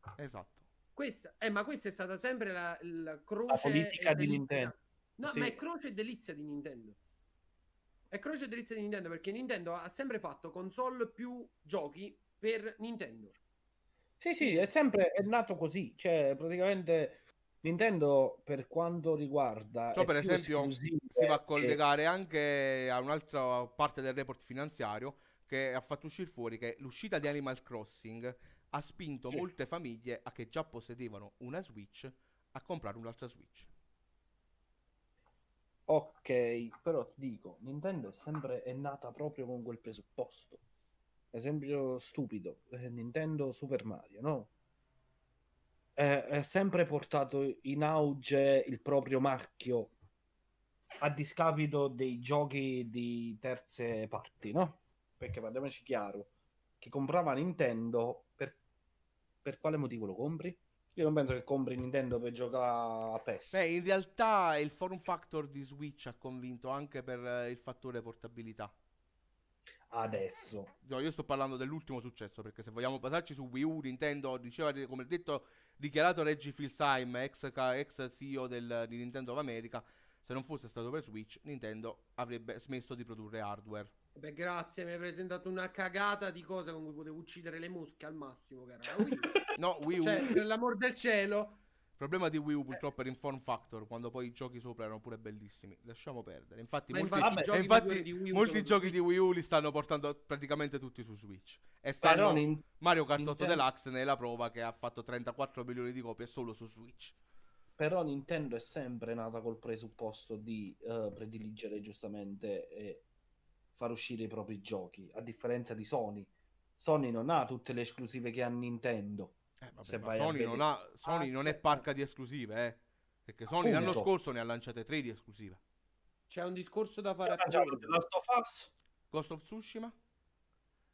gioco. Esatto. Questa, eh, ma questa è stata sempre la, la croce La politica di. Nintendo. No, Sì. ma è croce e delizia di Nintendo. È croce e delizia di Nintendo perché Nintendo ha sempre fatto console più giochi per Nintendo. Sì, sì, è sempre è nato così. Cioè, praticamente Nintendo, per quanto riguarda. Cioè, per esempio, si va a e- collegare anche a un'altra parte del report finanziario che ha fatto uscire fuori che l'uscita di Animal Crossing ha spinto Sì. molte famiglie a che già possedevano una Switch a comprare un'altra Switch. Ok, però ti dico, Nintendo è sempre è nata proprio con quel presupposto. Esempio stupido, eh, Nintendo Super Mario, no? È, è sempre portato in auge il proprio marchio a discapito dei giochi di terze parti, no? Perché parliamoci chiaro, chi comprava Nintendo, per, per quale motivo lo compri? Io non penso che compri Nintendo per giocare a PES. Beh, in realtà il form factor di Switch ha convinto anche per eh, il fattore portabilità. Adesso. No, io sto parlando dell'ultimo successo perché se vogliamo basarci su Wii U, Nintendo diceva, come detto, dichiarato Reggie Fils-Aime, ex, ex CEO del- di Nintendo of America, se non fosse stato per Switch, Nintendo avrebbe smesso di produrre hardware. Beh, grazie, mi hai presentato una cagata di cose con cui potevo uccidere le mosche al massimo, che era la Wii. (laughs) No, Wii U, cioè, per l'amor del cielo, problema di Wii U purtroppo era in form factor, quando poi i giochi sopra erano pure bellissimi. Lasciamo perdere. Infatti, Ma molti, vabbè, giochi infatti di Wii U molti giochi di Wii U li stanno portando praticamente tutti su Switch. E stanno Nin- Mario Kart 8 Nintendo- Deluxe ne è la prova che ha fatto 34 milioni di copie solo su Switch. Però Nintendo è sempre nata col presupposto di eh, prediligere giustamente e far uscire i propri giochi, a differenza di Sony. Sony non ha tutte le esclusive che ha Nintendo. Eh, vabbè, Se ma vai a Sony, non, ha, Sony Ah, non è parca di esclusive, eh. Perché Sony l'anno Appunto. scorso ne ha lanciate 3 di esclusive. c'è un discorso da fare a Last of Us Ghost of Tsushima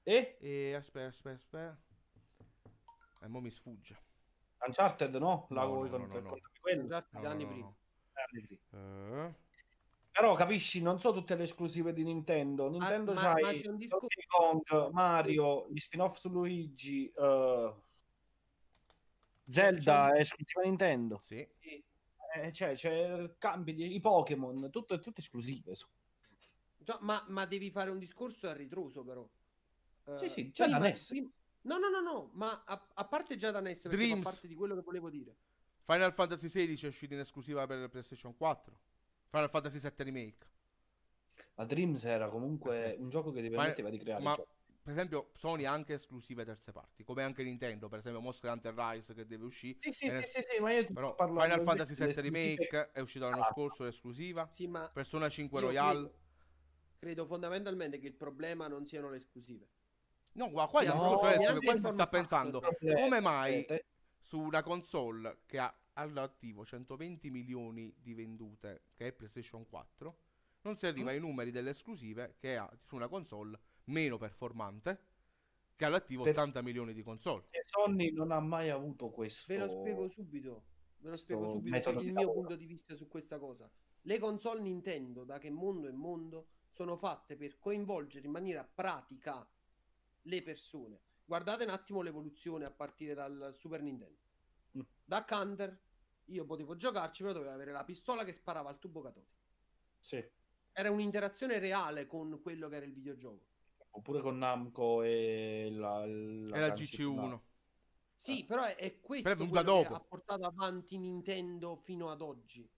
e e aspetta, aspetta, aspetta. E mo mi sfugge. Uncharted, no? La No, no, cont- no, no. quello? Già No, anni no, prima. no. Eh, Però capisci, non so tutte le esclusive di Nintendo. Nintendo Ah, ma- c'hai ma c'è un discor- Donkey Kong, Mario, gli spin-off su Luigi, eh, Zelda è esclusiva Nintendo. sì. Sì. Eh, cioè, c'è cambi di i Pokémon, tutto, tutte esclusive. Già, ma, ma devi fare un discorso a ritroso, però. Eh, Sì, sì, già da prima- NES. prim- No, no, no, no, ma a, a parte già da NES, perché fa Dreams. parte di quello che volevo dire. Final Fantasy XVI è uscito in esclusiva per PlayStation 4. Final Fantasy VII Remake. Ma Dreams era comunque un gioco che ti Final- permetteva di creare Ma. Per esempio Sony ha anche esclusive terze parti, come anche Nintendo, per esempio Monster Hunter Rise che deve uscire. Sì, sì, eh, sì, sì, sì, ma io ti Però parlando Final Fantasy VII esclusive- Remake è uscito l'anno Ah. scorso, è esclusiva. Sì, ma Persona 5 io Royal. credo, credo fondamentalmente che il problema non siano le esclusive. No, guarda, qua il Sì, discorso no, questo, qua si sta pensando come mai aspetta, su una console che ha all'attivo 120 milioni di vendute, che è PlayStation 4, non si arriva Mm. ai numeri delle esclusive che ha su una console meno performante, che ha all'attivo Per- 80 milioni di console. E Sony non ha mai avuto questo. Ve lo spiego subito. Ve lo spiego subito metodo il mio lavoro. punto di vista su questa cosa. Le console Nintendo, da che mondo è mondo, sono fatte per coinvolgere in maniera pratica le persone. Guardate un attimo l'evoluzione a partire dal Super Nintendo. Mm. Da Hunter io potevo giocarci, però dovevo avere la pistola che sparava al tubo catodico. Sì. Era un'interazione reale con quello che era il videogioco. Oppure con Namco e la, la E la Gunship GC1. Now. Sì, però è, è questo Però è che dopo. ha portato avanti Nintendo fino ad oggi.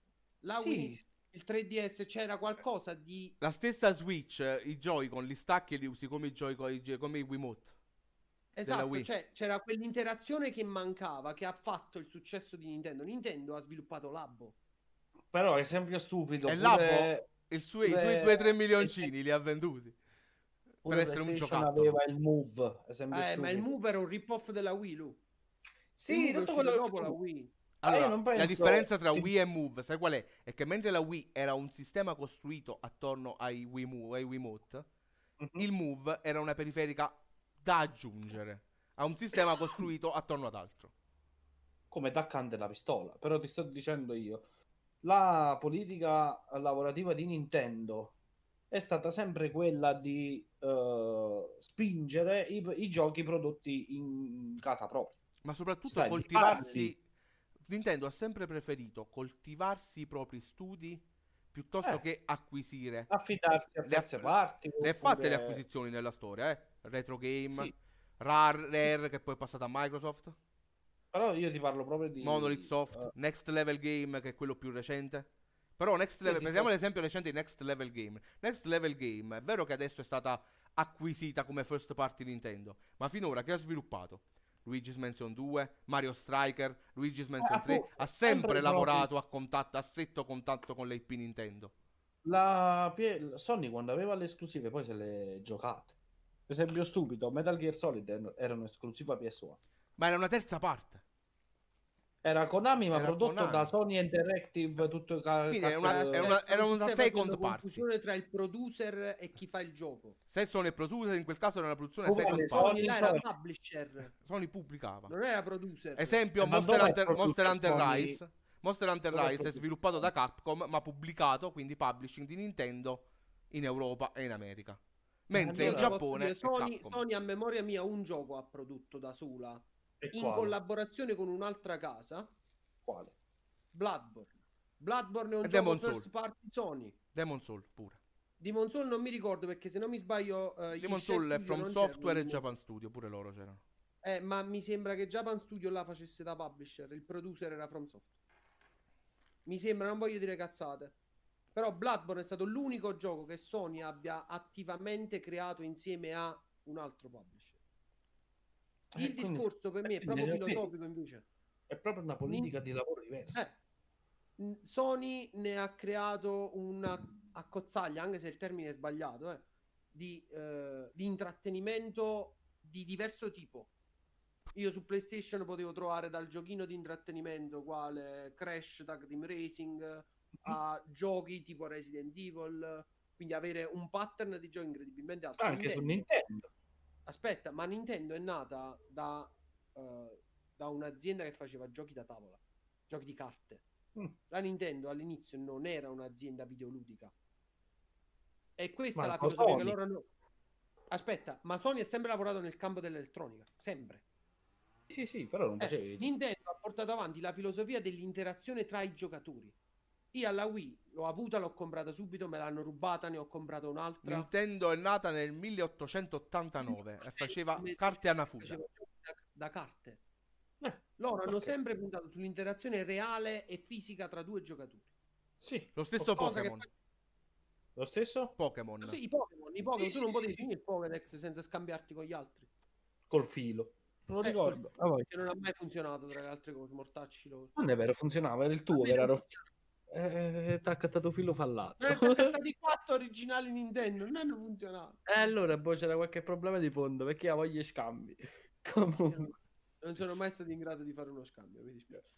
La Sì, Wii, il 3DS, c'era qualcosa di... La stessa Switch, i Joy-Con, li stacchi e li usi come i Joy-Con, i- come i Wiimote. Esatto, cioè c'era quell'interazione che mancava, che ha fatto il successo di Nintendo. Nintendo ha sviluppato Labo. Però esempio stupido. E pure- Labo Il suoi, I suoi Beh, 2-3 milioncini (laughs) li ha venduti. Per essere un giocattolo. aveva il Move. Eh, ma il. Move era un rip-off della Wii, Lu. Sì, tutto quello che dopo la Wii. Ah, io Allora, non la penso- differenza tra. Wii e Move, sai qual è? È che mentre la Wii era un sistema costruito attorno ai Wii Move, ai Wiimote, Mhm. il Move era una periferica da aggiungere a un sistema costruito attorno ad altro. come attaccante la pistola. Però ti sto dicendo io, la politica lavorativa di Nintendo è stata sempre quella di eh, spingere i, i giochi prodotti in casa propria. Ma soprattutto Stai, coltivarsi. Nintendo ha sempre preferito coltivarsi i propri studi piuttosto Eh. che acquisire. Affidarsi a Le terze parti. Le ha fatte le acquisizioni nella storia, eh? Retro Game, Sì. Rare, Rare che poi è passata a Microsoft, Però io ti parlo proprio di... Monolith Soft, eh, Next Level Game che è quello più recente. Però Next Level, prendiamo so- l'esempio recente di Next Level Game. Next Level Game è vero che adesso è stata acquisita come first party Nintendo, ma finora che ha sviluppato? Luigi's Mansion 2, Mario Striker, Luigi's Mansion 3, appunto, ha sempre sempre lavorato a contatto, a stretto contatto con le IP Nintendo. La Sony quando aveva le esclusive poi se le giocate. Per esempio stupido, Metal Gear Solid er- era un'esclusiva PS1. Ma era una terza parte. Era Konami, ma Era prodotto Konami. da Sony Interactive. Tutto ca- Quindi è cazzo- una- è una- era una second confusione tra il producer e chi fa il gioco. Se sono il producer, in quel caso era una produzione Uguale, second Sony- party. Sony là era Sony. publisher, Sony pubblicava. non era producer. Esempio, Eh, Monster Hunter, Monster Hunter? Rise. Monster Hunter Rise è producer sviluppato da? Capcom, ma pubblicato, quindi publishing di Nintendo in Europa e in America. Mentre in Giappone è Sony. Sony a memoria mia un gioco ha prodotto da sola E in quale? collaborazione con un'altra casa, Quale? Bloodborne. Bloodborne è un E gioco Demon first Soul. party Sony. Demon Soul pure. Demon Soul non mi ricordo perché se non mi sbaglio gli Demon Soul è From Software e Japan Studio, pure loro c'erano. Eh, ma mi sembra che Japan Studio là facesse da publisher, il producer era From Software. Mi sembra, non voglio dire cazzate. Però Bloodborne è stato l'unico gioco che Sony abbia attivamente creato insieme a un altro publisher. Eh, Il discorso per me è eh, proprio filosofico invece. È proprio una politica di lavoro diversa. Eh, Sony ne ha creato una accozzaglia, anche se il termine è sbagliato, eh, di, eh, di intrattenimento di diverso tipo. Io su PlayStation potevo trovare dal giochino di intrattenimento quale Crash Tag Team Racing a giochi tipo Resident Evil, quindi avere un pattern di giochi incredibilmente alto. Anche su Nintendo- Nintendo. Aspetta, ma Nintendo è nata da, eh, da un'azienda che faceva giochi da tavola, giochi di carte. Mm. La Nintendo all'inizio non era un'azienda videoludica. E questa Ma è la filosofia che loro hanno. Aspetta, ma Sony ha sempre lavorato nel campo dell'elettronica, sempre. Sì, sì, però non Eh, facevi. Nintendo ha portato avanti la filosofia dell'interazione tra i giocatori. Io alla Wii l'ho avuta, l'ho comprata subito, me l'hanno rubata, ne ho comprata un'altra. Nintendo è nata nel 1889 e faceva carte a Nafuda. faceva giochi da, da carte. Eh, Loro hanno ok. sempre puntato sull'interazione reale e fisica tra due giocatori. Sì, Lo stesso che Pokémon. poi- lo stesso Pokémon. Sì, i Pokémon, i Pokémon, Sì, tu sì, non potevi sì. finire il Pokédex senza scambiarti con gli altri. col filo. Non lo Eh, ricordo. col- Ah, voi. Che non ha mai funzionato tra le altre cose, mortacci loro. Non è vero, funzionava, era il tuo, A me non era funziona. Eh, t'ha filo fallato. Non è stati i quattro originali Nintendo, non hanno funzionato. E allora boh, c'era qualche problema di fondo perché io voglio scambi. (laughs) Comunque, Non sono mai stato in grado di fare uno scambio, mi dispiace.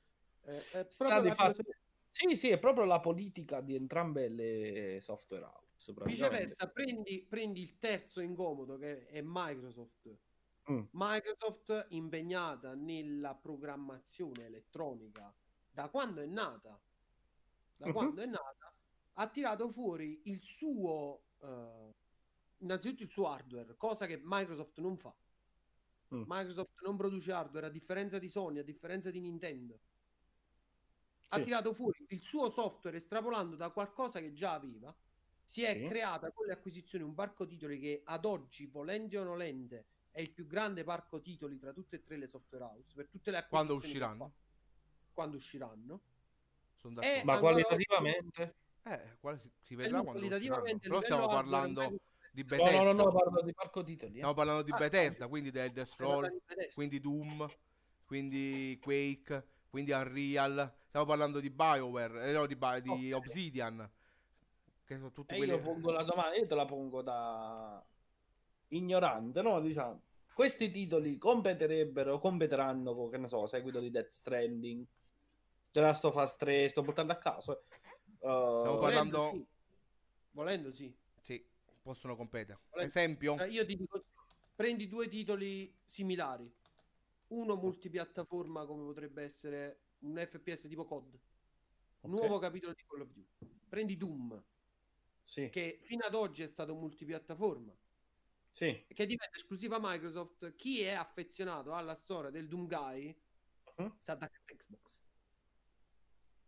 Eh, è Sta proprio di la fatto- filosofia- sì, sì, è proprio la politica di entrambe le software house. Viceversa, prendi, prendi il terzo incomodo che è Microsoft. Mm. Microsoft impegnata nella programmazione elettronica da quando è nata, da Mhm. quando è nata, ha tirato fuori il suo, eh, innanzitutto il suo hardware, cosa che Microsoft non fa. Mm. Microsoft non produce hardware a differenza di Sony, a differenza di Nintendo. Ha Sì. tirato fuori il suo software estrapolando da qualcosa che già aveva. Si è Sì. creata con le acquisizioni un parco titoli che ad oggi, volenti o nolente, è il più grande parco titoli tra tutte e tre le software house. Per tutte le Quando acquisizioni che usciranno? Quando usciranno. Sono Eh. Ma qualitativamente? Eh, quale si, si E vedrà lui quando. Però stiamo parlando Microsoft di No, Bethesda. no, no, no, parlo di parco titoli. eh. Stiamo parlando di Ah, Bethesda, quindi del Death è parlata Roll, di Bethesda. quindi Doom, quindi Quake, quindi Unreal. Stiamo parlando di BioWare, eh, no, di, Bi- di Ok. Obsidian. Che sono tutti E quelli... io pongo la domanda, io te la pongo da ignorante, no? Diciamo, questi titoli competerebbero, competeranno con, che ne so, seguito di Death Stranding, The Last of Us 3, sto portando a caso. eh. Stiamo Uh, parlando- Volendo sì. Volendo sì. Sì, possono competere. Volendo- Esempio, Eh, Io ti dico, prendi due titoli similari. Uno multipiattaforma come potrebbe essere un FPS tipo COD. ok, Nuovo capitolo di Call of Duty. Prendi Doom, Sì, che fino ad oggi è stato multipiattaforma, sì. che diventa esclusiva Microsoft. Chi è affezionato alla storia del Doom Guy Mhm. sta da Xbox.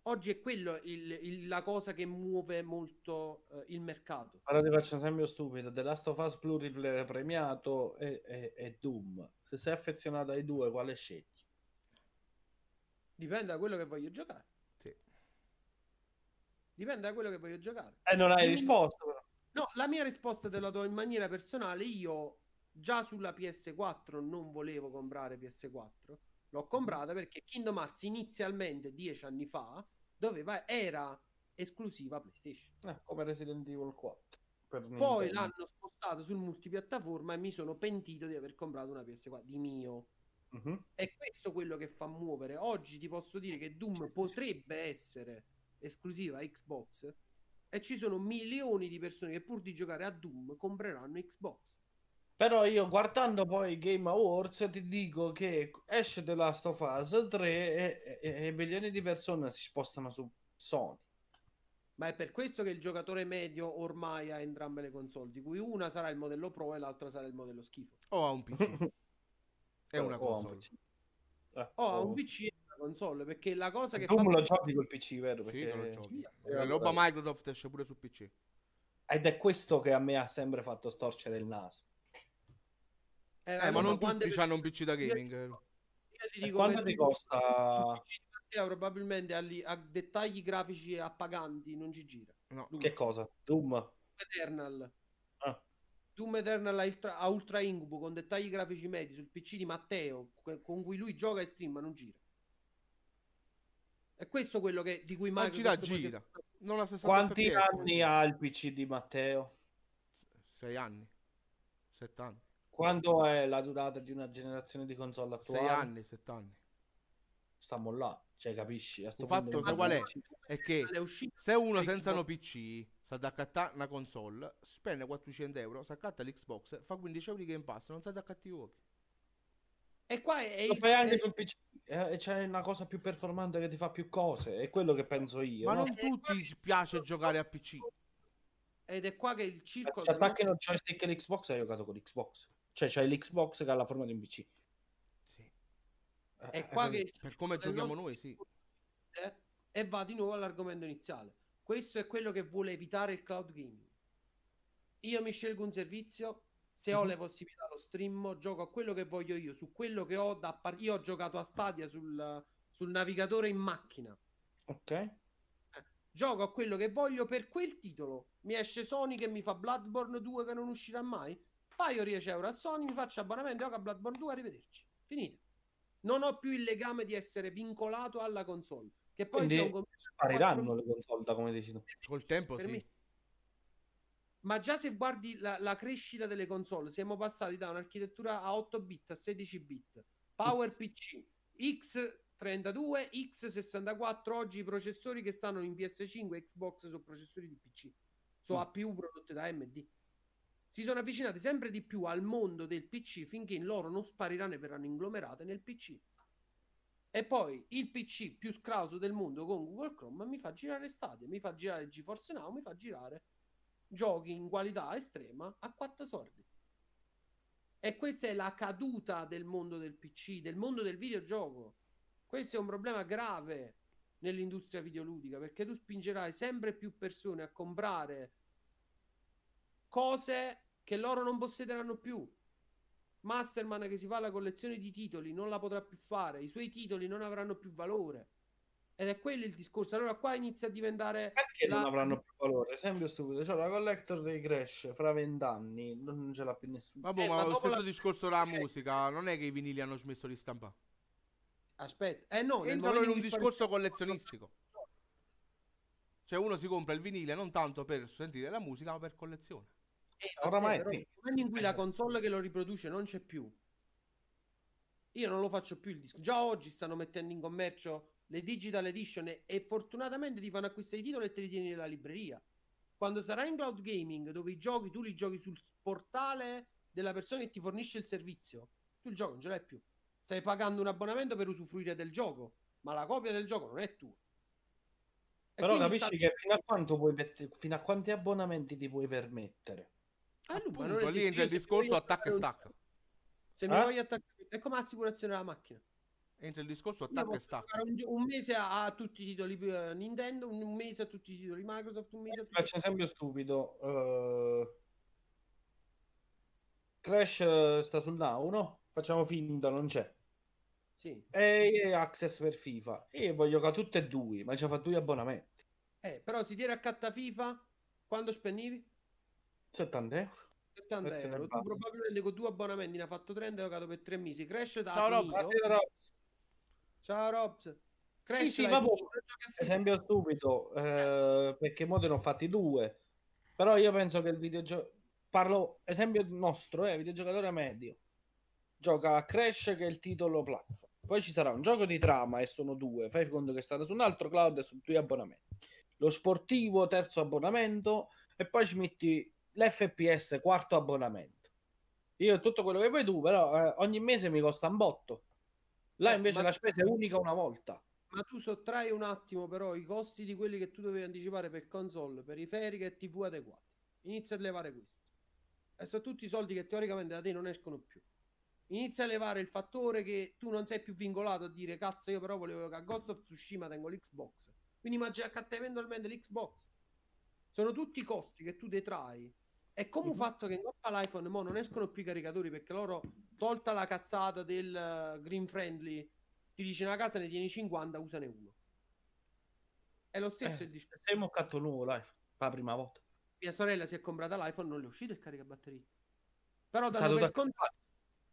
Oggi è quello il- il- la cosa che muove molto eh, il mercato. Ora ti faccio un esempio stupido. The Last of Us pluriplayer premiato e, e- e Doom. Se sei affezionato ai due, quale scegli? Dipende da quello che voglio giocare. sì. Dipende da quello che voglio giocare. E non hai risposto, però. No, la mia risposta te la do in maniera personale. Io già sulla PS4 non volevo comprare PS4. L'ho comprata perché Kingdom Hearts inizialmente, dieci anni fa, doveva, era esclusiva PlayStation. Eh, come Resident Evil 4. per Poi l'hanno spostato sul multipiattaforma e mi sono pentito di aver comprato una PS4 di mio. Mhm. È questo quello che fa muovere. Oggi ti posso dire che Doom potrebbe essere esclusiva Xbox e ci sono milioni di persone che pur di giocare a Doom compreranno Xbox. Però io guardando poi i Game Awards ti dico che esce The Last of Us 3 e, e- e milioni di persone si spostano su Sony. Ma è per questo che il giocatore medio ormai ha entrambe le console, di cui una sarà il modello Pro e l'altra sarà il modello schifo. O ha un PC. (laughs) È una O ha un console. PC. Eh, O ha un PC e una console, perché la cosa che Doom fa... lo giochi col PC, vero? Sì, Perché- che lo giochi. Eh, La roba Microsoft esce pure su PC. Ed è questo che a me ha sempre fatto storcere il naso. Eh, Eh, vabbè, ma non tutti per- hanno un PC da gaming. eh. Io ti dico quanto ti costa? sul PC di Matteo probabilmente a, li- a dettagli grafici appaganti non ci gira. No. Che cosa? Doom? Doom Eternal. Ah. Doom Eternal a ultra, a ultra incubo con dettagli grafici medi sul PC di Matteo que- con cui lui gioca e stream ma non gira. È questo quello che, di cui Ma Microsoft gira, si è- gira. Non a 60 Quanti FPS, anni ha il PC di Matteo? 6 anni. 7 anni. Quando è la durata di una generazione di console 6 attuale? anni, 7 anni. Stiamo là, cioè capisci? A sto Il punto fatto sai qual è? È che se uno senza no PC sa ad accattare una console, spende 400 euro, si accatta l'Xbox, fa 15 euro di Game Pass, non sa ad accattare i giochi. e qua è, Lo fai anche è- sul PC eh, e c'è una cosa più performante che ti fa più cose, è quello che penso io. Ma no? non tutti piace giocare a PC. ed è qua che il circolo Ci del attacchino il joystick e l'Xbox hai giocato con l'Xbox. Cioè c'hai l'Xbox che ha la forma di un PC. Sì. Eh, è eh, qua quindi- che Per come giochiamo nostro noi, sì. eh, e va di nuovo all'argomento iniziale. Questo è quello che vuole evitare il cloud gaming. Io mi scelgo un servizio, se ho Mhm. le possibilità lo stream, gioco a quello che voglio io, su quello che ho da par- Io ho giocato a Stadia sul, sul navigatore in macchina. Ok. Gioco a quello che voglio per quel titolo. Mi esce Sony che mi fa Bloodborne 2 che non uscirà mai. Paio 10 euro a Sony, mi faccio abbonamento, gioco a Bloodborne 2, arrivederci. Finito. Non ho più il legame di essere vincolato alla console. Che poi Quindi un Spariranno 4 le console, da come dici tu. Col tempo, per sì. me. Ma già se guardi la, la crescita delle console, siamo passati da un'architettura a 8 bit a 16 bit, Power PC, X32, X64, oggi i processori che stanno in PS5 e Xbox sono processori di PC, sono Mm. APU prodotte da AMD. Si sono avvicinati sempre di più al mondo del PC finché in loro non spariranno e verranno inglomerate nel PC. E poi il PC più scrauso del mondo con Google Chrome mi fa girare Stadia, mi fa girare GeForce Now, mi fa girare giochi in qualità estrema a quattro soldi. E questa è la caduta del mondo del PC, del mondo del videogioco. Questo è un problema grave nell'industria videoludica perché tu spingerai sempre più persone a comprare cose che loro non possederanno più. Masterman che si fa la collezione di titoli non la potrà più fare, i suoi titoli non avranno più valore. Ed è quello il discorso. Allora qua inizia a diventare Perché non La- avranno più valore? Esempio stupido. Cioè la collector dei Crash fra vent'anni non ce l'ha più nessuno. Vabbè, Eh, ma ma lo stesso la- discorso della Eh. musica, non è che i vinili hanno smesso di stampare. Aspetta, eh no, nel Entrano momento in un discorso collezionistico. Cioè uno si compra il vinile non tanto per sentire la musica, ma per collezione. Eh, Oramai però sì. in cui la console che lo riproduce non c'è più, io non lo faccio più il disco. Già oggi stanno mettendo in commercio le digital edition e, fortunatamente ti fanno acquistare i titoli e te li tieni nella libreria. Quando sarà in cloud gaming, dove i giochi tu li giochi sul portale della persona che ti fornisce il servizio, tu il gioco non ce l'hai più. Stai pagando un abbonamento per usufruire del gioco, ma la copia del gioco non è tua. E Però capisci sta- che fino a, quanto puoi fino a quanti abbonamenti ti puoi permettere? Ah, non Appunto, è lì entra il discorso voglio attacca e stacca. Se mi Eh? voglio attaccare, è come l'assicurazione della macchina. Entra il discorso attacca e stacca. un, un mese a, a tutti i titoli eh, Nintendo, un, un mese a tutti i titoli Microsoft, un mese a tutti Faccio esempio stupido. eh, Crash eh, sta sul Now, no? Facciamo finta, non c'è. Sì. E Access per FIFA. E io voglio che tutte e due, ma ci fa due abbonamenti. Eh, però si tira a catta FIFA quando spendivi? 70 euro. 70 Questo è euro. Tu probabilmente con due abbonamenti ne ha fatto 30 e hai giocato per tre mesi. Crash da Ciao, Rob. finito. Buonasera, Rob. Ciao Robs. Crash sì, vabbè. FIFA. Esempio stupido, eh, perché mo ne ho fatti due. Però io penso che il videogioco... Parlo esempio nostro, eh, videogiocatore medio. gioca a Crash che è il titolo platform. Poi ci sarà un gioco di trama e sono due. Fai conto che è stato su un altro cloud e su due abbonamenti. Lo sportivo, terzo abbonamento, e poi ci metti l'FPS, quarto abbonamento. Io tutto quello che vuoi tu, però eh, ogni mese mi costa un botto. Là Eh, invece la spesa è unica una volta. Ma tu sottrai un attimo però i costi di quelli che tu dovevi anticipare per console, periferiche e TV adeguate. Inizia a levare questi. E sono tutti soldi che teoricamente da te non escono più. Inizia a levare il fattore che tu non sei più vincolato a dire cazzo io però volevo che a Ghost of Tsushima tengo l'Xbox. Quindi che a te eventualmente l'Xbox. Sono tutti costi che tu detrai. E come Mhm. fatto che in coppa all'iPhone mo non escono più i caricatori perché loro, tolta la cazzata del eh, green friendly, ti dice una casa ne tieni 50, usane uno. È lo stesso Eh, il discorso. Sei moccato nuovo per la prima volta. Mia sorella si è comprata l'iPhone, non le è uscito il caricabatterie. Però danno per, scontato,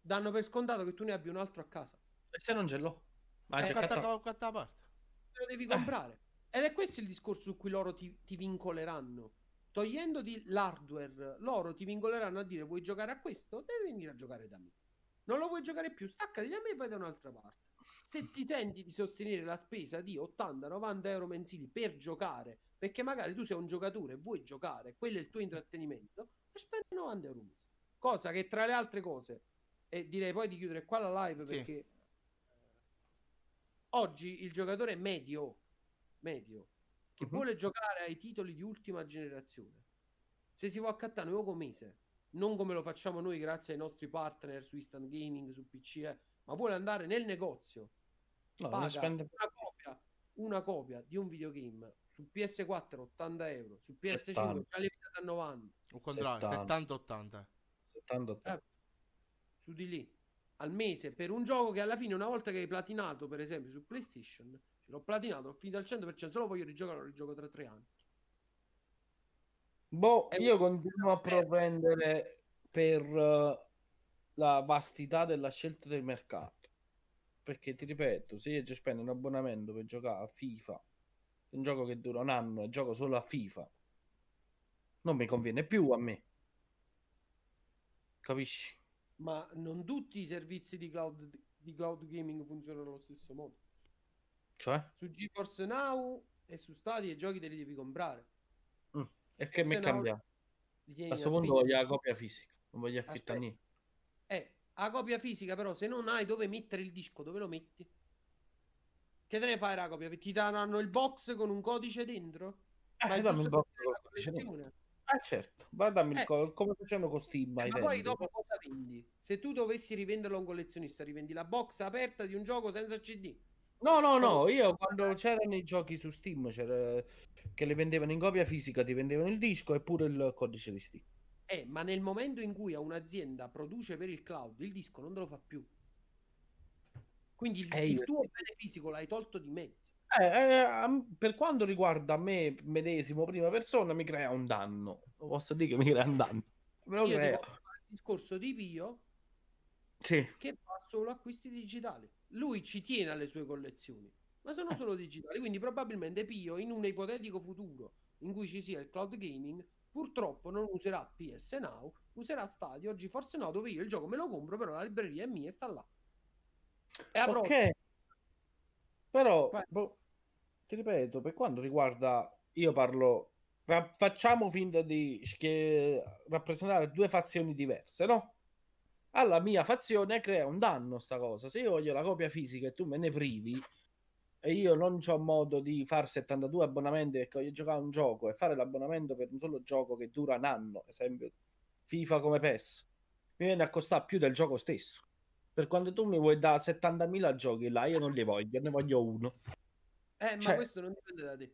danno per scontato che tu ne abbia un altro a casa. E se non ce l'ho? Ma Eh, c'è cattato- quattro parte. Te lo devi comprare. Ed è questo il discorso su cui loro ti, ti vincoleranno. Togliendoti l'hardware, loro ti vincoleranno a dire vuoi giocare a questo? Devi venire a giocare da me. Non lo vuoi giocare più? Staccati da me e vai da un'altra parte. Se ti senti di sostenere la spesa di 80-90 euro mensili per giocare, perché magari tu sei un giocatore e vuoi giocare, quello è il tuo intrattenimento, spendi 90 euro mese. Cosa che tra le altre cose, e direi poi di chiudere qua la live Sì. perché oggi il giocatore medio, medio che Mhm. vuole giocare ai titoli di ultima generazione, se si può accattare un gioco mese, non come lo facciamo noi grazie ai nostri partner su Instant Gaming, su PC, eh, ma vuole andare nel negozio, No, paga spende- una copia, una copia di un videogame su PS4 80 euro, su PS5 70. già limitata a 90, Un contrario, 70. 70-80. 70. Eh, su di lì al mese per un gioco che alla fine una volta che hai platinato per esempio su PlayStation l'ho platinato l'ho finito al 100% se lo voglio rigiocare lo rigioco tra tre anni Boh, È io continuo a propendere per eh, la vastità della scelta del mercato. Perché ti ripeto, se io già spendo un abbonamento per giocare a FIFA, un gioco che dura un anno e gioco solo a FIFA, non mi conviene più a me. Capisci? ma non tutti i servizi di cloud, di cloud gaming funzionano allo stesso modo Cioè? su GeForce Now e su Stadia i giochi te li devi comprare E che E mi tieni A questo punto voglio la copia fisica, non voglio affittare niente. Eh, la copia fisica però se non hai dove mettere il disco dove lo metti che te ne fai la copia ti daranno il box con un codice dentro ma Eh, è dammi il box col codice dentro. Eh certo, ma dammi il Eh. co- come facciamo con Steam ai Ma poi dopo cosa vendi? Se tu dovessi rivenderlo a un collezionista, rivendi la box aperta di un gioco senza CD. No, no, no, io quando c'erano i giochi su Steam c'era... che li vendevano in copia fisica, ti vendevano il disco e pure il codice di Steam. Eh, ma nel momento in cui a un'azienda produce per il cloud, il disco non te lo fa più. Quindi il, Eh, il tuo bene fisico l'hai tolto di mezzo. Eh, eh, per quanto riguarda me medesimo, prima persona, mi crea un danno. Posso dire che mi crea un danno. Io ti crea. il discorso di Pio Sì. che fa solo acquisti digitali. Lui ci tiene alle sue collezioni, ma Eh. sono solo digitali. Quindi probabilmente Pio, in un ipotetico futuro in cui ci sia il cloud gaming, purtroppo non userà PS Now, userà Stadio, oggi forse no, dove io il gioco me lo compro, però la libreria è mia e sta là. E avrò Ok. Però, boh, ti ripeto, per quanto riguarda, io parlo, ra- facciamo finta di schie- rappresentare due fazioni diverse, no? Alla mia fazione crea un danno sta cosa. Se io voglio la copia fisica e tu me ne privi e io non ho modo di fare 72 abbonamenti perché voglio giocare a un gioco e fare l'abbonamento per un solo gioco che dura un anno, esempio FIFA come PES, mi viene a costare più del gioco stesso. Per quando tu mi vuoi dare 70.000 giochi là, io non li voglio, ne voglio uno. Eh, ma Cioè- questo non dipende da te.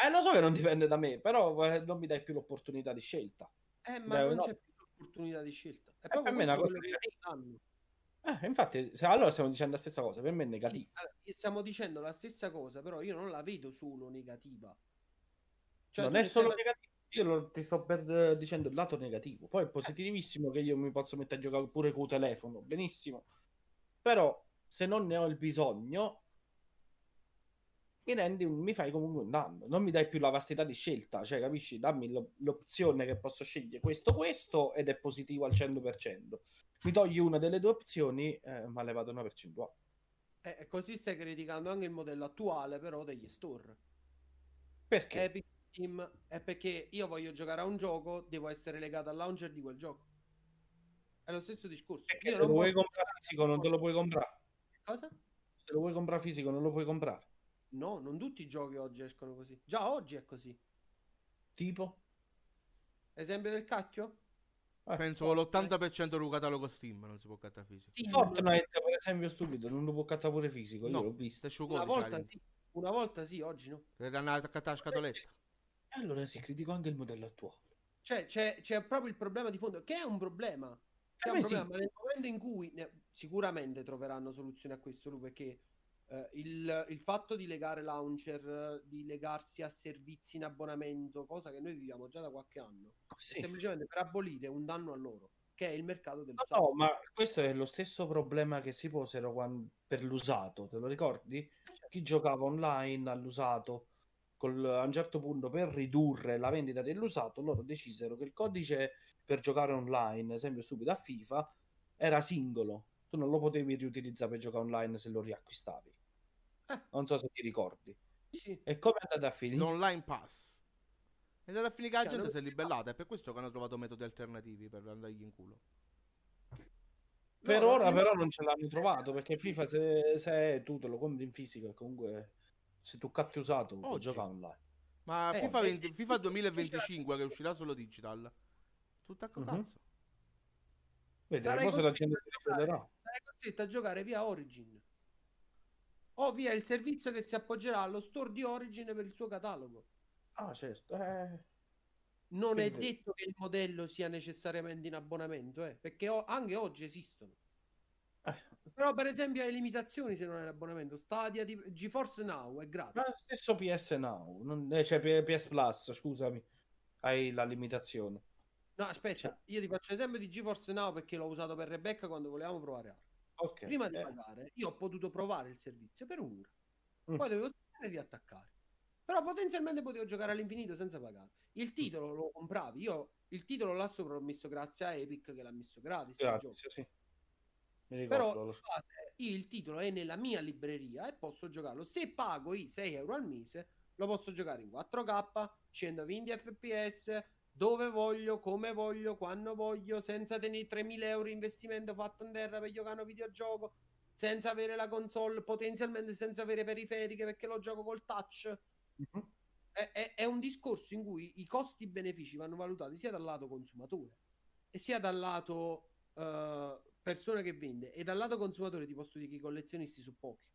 Eh, lo so che non dipende da me, però eh, non mi dai più l'opportunità di scelta. Eh, ma Beh, non no. c'è più opportunità di scelta. È per proprio me è una cosa danno. Eh, infatti, se- allora stiamo dicendo la stessa cosa, per me è Sì, negativo. allora, stiamo dicendo la stessa cosa, però io non la vedo solo negativa. Cioè, non è stai solo fa- negativo, io lo- ti sto per eh, dicendo il lato negativo. Poi è positivissimo che io mi posso mettere a giocare pure con il telefono, benissimo. Però se non ne ho il bisogno, mi rendi un- mi fai comunque un danno. Non mi dai più la vastità di scelta, cioè capisci? Dammi lo- l'opzione che posso scegliere questo, questo ed è positivo al 100%. Mi togli una delle due opzioni, eh, ma levato una percentuale. E e così stai criticando anche il modello attuale, però, degli store. Perché? Epic Steam è perché io voglio giocare a un gioco, devo essere legato al launcher di quel gioco. È lo stesso discorso. Perché Io se lo vuoi comprare fisico non te lo puoi comprare. Cosa? Se lo vuoi comprare fisico non lo puoi comprare. No, non tutti i giochi oggi escono così. Già oggi è così. Tipo? Esempio del cacchio? Eh, Penso con l'80% del catalogo Steam non si può cattare fisico. Steam. Fortnite, per esempio, stupido, non lo può cattare pure fisico. Io No, l'ho visto. Una volta sì, una volta sì, oggi no. Per andare a cattare la scatoletta. E allora si critico anche il modello attuale. Cioè, c'è, c'è proprio il problema di fondo, che è un problema. È Per un me sì. problema, ma nel momento in cui ne- sicuramente troveranno soluzione a questo, Lu, perché eh, il, il fatto di legare launcher, di legarsi a servizi in abbonamento, cosa che noi viviamo già da qualche anno, Sì. semplicemente per abolire un danno a loro, che è il mercato del No, no, ma questo è lo stesso problema che si posero quan- per l'usato, te lo ricordi? Chi giocava online all'usato, col- a un certo punto per ridurre la vendita dell'usato, loro decisero che il codice per giocare online, esempio stupido a FIFA, era singolo. Tu non lo potevi riutilizzare per giocare online se lo riacquistavi. Eh. Non so se ti ricordi. Sì. E come è andata a finire? L'online pass. È andata a finire che la Cioè, gente si è libellata. È per questo che hanno trovato metodi alternativi per andargli in culo. Per No, ora no, però non ce l'hanno trovato perché FIFA se, se tu te lo compri in fisico e comunque se tu catti usato puoi Oggi. giocare online. Ma Eh, FIFA, e- 20 e- FIFA e- 2025 che uscirà solo digital. Tutta a Mhm. cazzo. Vedi, poi se la gente si crederà. sarai costretto a giocare via Origin o via il servizio che si appoggerà allo store di Origin per il suo catalogo. Ah, certo. Eh, Non è Quindi- detto che il modello sia necessariamente in abbonamento, eh, perché o- anche oggi esistono. eh, Però, per esempio, hai limitazioni se non è in abbonamento. Stadia di GeForce Now è gratis. ma stesso PS Now, non- eh, cioè PS Plus, scusami, hai la limitazione. No, aspetta, io ti faccio l'esempio di GeForce Now perché l'ho usato per Rebecca quando volevamo provare Ark. Ok. Prima di eh, pagare, io ho potuto provare il servizio per un'ora. Mm. Poi dovevo aspettare e riattaccare. Però potenzialmente potevo giocare all'infinito senza pagare. Il titolo lo compravi. Io il titolo là sopra l'ho messo grazie a Epic che l'ha messo gratis. gioco. sì. Ricordo. Però di base, il titolo è nella mia libreria e posso giocarlo. Se pago i 6 euro al mese, lo posso giocare in 4K, 120 fps, dove voglio, come voglio, quando voglio, senza tenere 3000 euro investimento fatto in terra per giocare a un videogioco, senza avere la console, potenzialmente senza avere periferiche perché lo gioco col touch. Mhm. È, è- è un discorso in cui i costi-benefici vanno valutati sia dal lato consumatore e sia dal lato eh, persona che vende. E dal lato consumatore ti posso dire che i collezionisti sono pochi.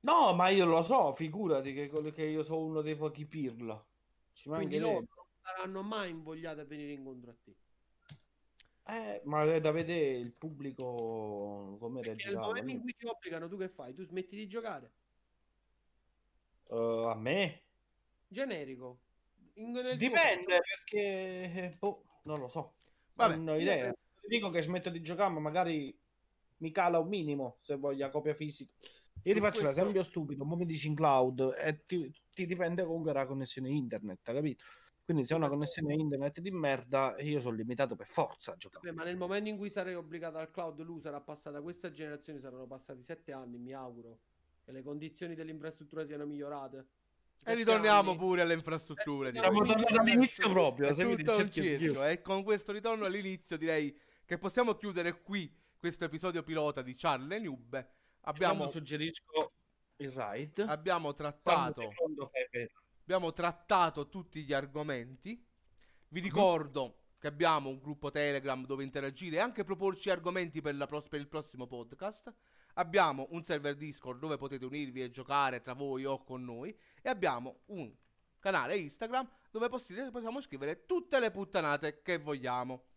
No, ma io lo so, figurati che, che io sono uno dei pochi pirla. Ci mancherebbe. Saranno mai invogliati a venire incontro a te. Eh, ma è da vedere il pubblico come Perché nel reagirà. momento in cui ti obbligano, tu che fai? Tu smetti di giocare? Eh, a me? Generico. In- Dipende perché eh, boh, non lo so. Vabbè, non ho idea. Dico che smetto di giocare, ma magari mi cala un minimo se voglio copia fisica. Io ti faccio questo- l'esempio stupido, mo mi dici in cloud e ti, ti dipende comunque dalla connessione internet, capito? Quindi se ho una connessione internet di merda, io sono limitato per forza a giocare. Vabbè, ma nel momento in cui sarei obbligato al cloud, lui sarà passata questa generazione, saranno passati sette anni, mi auguro, che le condizioni dell'infrastruttura siano migliorate. E ritorniamo anni. pure alle infrastrutture. Siamo direi. Siamo tornati all'inizio proprio. È tutto un cerchio. E con questo ritorno all'inizio direi che possiamo chiudere qui questo episodio pilota di Charlie Noob. Abbiamo... Suggerisco il ride. abbiamo Quando trattato fai per- abbiamo trattato tutti gli argomenti. Vi ricordo che abbiamo un gruppo Telegram dove interagire e anche proporci argomenti per, la pros- per il prossimo podcast. Abbiamo un server Discord dove potete unirvi e giocare tra voi o con noi. E abbiamo un canale Instagram dove possi- possiamo scrivere tutte le puttanate che vogliamo.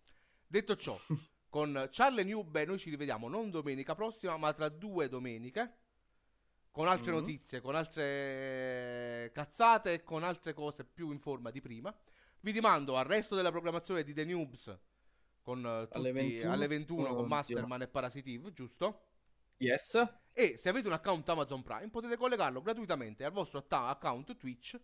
Detto ciò, (laughs) con Charlie Newbe noi ci rivediamo non domenica prossima, ma tra due domeniche. Con altre Mhm. notizie, con altre cazzate e con altre cose più in forma di prima. Vi rimando al resto della programmazione di The Noobs con eh, tutti Alle alle 21 21, con con Masterman e Parasitive, giusto? Yes. E se avete un account Amazon Prime potete collegarlo gratuitamente al vostro atta- account Twitch,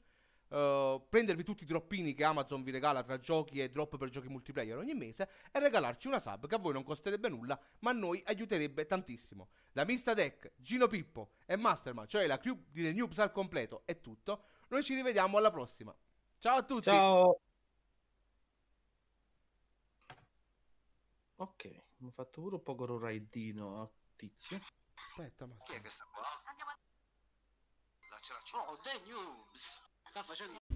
eh, prendervi tutti i droppini che Amazon vi regala tra giochi e drop per giochi multiplayer ogni mese e regalarci una sub che a voi non costerebbe nulla, ma a noi aiuterebbe tantissimo. Da Mista Deck, Gino Pippo e Masterman, cioè la crew di The Noobs al completo, è tutto. Noi ci rivediamo alla prossima. Ciao a tutti! Ciao. Ok, mi ho fatto pure un po' raidino a tizio. Aspetta, Chi è questa qua? Andiamo a... La ce la c'è. Oh, The Noobs! Sta facendo